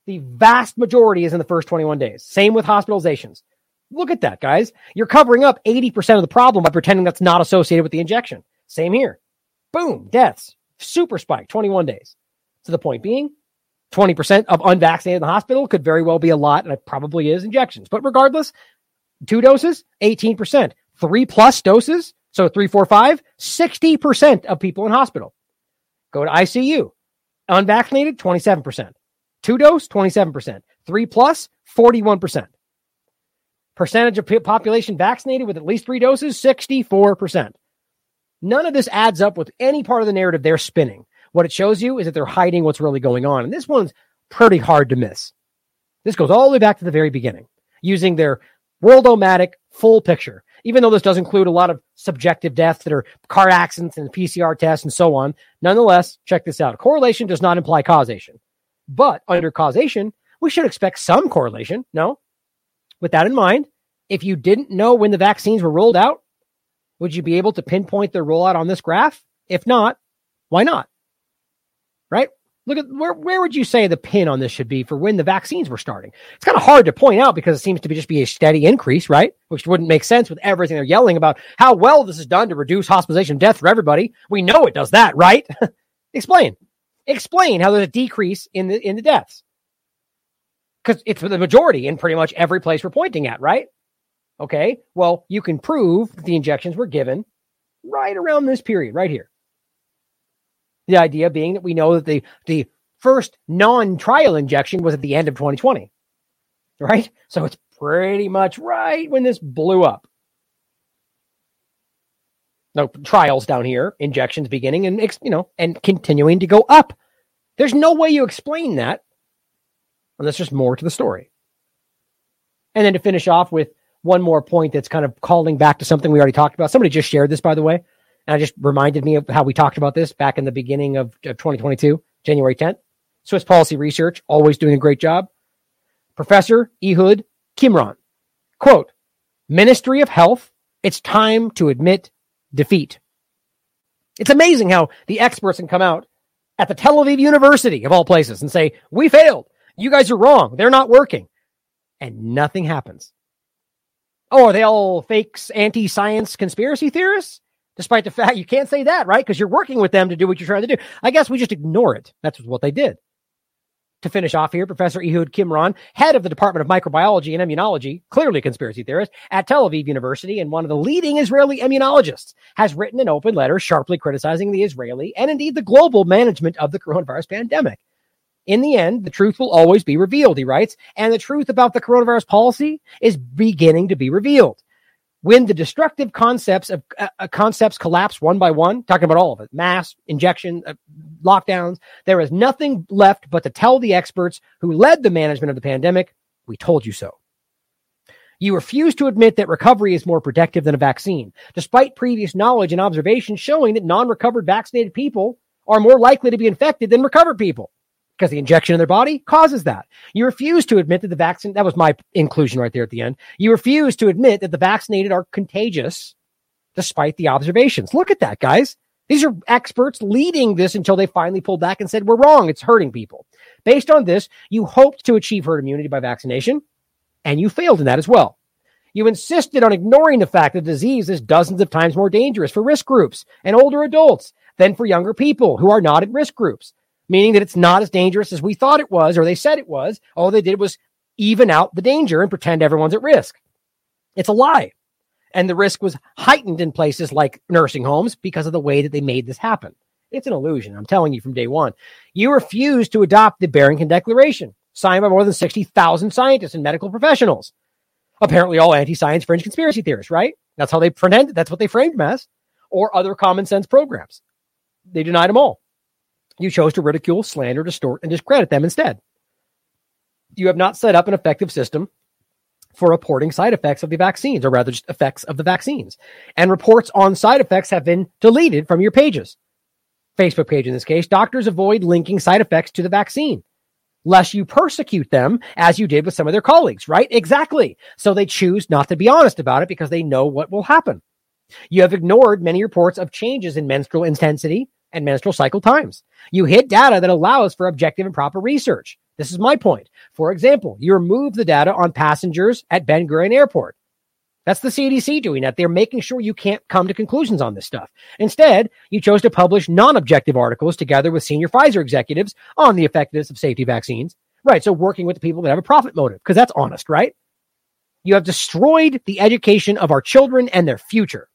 The vast majority is in the first 21 days. Same with hospitalizations. Look at that, guys. You're covering up 80% of the problem by pretending that's not associated with the injection. Same here. Boom, deaths. Super spike, 21 days. So the point being, 20% of unvaccinated in the hospital could very well be a lot, and it probably is injections. But regardless, two doses, 18%. Three plus doses, so three, four, five, 60% of people in hospital. Go to ICU. Unvaccinated, 27%. Two dose, 27%. Three plus, 41%. Percentage of population vaccinated with at least three doses, 64%. None of this adds up with any part of the narrative they're spinning. What it shows you is that they're hiding what's really going on. And this one's pretty hard to miss. This goes all the way back to the very beginning using their world-o-matic full picture. Even though this does include a lot of subjective deaths that are car accidents and PCR tests and so on, nonetheless, check this out. Correlation does not imply causation. But under causation, we should expect some correlation. No? With that in mind, if you didn't know when the vaccines were rolled out, would you be able to pinpoint their rollout on this graph? If not, why not? Right? Look at where where would you say the pin on this should be for when the vaccines were starting? It's kind of hard to point out because it seems to be just be a steady increase, right? Which wouldn't make sense with everything they're yelling about how well this is done to reduce hospitalization death for everybody. We know it does that, right? [LAUGHS] Explain. Explain how there's a decrease in the in the deaths. Because it's the majority in pretty much every place we're pointing at, right? Okay. Well, you can prove that the injections were given right around this period, right here. The idea being that we know that the, the first non trial injection was at the end of 2020, right? So it's pretty much right when this blew up. No trials down here, injections beginning and, you know, and continuing to go up. There's no way you explain that unless there's more to the story. And then to finish off with one more point that's kind of calling back to something we already talked about. Somebody just shared this, by the way. And I just reminded me of how we talked about this back in the beginning of, of 2022, January 10th. Swiss Policy Research, always doing a great job. Professor Ehud Qimron, quote, Ministry of Health, it's time to admit defeat. It's amazing how the experts can come out at the Tel Aviv University of all places and say, we failed. You guys are wrong. They're not working. And nothing happens. Oh, are they all fakes, anti science conspiracy theorists? Despite the fact you can't say that, right? Because you're working with them to do what you're trying to do. I guess we just ignore it. That's what they did. To finish off here, Professor Ehud Qimron, head of the Department of Microbiology and Immunology, clearly a conspiracy theorist at Tel Aviv University and one of the leading Israeli immunologists, has written an open letter sharply criticizing the Israeli and indeed the global management of the coronavirus pandemic. In the end, the truth will always be revealed, he writes, and the truth about the coronavirus policy is beginning to be revealed. When the destructive concepts of uh, uh, concepts collapse one by one, talking about all of it, mass injection, uh, lockdowns, there is nothing left but to tell the experts who led the management of the pandemic, we told you so. You refuse to admit that recovery is more protective than a vaccine, despite previous knowledge and observations showing that non-recovered vaccinated people are more likely to be infected than recovered people because the injection in their body causes that. You refuse to admit that the vaccine, that was my inclusion right there at the end. You refuse to admit that the vaccinated are contagious despite the observations. Look at that, guys. These are experts leading this until they finally pulled back and said, we're wrong. It's hurting people. Based on this, you hoped to achieve herd immunity by vaccination, and you failed in that as well. You insisted on ignoring the fact that the disease is dozens of times more dangerous for risk groups and older adults than for younger people who are not at risk groups meaning that it's not as dangerous as we thought it was or they said it was. All they did was even out the danger and pretend everyone's at risk. It's a lie. And the risk was heightened in places like nursing homes because of the way that they made this happen. It's an illusion. I'm telling you from day one. You refused to adopt the Barrington Declaration, signed by more than 60,000 scientists and medical professionals. Apparently, all anti science fringe conspiracy theorists, right? That's how they pretended. That's what they framed them as, or other common sense programs. They denied them all. You chose to ridicule, slander, distort, and discredit them instead. You have not set up an effective system for reporting side effects of the vaccines, or rather, just effects of the vaccines. And reports on side effects have been deleted from your pages. Facebook page in this case, doctors avoid linking side effects to the vaccine, lest you persecute them as you did with some of their colleagues, right? Exactly. So they choose not to be honest about it because they know what will happen. You have ignored many reports of changes in menstrual intensity, and menstrual cycle times. You hid data that allows for objective and proper research. This is my point. For example, you remove the data on passengers at Ben Gurion Airport. That's the CDC doing that. They're making sure you can't come to conclusions on this stuff. Instead, you chose to publish non-objective articles together with senior Pfizer executives on the effectiveness of safety vaccines. Right. So working with the people that have a profit motive, because that's honest, right? You have destroyed the education of our children and their future.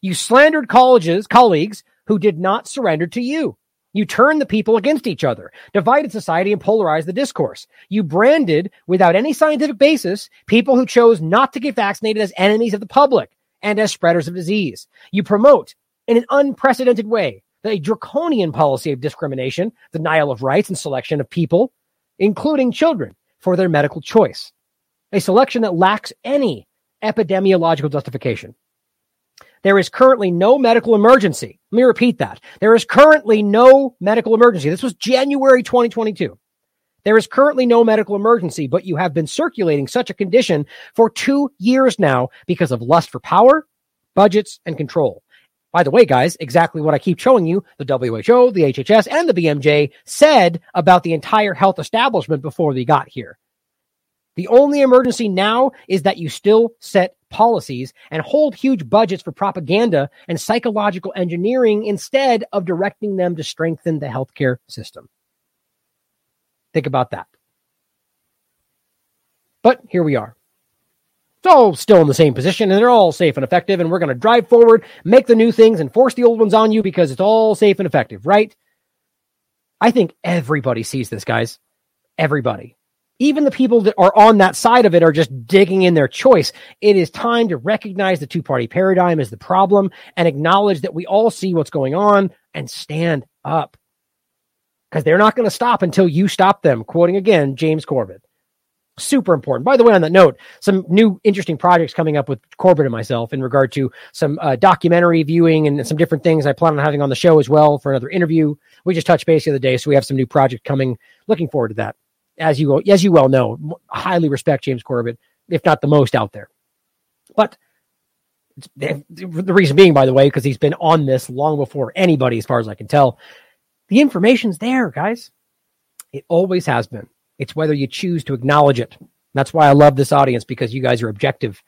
You slandered colleges, colleagues who did not surrender to you. You turned the people against each other, divided society, and polarized the discourse. You branded, without any scientific basis, people who chose not to get vaccinated as enemies of the public and as spreaders of disease. You promote, in an unprecedented way, the draconian policy of discrimination, denial of rights, and selection of people, including children, for their medical choice. A selection that lacks any epidemiological justification. There is currently no medical emergency. Let me repeat that. There is currently no medical emergency. This was January 2022. There is currently no medical emergency, but you have been circulating such a condition for two years now because of lust for power, budgets, and control. By the way, guys, exactly what I keep showing you the WHO, the HHS, and the BMJ said about the entire health establishment before they got here. The only emergency now is that you still set policies and hold huge budgets for propaganda and psychological engineering instead of directing them to strengthen the healthcare system. Think about that. But here we are. It's all still in the same position and they're all safe and effective. And we're going to drive forward, make the new things, and force the old ones on you because it's all safe and effective, right? I think everybody sees this, guys. Everybody even the people that are on that side of it are just digging in their choice. It is time to recognize the two party paradigm as the problem and acknowledge that we all see what's going on and stand up because they're not going to stop until you stop them. Quoting again, James Corbett. Super important. By the way, on that note, some new interesting projects coming up with Corbett and myself in regard to some uh, documentary viewing and some different things I plan on having on the show as well for another interview. We just touched base the other day, so we have some new project coming. Looking forward to that as you as you well know, highly respect James Corbett, if not the most out there. But the reason being, by the way, because he's been on this long before anybody, as far as I can tell. The information's there, guys. It always has been. It's whether you choose to acknowledge it. That's why I love this audience because you guys are objective.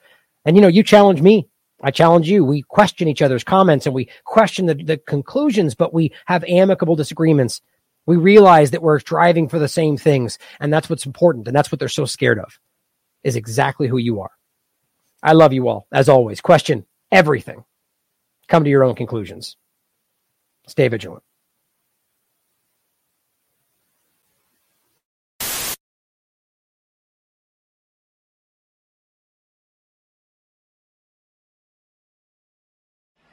And you know, you challenge me. I challenge you. We question each other's comments and we question the, the conclusions, but we have amicable disagreements we realize that we're striving for the same things. And that's what's important. And that's what they're so scared of is exactly who you are. I love you all. As always, question everything. Come to your own conclusions. Stay vigilant.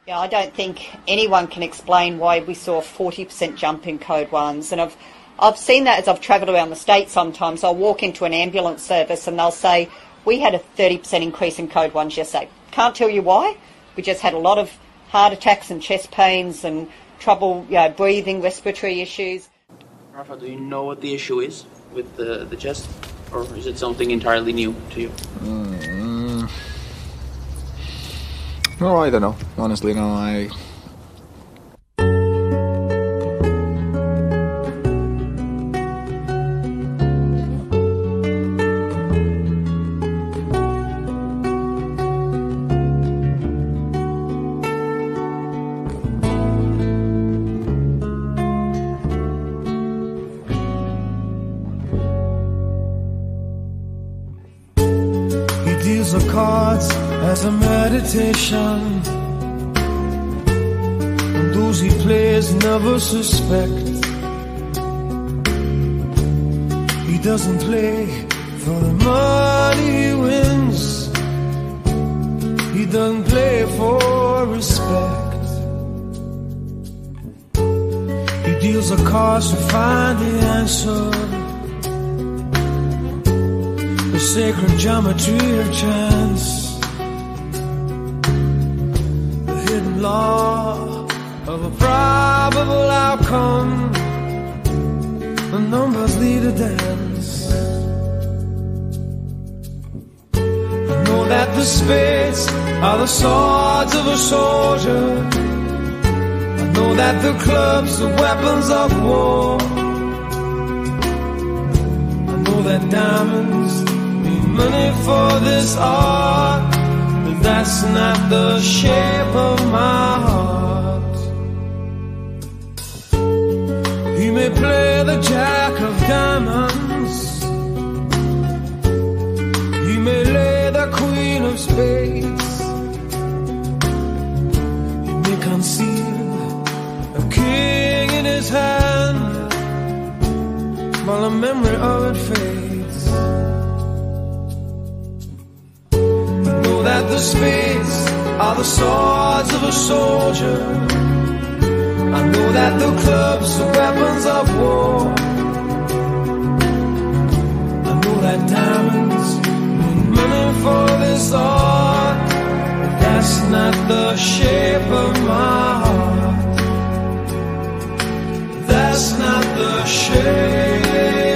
Yeah, I don't think anyone can explain why we saw a 40% jump in code ones. And I've, I've seen that as I've travelled around the state sometimes. I'll walk into an ambulance service and they'll say, we had a 30% increase in code ones yesterday. Can't tell you why. We just had a lot of heart attacks and chest pains and trouble you know, breathing, respiratory issues. Rafa, do you know what the issue is with the, the chest? Or is it something entirely new to you? Mm. No, I don't know. Honestly, no. I doesn't play for the money he wins. He doesn't play for respect. He deals the cards to find the answer. The sacred geometry of chance. Lead a dance. I know that the spades are the swords of a soldier. I know that the clubs are weapons of war. I know that diamonds mean money for this art But that's not the shape of my heart. You may play the of diamonds, you may lay the queen of spades, you may conceal a king in his hand while the memory of it fades. I know that the spades are the swords of a soldier. I know that the clubs are weapons of war. Diamonds money for this art, but that's not the shape of my heart. That's not the shape.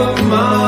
of my.